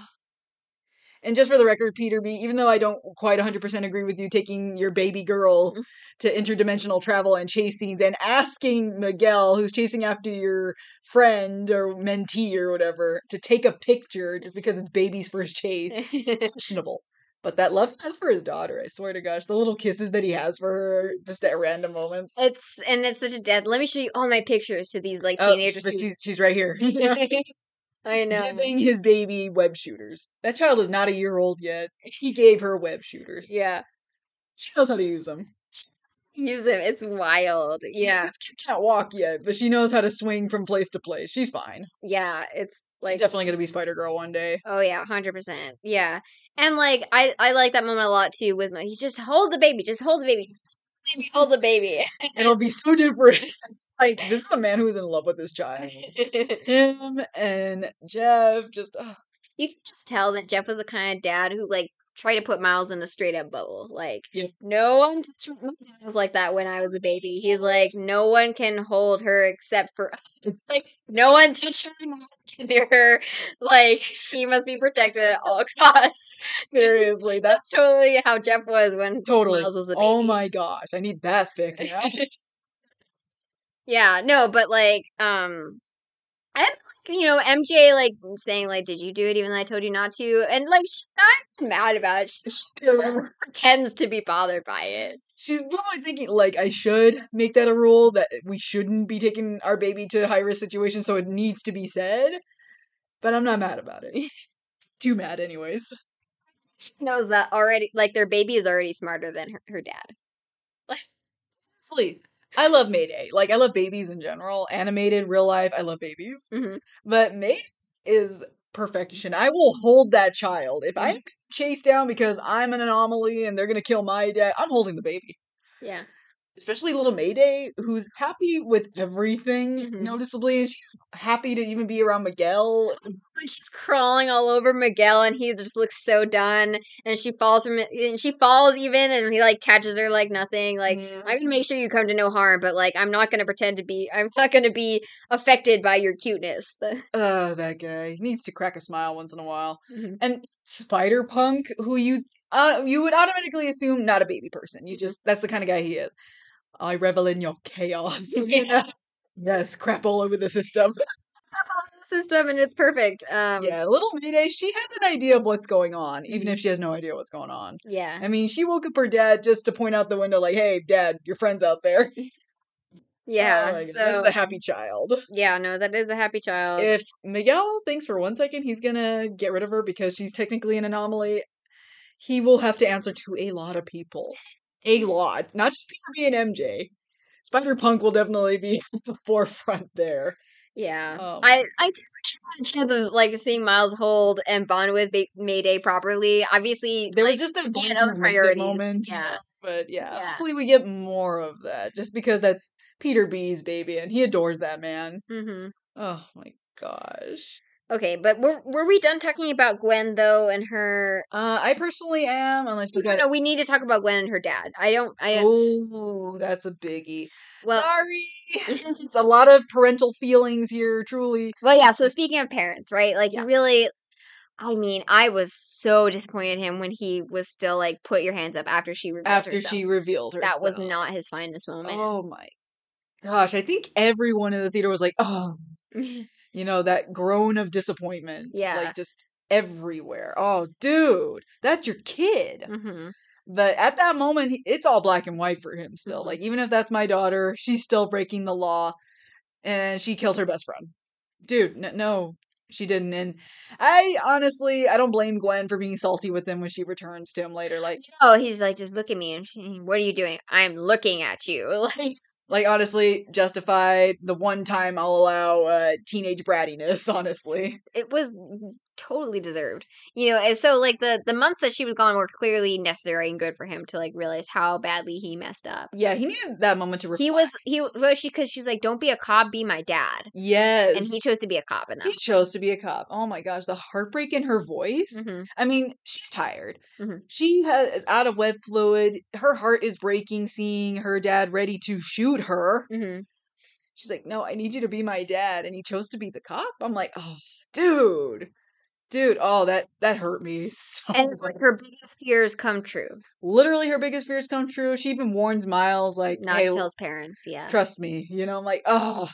And just for the record, Peter B, even though I don't quite 100% agree with you taking your baby girl Mm. to interdimensional travel and chase scenes and asking Miguel, who's chasing after your friend or mentee or whatever, to take a picture just because it's baby's first chase, *laughs* questionable. But that love he has for his daughter, I swear to gosh, the little kisses that he has for her just at random moments. it's and it's such a dead. Let me show you all my pictures to these like Oh, teenagers. but who- she's right here. *laughs* *laughs* I know. Giving his baby web shooters. That child is not a year old yet. He gave her web shooters. Yeah, She knows how to use them. Use him. It's wild. Yeah, This kid can't walk yet, but she knows how to swing from place to place. She's fine. yeah. It's Like, She's definitely gonna be Spider Girl one day. Oh yeah, hundred percent. Yeah, and like I I like that moment a lot too. With my, he's just hold the baby, just hold the baby, baby, hold the baby. *laughs* It'll be so different. *laughs* like this is a man who is in love with his child. *laughs* Him and Jeff just you can just tell that Jeff was the kind of dad who like tried to put Miles in a straight up bubble. Like, Yep. no one touched my dad was like that when I was a baby. He's like, no one can hold her except for *laughs* like no one touch her, no one can near her. Like she must be protected at all *laughs* costs. seriously. *laughs* That's totally how Jeff was when totally. Miles was a baby. Oh my gosh, I need that thick. Yeah, no, but like, um, I you know, MJ like saying like, "Did you do it?" Even though I told you not to, and like, she's not mad about it. She *laughs* pretends to be bothered by it. She's probably thinking like I should make that a rule that we shouldn't be taking our baby to high risk situations, so it needs to be said. But I'm not mad about it. *laughs* Too mad, anyways. She knows that already. Like, their baby is already smarter than her, her dad. Sleep. I love Mayday. Like I love babies in general. Animated, real life. I love babies. Mhm. But Mayday is perfection. I will hold that child. If Mm-hmm. I'm chased down because I'm an anomaly and they're gonna kill my dad, I'm holding the baby. Yeah, Especially little Mayday, who's happy with everything Mhm. noticeably, and she's happy to even be around Miguel. when she's crawling all over Miguel, and he just looks so done, and she falls from it, and she falls even, and he like catches her like nothing. Like, Mhm. I'm gonna make sure you come to no harm, but like, I'm not gonna pretend to be. I'm not gonna be affected by your cuteness. Uh, *laughs* that guy he needs to crack a smile once in a while. Mhm. And Spider Punk, who you uh you would automatically assume not a baby person. You just that's the kind of guy he is. I revel in your chaos. *laughs* you know? Yes, crap all over the system. System and it's perfect. Um, yeah, little Mayday, she has an idea of what's going on, even Mhm. if she has no idea what's going on. yeah, I mean, she woke up her dad just to point out the window, like, "Hey, Dad, your friend's out there." *laughs* *laughs* yeah. Oh so a happy child. yeah, no, that is a happy child. if Miguel thinks for one second he's gonna get rid of her because she's technically an anomaly, he will have to answer to a lot of people. A lot. Not just Peter B and MJ. Spider Punk will definitely be *laughs* at the forefront there. yeah, Oh I I do had a chance of like seeing Miles hold and bond with Ba- Mayday properly. Obviously, There was just that again, of priorities. moment. Yeah. But yeah, Yeah. hopefully we get more of that. Just because that's Peter B's baby and he adores that man. hmm Oh my gosh. Okay, but were were we done talking about Gwen though and her? Uh, I personally am, unless you No, no, we need to talk about Gwen and her dad. I don't. I. Oh, that's a biggie. Well, Sorry, *laughs* it's a lot of parental feelings here. Truly, well, yeah. So speaking of parents, right? Like, Yeah. really, I mean, I was so disappointed in him when he was still like, "Put your hands up" after she revealed after herself. she revealed herself, that was not his finest moment. Oh my gosh, I think everyone in the theater was like, "Oh," *laughs* you know, that groan of disappointment. Yeah. like just everywhere. Oh, dude, that's your kid. hmm But at that moment, it's all black and white for him still. Mhm. Like, even if that's my daughter, she's still breaking the law and she killed her best friend. Dude, n- no, she didn't. And I honestly, I don't blame Gwen for being salty with him when she returns to him later. Like, Oh, he's like, just look at me, and she, what are you doing? I'm looking at you. *laughs* Like, like honestly, justified. The one time I'll allow uh, teenage brattiness, *laughs* honestly. it was totally deserved. You know, and so like the the months that she was gone were clearly necessary and good for him to like realize how badly he messed up. Yeah, he needed that moment to reflect. He was he was she because she's like, don't be a cop, be my dad, Yes. and he chose to be a cop in that. he chose to be a cop. Oh my gosh, the heartbreak in her voice. hmm I mean, she's tired. Mhm. She has is out of web fluid. Her heart is breaking seeing her dad ready to shoot her. hmm She's like, "No, I need you to be my dad," and he chose to be the cop. I'm like, "Oh, dude, dude, oh that that hurt me *laughs* so." And it's like her biggest fears come true. Literally, her biggest fears come true. She even warns Miles, like, Not "Hey, to tell his parents. Yeah. trust me." You know, I'm like, "Oh."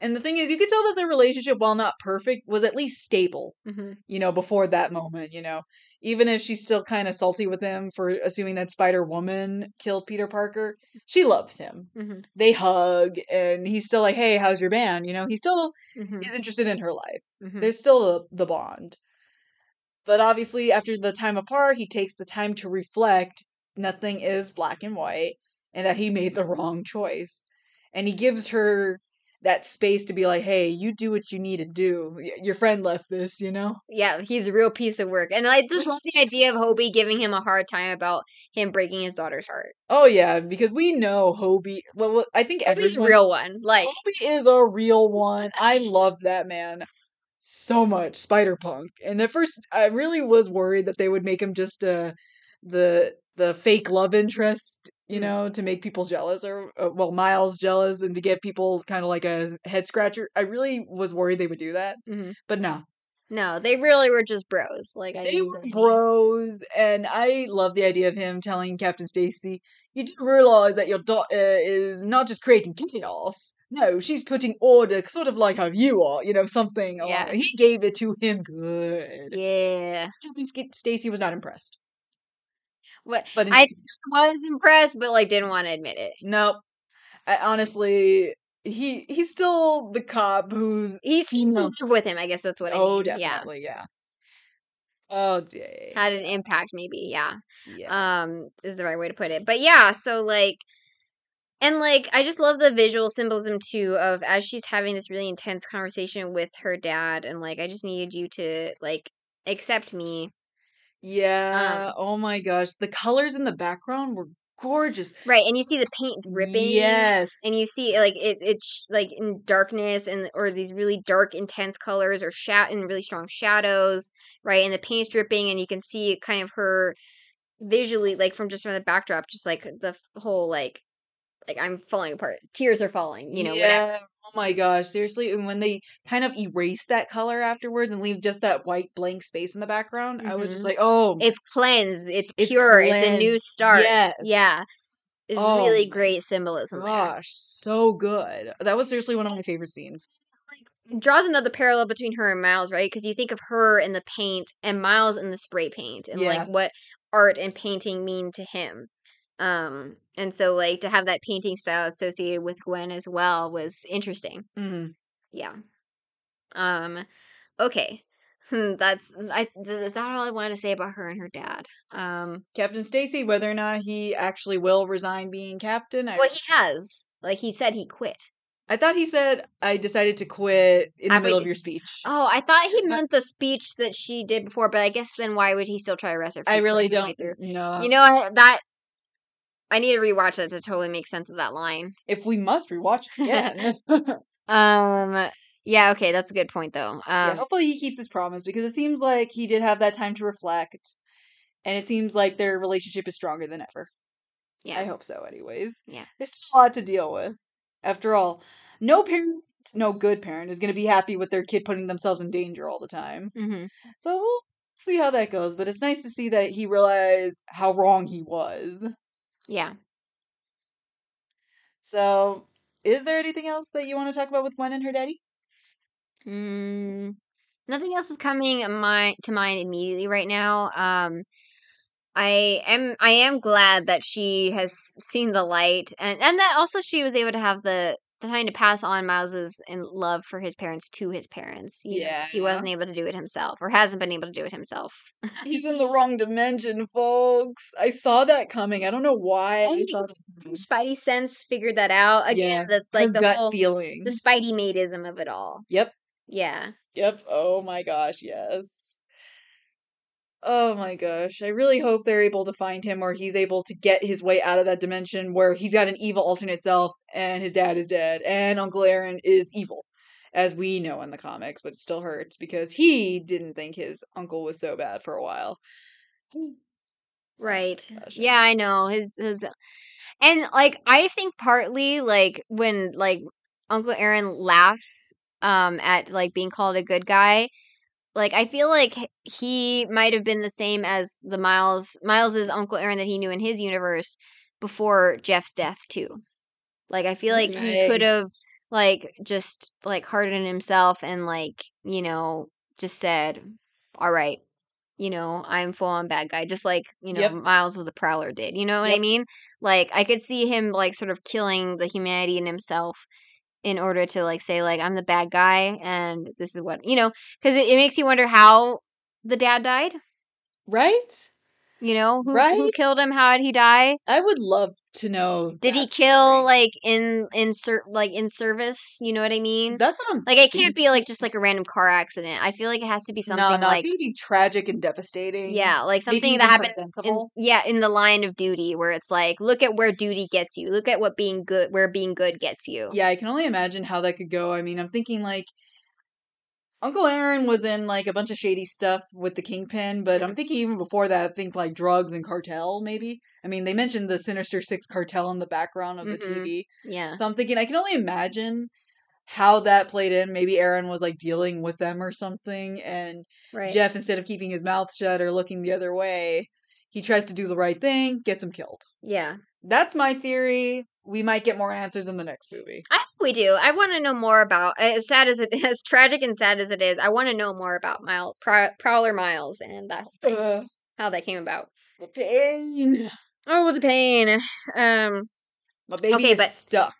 And the thing is, you could tell that their relationship, while not perfect, was at least stable. hmm you know, before that moment, you know. Even if she's still kind of salty with him for assuming that Spider Woman killed Peter Parker, she loves him. hmm They hug, and he's still like, "Hey, how's your band?" You know, he's still hmm is interested in her life. hmm There's still the, the bond. But obviously, after the time apart, he takes the time to reflect. Nothing is black and white, and that he made the wrong choice. And he gives her that space to be like, "Hey, you do what you need to do. Your friend left this, you know." Yeah, he's a real piece of work, and I just love the *laughs* idea of Hobie giving him a hard time about him breaking his daughter's heart. Oh yeah, because we know Hobie. Well, I think Hobie's a real one. Like, Hobie is a real one. I love that man so much, Spider Punk. And at first, I really was worried that they would make him just uh the the fake love interest, you Mm. know, to make people jealous, or uh, well, Miles jealous, and to get people kind of like a head scratcher. I really was worried they would do that, mhm. but no, no, they really were just bros. Like, I they were bros, and I love the idea of him telling Captain Stacy, "You do realize that your daughter is not just creating chaos. No, she's putting order, sort of like how you are. You know, something. Yeah. He gave it to him good. Yeah. Captain Stacy was not impressed, What but I was impressed, but like didn't want to admit it. nope. I, honestly, he he's still the cop who's He's with him. I guess that's what I oh mean. Yeah, definitely yeah. Oh day. had an impact, maybe. Yeah. Yeah. um is the right way to put it but yeah so like and like i just love the visual symbolism too of as she's having this really intense conversation with her dad and like i just needed you to like accept me Yeah. Um oh my gosh, the colors in the background were gorgeous. right and you see the paint dripping Yes. and you see like it it's like in darkness and or these really dark intense colors or shat and really strong shadows right and the paint's dripping and you can see kind of her visually like from just from the backdrop just like the whole like like i'm falling apart tears are falling you know whatever yeah. Oh my gosh, seriously. And when they kind of erase that color afterwards and leave just that white blank space in the background, I was just Mhm. like, oh, it's cleansed it's It's pure it's a new start yes. yeah it's Oh really great symbolism there. gosh, so good. That was seriously one of my favorite scenes. It draws another parallel between her and Miles, right? Because you think of her in the paint and Miles in the spray paint, and Yeah. like what art and painting mean to him. Um, and so like to have that painting style associated with Gwen as well was interesting. Mhm. Yeah. Um, okay. Hmm, that's I. Is that all I wanted to say about her and her dad? Um, Captain Stacy, whether or not he actually will resign being captain, I, well, he has. Like he said, he quit. I thought he said, I decided to quit in the After middle of your speech. Oh, I thought he meant the speech that she did before, but I guess then why would he still try to arrest her? I really don't through? know. You know that I need to rewatch that to totally make sense of that line. if we must rewatch it again. *laughs* Um, Yeah, okay, that's a good point though. yeah, Um, hopefully he keeps his promise because it seems like he did have that time to reflect, and it seems like their relationship is stronger than ever. yeah. I hope so, anyways. Yeah. There's still a lot to deal with. After all, no parent, no good parent, is going to be happy with their kid putting themselves in danger all the time. hmm So we'll see how that goes. But it's nice to see that he realized how wrong he was. Yeah. So, is there anything else that you want to talk about with Gwen and her daddy? Mm, nothing else is coming my to mind immediately right now. Um, I am I am glad that she has seen the light and and that also she was able to have the the time to pass on Miles's in love for his parents to his parents. Know, 'cause he wasn't able to do it himself or hasn't been able to do it himself. He's in the wrong dimension, folks. I saw that coming. I don't know why I And saw that. Spidey sense figured that out again. Yeah, The like the gut whole feeling. the Spidey madeism of it all. Yep. Yeah. Yep. Oh my gosh, yes. Oh my gosh. I really hope they're able to find him or he's able to get his way out of that dimension where he's got an evil alternate self and his dad is dead and Uncle Aaron is evil, as we know in the comics, but it still hurts because he didn't think his uncle was so bad for a while. *sighs* Right. gosh, Yeah, I know. His his and like I think partly like when like Uncle Aaron laughs um at like being called a good guy, like I feel like he might have been the same as the Miles Miles's Uncle Aaron that he knew in his universe before Jeff's death too. Like I feel like he could have like just like hardened himself and like, you know, just said, "All right, you know, I'm full on bad guy," just like, you know, Yep. Miles of the Prowler did. You know what I mean? Like I could see him like sort of killing the humanity in himself in order to like say like I'm the bad guy and this is what, you know, cuz it, it makes you wonder how the dad died, Right? You know? Who who killed him? How did he die? I would love to know. Did he kill story. like in in ser- like in service? You know what I mean? That's what I'm Like it can't be like just like a random car accident. I feel like it has to be something no, like it's gonna be tragic and devastating. yeah, like something that happened in, yeah, in the line of duty where it's like look at where duty gets you. Look at what being good where being good gets you. Yeah, I can only imagine how that could go. I mean, I'm thinking like Uncle Aaron was in like a bunch of shady stuff with the Kingpin, but I'm thinking even before that, I think like drugs and cartel, maybe. I mean, they mentioned the Sinister Six cartel in the background of the Mhm. TV. Yeah. So I'm thinking I can only imagine how that played in. Maybe Aaron was like dealing with them or something, and Right. Jeff, instead of keeping his mouth shut or looking the other way, he tries to do the right thing, gets him killed. Yeah. That's my theory. We might get more answers in the next movie. I hope we do. I want to know more about as sad as it *laughs* as tragic and sad as it is. I want to know more about Mile Prow- Prowler Miles and that Uh, how that came about. the pain. Oh, the pain. Um My baby Okay, is but- stuck.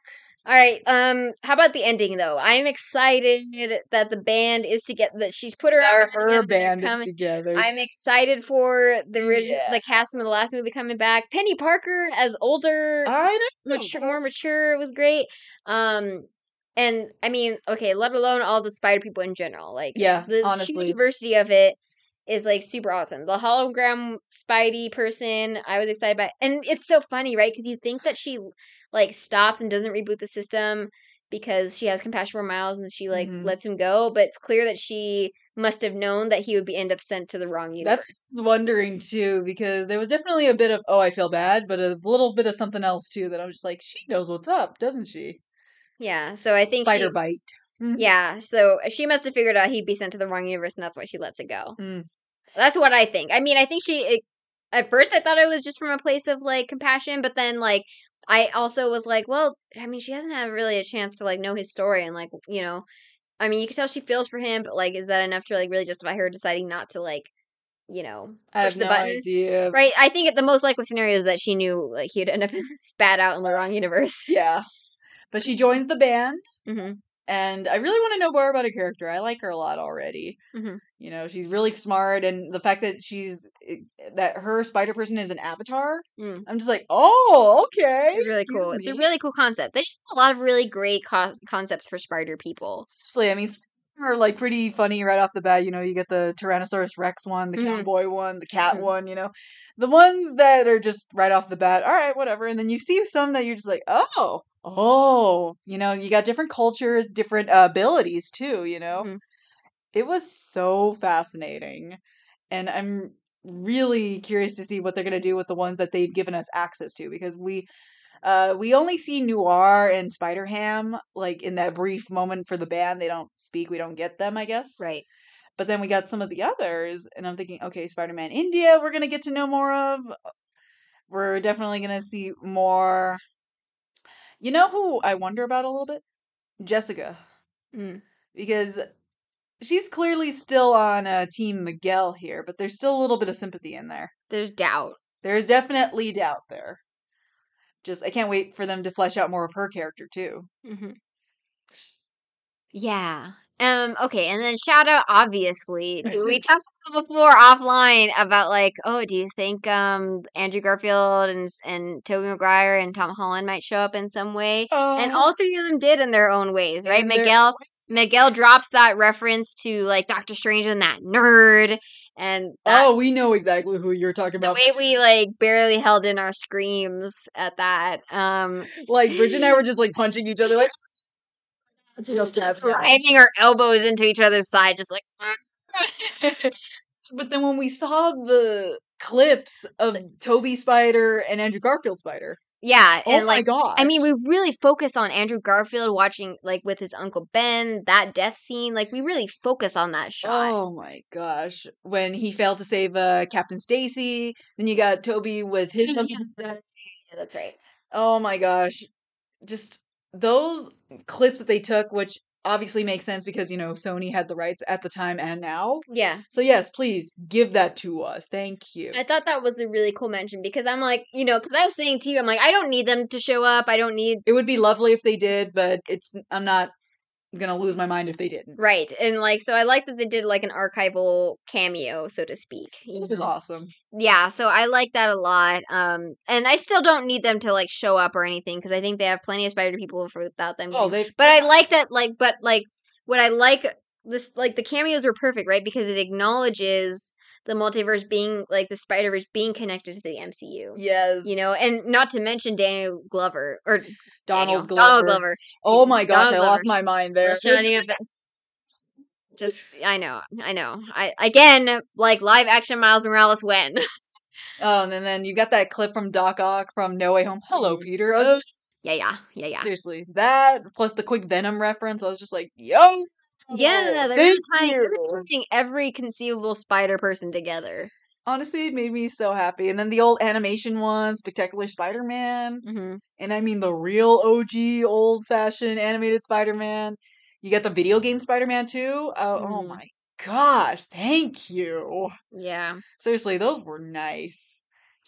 All right. Um, how about the ending though? I'm excited that the band is to get that she's put her out her band coming- is together. I'm excited for the Yeah. the cast from the last movie coming back. Peni Parker as older, I know. mature, more mature was great. Um, and I mean, okay, let alone all the Spider people in general. Like, Yeah, the honestly. diversity of it is like super awesome. The hologram Spidey person, I was excited by, and it's so funny, right? Because you think that she like stops and doesn't reboot the system because she has compassion for Miles and she like Mhm. lets him go, but it's clear that she must have known that he would be end up sent to the wrong universe. That's wondering too because there was definitely a bit of oh I feel bad, but a little bit of something else too that I'm just like she knows what's up, doesn't she? yeah. So I think Spider she, bite. Mhm. Yeah, so she must have figured out he'd be sent to the wrong universe, and that's why she lets it go. Mm. That's what I think. I mean, I think she. It, at first, I thought it was just from a place of like compassion, but then like I also was like, well, I mean, she hasn't had really a chance to like know his story, and like you know, I mean, you can tell she feels for him, but like, is that enough to like really justify her deciding not to like, you know, push the no button? idea. Right. I think the most likely scenario is that she knew like he'd end up spat out in the wrong universe. Yeah. But she joins the band hmm and I really want to know more about her character. I like her a lot already. Mhm. You know, she's really smart and the fact that she's eh, that her spider person is an avatar, Mm. I'm just like, "Oh, okay." It's really excuse cool. It's a really cool concept. There's just a lot of really great cos- concepts for spider people. Seriously, I mean, are like pretty funny right off the bat. You know, you get the Tyrannosaurus Rex one, the Mhm. cowboy one, the cat Mhm. one. You know, the ones that are just right off the bat. All right, whatever. And then you see some that you're just like, oh, oh. You know, you got different cultures, different uh, abilities too. You know, Mhm. it was so fascinating, and I'm really curious to see what they're gonna do with the ones that they've given us access to because we uh, we only see Noir and Spider Ham like in that brief moment for the band. They don't speak. We don't get them, I guess. Right. But then we got some of the others, and I'm thinking, okay, Spider Man India, we're gonna get to know more of. We're definitely gonna see more. You know who I wonder about a little bit? Jessica, Mm. because she's clearly still on uh, Team Miguel here, but there's still a little bit of sympathy in there. There's doubt. There's definitely doubt there. Just I can't wait for them to flesh out more of her character too. hmm Yeah. Um. Okay. And then shout out, obviously, we talked about before offline about like, oh, do you think um Andrew Garfield and and Tobey Maguire and Tom Holland might show up in some way? And all three of them did in their own ways, right? In Miguel Miguel drops that reference to like Doctor Strange and that nerd, and that, Oh, we know exactly who you're talking about. the way we like barely held in our screams at that. Um, Like Bridgette and I were just like punching each other, like driving our elbows into each other's side, just like. But then when we saw the clips of Tobey Spider and Andrew Garfield Spider, Yeah, oh and my like god! I mean, we really focus on Andrew Garfield watching like with his uncle Ben that death scene. Like we really focus on that shot. Oh my gosh! When he failed to save uh, Captain Stacy, then you got Tobey with his. *laughs* Yeah, that's right. Oh my gosh. Just those clips that they took, which obviously makes sense because, you know, Sony had the rights at the time and now. Yeah, So, yes, please give that to us. Thank you. I thought that was a really cool mention because I'm like, you know, because I was saying to you, I'm like, I don't need them to show up. I don't need It would be lovely if they did, but it's, I'm not going to lose my mind if they didn't. right, and like, so I like that they did like an archival cameo, so to speak. It was awesome. Yeah, so I like that a lot. Um, and I still don't need them to like show up or anything because I think they have plenty of spider people for without them. Oh, they, But I like that, like, but like, what I like this, like, the cameos were perfect, right? Because it acknowledges the multiverse being like the Spider Verse being connected to the MCU. yes. You know, and not to mention Daniel Glover or Donald Daniel- Glover. Donald Glover. Oh my gosh, Donald I Glover. lost my mind there. Was shining up- Just, I know, I know. I again, like live action Miles Morales when. *laughs* Oh, and then, you got that clip from Doc Ock from No Way Home. Hello, Mhm. Peter. Was- yeah, yeah, yeah, yeah. Seriously, that plus the quick Venom reference, I was just like, yo, Yeah, they're thank tying, they're tying every conceivable spider person together. Honestly, it made me so happy. And then the old animation one, Spectacular Spider-Man, hmm and I mean the real OG, old-fashioned animated Spider-Man. You got the video game Spider-Man too. Oh, oh Mhm. my gosh, thank you. Yeah. Seriously, those were nice.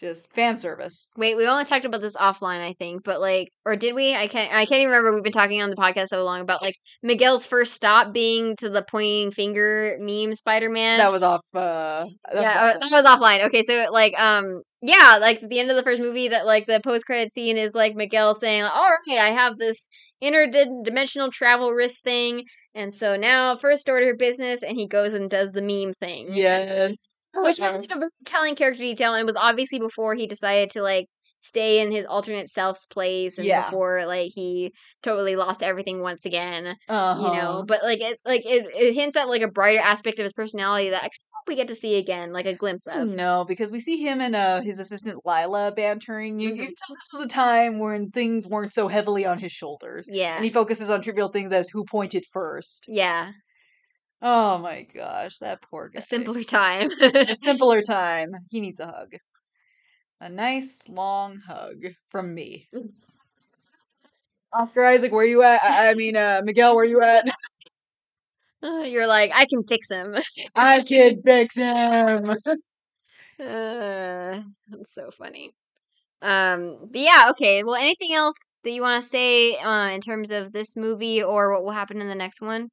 Just fan service. Wait, we only talked about this offline, I think, but like, or did we? I can't. I can't even remember. We've been talking on the podcast so long about like Miguel's first stop being to the pointing finger meme Spider Man. That was off. Uh, that yeah, uh, off- that was offline. Okay, so like, um, yeah, like the end of the first movie, that like the post credit scene is like Miguel saying, like, "All right, I have this interdimensional travel wrist thing, and so now first order of business," and he goes and does the meme thing. yes. Which was like a very telling character detail, and it was obviously before he decided to like stay in his alternate self's place, and Yeah. before like he totally lost everything once again, Uh-huh. you know. But like it, like it, it hints at like a brighter aspect of his personality that I hope we get to see again, like a glimpse of. No, because we see him and uh, his assistant Lyla bantering. You, you Mhm. can tell this was a time when things weren't so heavily on his shoulders. Yeah, And he focuses on trivial things as who pointed first. yeah, Oh my gosh, that poor guy. a simpler time. a *laughs* simpler time. He needs a hug. A nice long hug from me. Oscar Isaac, where you at? I, I mean, uh, Miguel, where you at? *laughs* You're like, I can fix him. I can *laughs* fix him. Uh, that's so funny. Um, but yeah, okay. Well, anything else that you want to say uh, in terms of this movie or what will happen in the next one?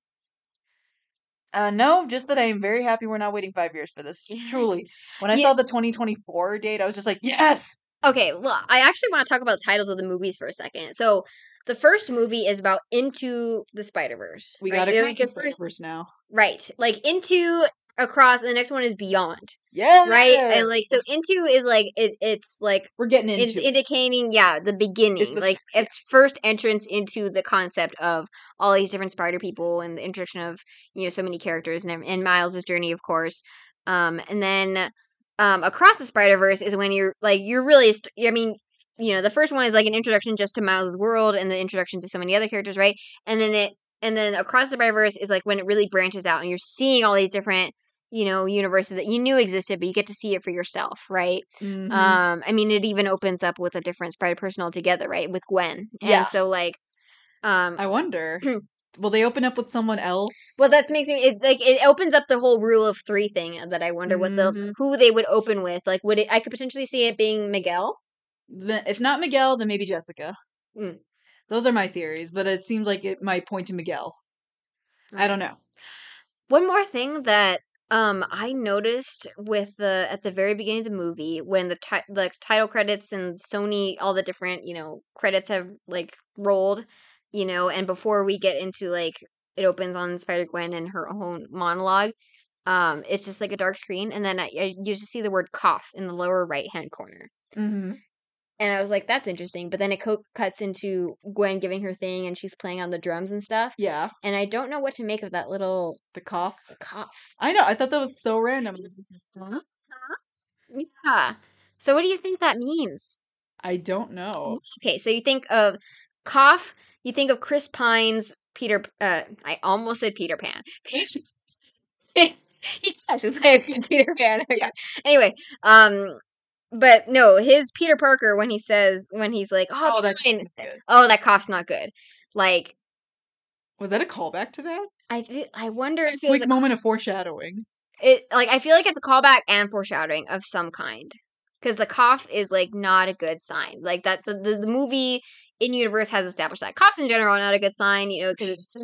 Uh, no, just that I am very happy we're not waiting five years for this. *laughs* Truly, when I Yeah. saw the 2024 date, I was just like, yes. Okay, well, I actually want to talk about the titles of the movies for a second. So, the first movie is about into the Spider Verse. We right? got It, to like, cross the the first- Spider-Verse now. right, like into across, and the next one is beyond, Yeah. right? And like so, into is like it, it's like we're getting it's into it. indicating, yeah, the beginning, the like yeah. its first entrance into the concept of all these different spider people and the introduction of you know so many characters and and Miles's journey, of course. Um, and then um, across the Spider Verse is when you're like you're really, st- I mean, you know, the first one is like an introduction just to Miles' world and the introduction to so many other characters, right? And then it and then across the Spider Verse is like when it really branches out and you're seeing all these different you know universes that you knew existed but you get to see it for yourself right Mhm. um, I mean, it even opens up with a different Spider Person altogether, right? With Gwen. Yeah. So like, um, I wonder, *clears throat* will they open up with someone else? well, that makes me it like it opens up the whole rule of three thing that I wonder what the Mhm. who they would open with. Like, would it? I could potentially see it being Miguel. Then- if not Miguel, then maybe Jessica. Mm. Those are my theories, but it seems like it might point to Miguel. I don't know. One more thing that um I noticed with the at the very beginning of the movie when the ti- the title credits and Sony all the different you know credits have like rolled, you know, and before we get into like it opens on Spider Gwen and her own monologue, um, it's just like a dark screen, and then I, I just see the word cough in the lower right hand corner. Mm-hmm. And I was like, that's interesting. But then it co- cuts into Gwen giving her thing and she's playing on the drums and stuff. Yeah, And I don't know what to make of that little the cough. cough. I know. I thought that was so random. Huh? Yeah. So what do you think that means? I don't know. Okay, so you think of cough, you think of Chris Pine's Peter uh I almost said Peter Pan. *laughs* he actually play a good Peter Pan. Okay. Yeah. Anyway, um but no, his Peter Parker when he says when he's like, "Oh, Oh, fine. good. oh, that cough's not good." Like Was that a callback to that? I fe- I wonder if it Quick a moment of foreshadowing. it like I feel like it's a callback and foreshadowing of some kind because the cough is like not a good sign. Like that the, the, the movie in universe has established that coughs in general are not a good sign, you know, because it's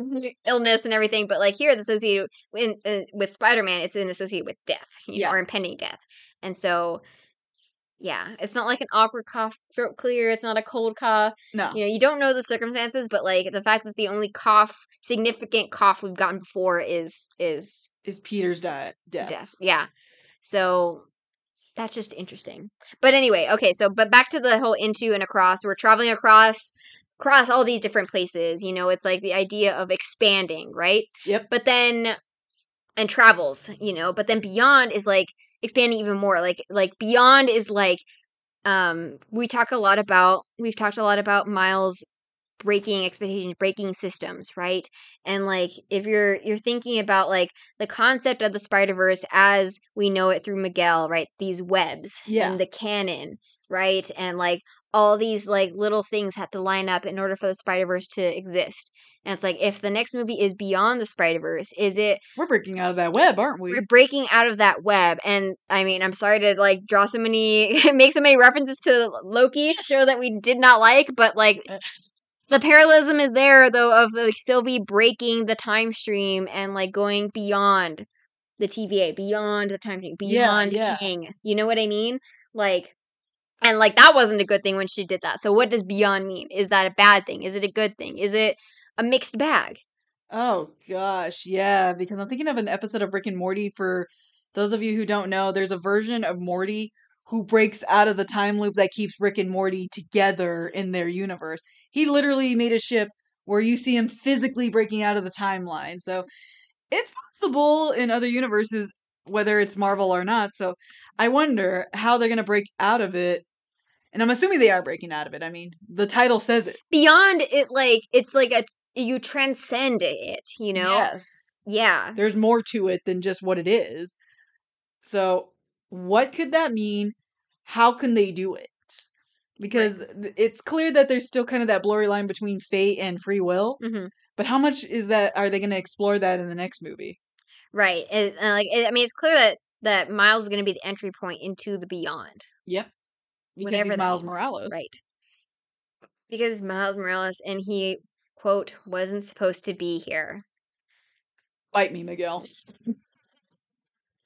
*laughs* illness and everything. But like here, it's associated in, uh, with Spider Man. It's been associated with death, you Yeah. know, or impending death, and so. Yeah, it's not like an awkward cough, throat clear. It's not a cold cough. No. You know, you don't know the circumstances, but like the fact that the only cough, significant cough we've gotten before is is Is Peter's diet death? death. Yeah. So that's just interesting. But anyway, okay, so but back to the whole into and across. We're traveling across across all these different places. You know, it's like the idea of expanding, right? Yep. But then and travels, you know, but then beyond is like expanding even more. Like like beyond is like um we talk a lot about we've talked a lot about Miles breaking expectations, breaking systems, right? And like if you're you're thinking about like the concept of the Spider-Verse as we know it through Miguel, right? These webs Yeah. and the canon, right? And like all these like little things have to line up in order for the Spider-Verse to exist. And it's like if the next movie is beyond the Spider-Verse, is it We're breaking out of that web, aren't we? we're breaking out of that web and i mean i'm sorry to like draw so many *laughs* make so many references to loki a show that we did not like but like Uh. the parallelism is there though of like sylvie breaking the time stream and like going beyond the tva beyond the time stream Yeah, beyond yeah. king you know what i mean like and like that wasn't a good thing when she did that so what does beyond mean is that a bad thing is it a good thing is it a mixed bag Oh gosh, yeah, because I'm thinking of an episode of Rick and Morty for those of you who don't know, there's a version of Morty who breaks out of the time loop that keeps Rick and Morty together in their universe. He literally made a ship where you see him physically breaking out of the timeline. So it's possible in other universes whether it's Marvel or not. So I wonder how they're going to break out of it. And I'm assuming they are breaking out of it. I mean, the title says it. beyond it like it's like a you transcend it you know Yes. yeah there's more to it than just what it is. So, what could that mean? How can they do it? Because th- it's clear that there's still kind of that blurry line between fate and free will. hmm But how much is that? Are they going to explore that in the next movie? right it, and like it, i mean it's clear that that miles is going to be the entry point into the beyond Because Whatever Miles. Morales, right because miles morales and he quote wasn't supposed to be here Bite me, Miguel.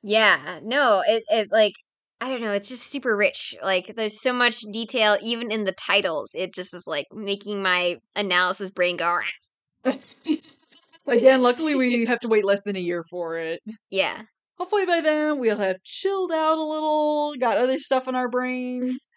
yeah no it, it like I don't know, it's just super rich. Like there's so much detail even in the titles. It just is like making my analysis brain go *laughs* Again, luckily *laughs* we have to wait less than a year for it. yeah. Hopefully by then we'll have chilled out a little, got other stuff in our brains,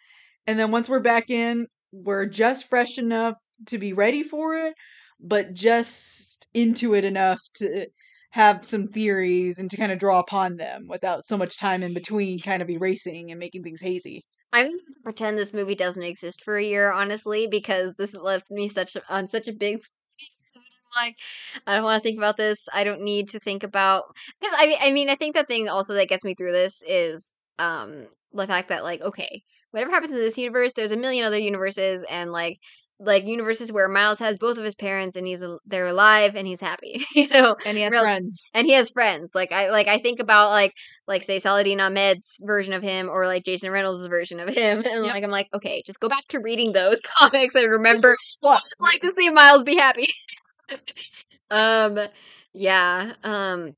and then once we're back in, we're just fresh enough to be ready for it, but just into it enough to have some theories and to kind of draw upon them without so much time in between kind of erasing and making things hazy. I'm gonna pretend this movie doesn't exist for a year, honestly, because this left me such a, on such a big *laughs* like I don't want to think about this. I don't need to think about I I mean I think the thing also that gets me through this is um the fact that like okay whatever happens in this universe there's a million other universes and like like universes where Miles has both of his parents and he's they're alive and he's happy *laughs* you know And he has Real- friends. and he has friends like I like I think about like like say Saladin Ahmed's version of him or like Jason Reynolds' version of him *laughs* and Yep. like I'm like okay just go back to reading those *laughs* comics and remember like to see Miles be happy. um, yeah. Um,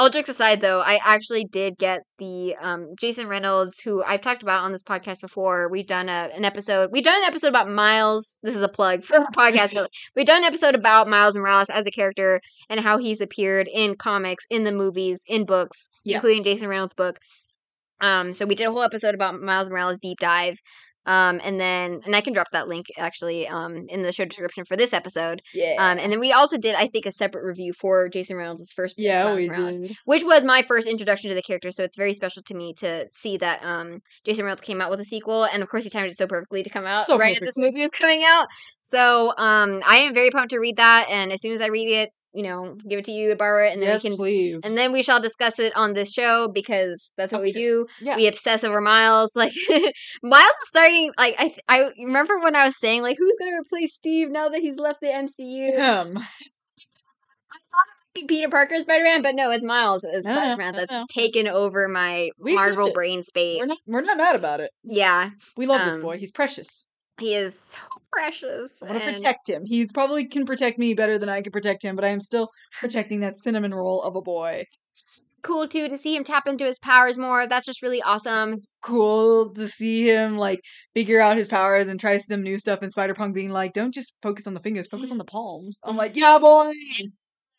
all jokes aside, though, I actually did get the um Jason Reynolds, who I've talked about on this podcast before. We've done a, an episode. We've done an episode about Miles. This is a plug for the *laughs* podcast. but we've done an episode about Miles Morales as a character and how he's appeared in comics, in the movies, in books, Yeah. including Jason Reynolds' book. Um, so we did a whole episode about Miles Morales deep dive. Um, and then, and I can drop that link actually, um, in the show description for this episode. Yeah. Um, and then we also did, I think, a separate review for Jason Reynolds' first, book, yeah, we did. which was my first introduction to the character. So it's very special to me to see that um, Jason Reynolds came out with a sequel, and of course, he timed it so perfectly to come out So right as this movie was coming out. So um, I am very pumped to read that, and as soon as I read it, you know, give it to you, to borrow it, and then yes, we can. please. And then we shall discuss it on this show because that's what Oh, we do yeah. we obsess over Miles. *laughs* Like Miles is starting. Like I, I remember when I was saying like, who's gonna replace Steve now that he's left the MCU? Him. P- Peter Parker Spider Man, but no, it's Miles as I know, Spider Man I that's know. taken over my we Marvel brain space. We're not we're not mad about it. yeah, We love Um, this boy. He's precious. He is so precious. I want to and- protect him. He's probably can protect me better than I can protect him, but I am still protecting that cinnamon roll of a boy. it's cool too to see him tap into his powers more. That's just really awesome. Cool to see him like figure out his powers and try some new stuff. And Spider Punk being like, "Don't just focus on the fingers, focus on the palms." I'm like, *laughs* "Yeah, boy."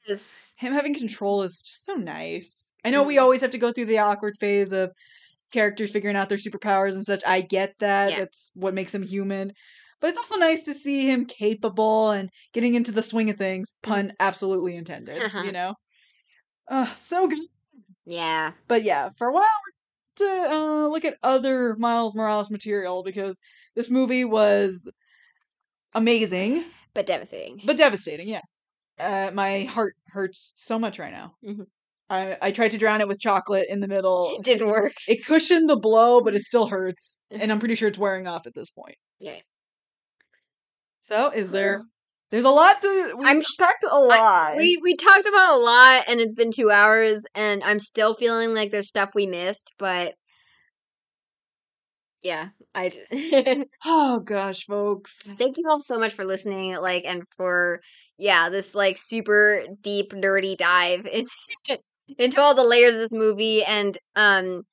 It's- Him having control is just so nice. I know we Mhm. always have to go through the awkward phase of characters figuring out their superpowers and such. I get that. Yeah. That's what makes him human. But it's also nice to see him capable and getting into the swing of things. Pun absolutely intended. Uh-huh. *laughs* You know? Uh, so good. Yeah, But yeah, for a while, we're to uh, look at other Miles Morales material because this movie was amazing, but devastating. but devastating. Yeah, uh, my heart hurts so much right now. Mhm. I I tried to drown it with chocolate in the middle. It didn't work. It cushioned the blow, but it still hurts, and I'm pretty sure it's wearing off at this point. Yeah. So, is there? There's a lot to. We I'm talked a lot. We we talked about a lot, and it's been two hours, and I'm still feeling like there's stuff we missed, but yeah, I. *laughs* oh gosh, folks. Thank you all so much for listening, like, and for yeah, this like super deep nerdy dive into into all the layers of this movie, and um,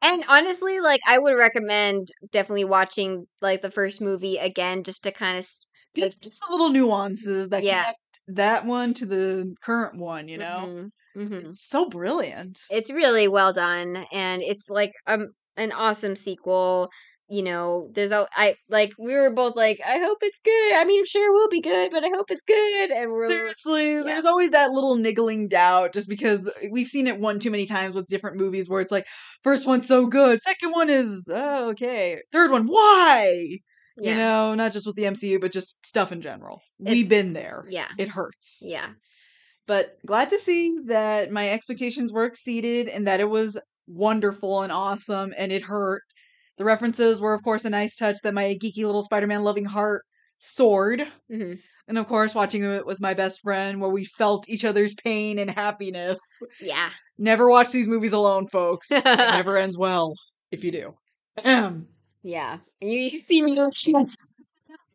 and honestly, like, I would recommend definitely watching like the first movie again, just to kind of Just, just the little nuances that Yeah. connect that one to the current one. You know, hmm it's so brilliant. it's really well done and it's like um an awesome sequel you know there's a i like we were both like i hope it's good i mean sure it will be good but i hope it's good and we're Seriously, there's always that little niggling doubt just because uh, we've seen it one too many times with different movies where it's like, first one's so good, second one is oh, okay, third one, why? yeah You know, not just with the MCU, but just stuff in general. It's- We've been there. yeah It hurts. yeah But glad to see that my expectations were exceeded and that it was wonderful and awesome and it hurt. The references were, of course, a nice touch that my geeky little Spider Man loving heart soared. hmm And of course, watching it with my best friend where we felt each other's pain and happiness. yeah Never watch these movies alone, folks. it *laughs* never ends well if you do. Ahem. yeah and you, you see me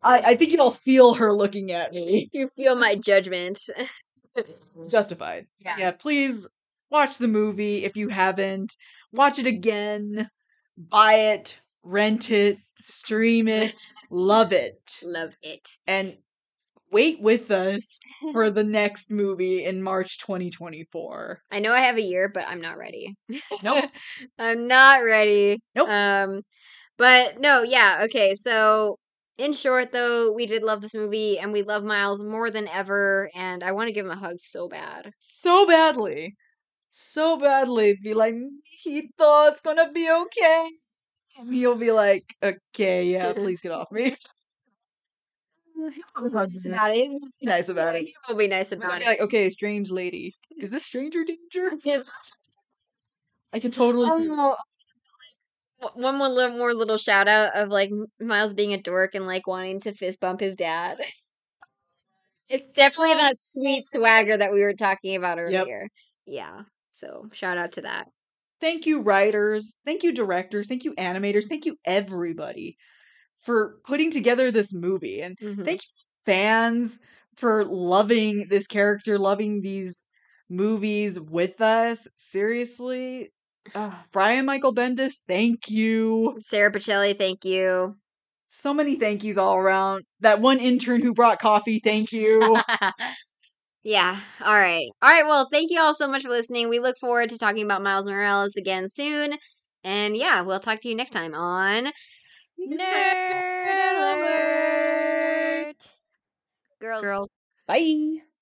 I, I think you'll feel her looking at me. you feel my judgment *laughs* Justified. Yeah. yeah, please watch the movie if you haven't. Watch it again. Buy it, rent it, stream it, love it, Love it. and wait with us *laughs* for the next movie in March 2024. I know I have a year, but I'm not ready. Nope. *laughs* I'm not ready. Nope. Um, but no, yeah, okay. So, in short, though, we did love this movie, and we love Miles more than ever, and I want to give him a hug so bad. So badly. So badly. Be like, he thought it's gonna be okay. And he'll be like, okay, *laughs* yeah, please get off me. Nice about it. Be nice about it. He will be nice about it. like, okay, strange lady. Is this stranger danger? *laughs* Yes. I can totally. Oh, one more little, more little shout out of like Miles being a dork and like wanting to fist bump his dad. It's definitely um, that sweet swagger that we were talking about Yep. earlier. Yeah. So shout out to that. Thank you, writers. Thank you, directors. Thank you, animators. Thank you, everybody, for putting together this movie. And Mhm. thank you, fans, for loving this character, loving these movies with us. Seriously. Uh, Brian Michael Bendis, thank you. Sara Pichelli, thank you. So many thank yous all around. That one intern who brought coffee, thank you. *laughs* yeah. All right. All right. Well, thank you all so much for listening. We look forward to talking about Miles Morales again soon. And yeah, we'll talk to you next time on Nerd alert. Girls. Girls. Bye.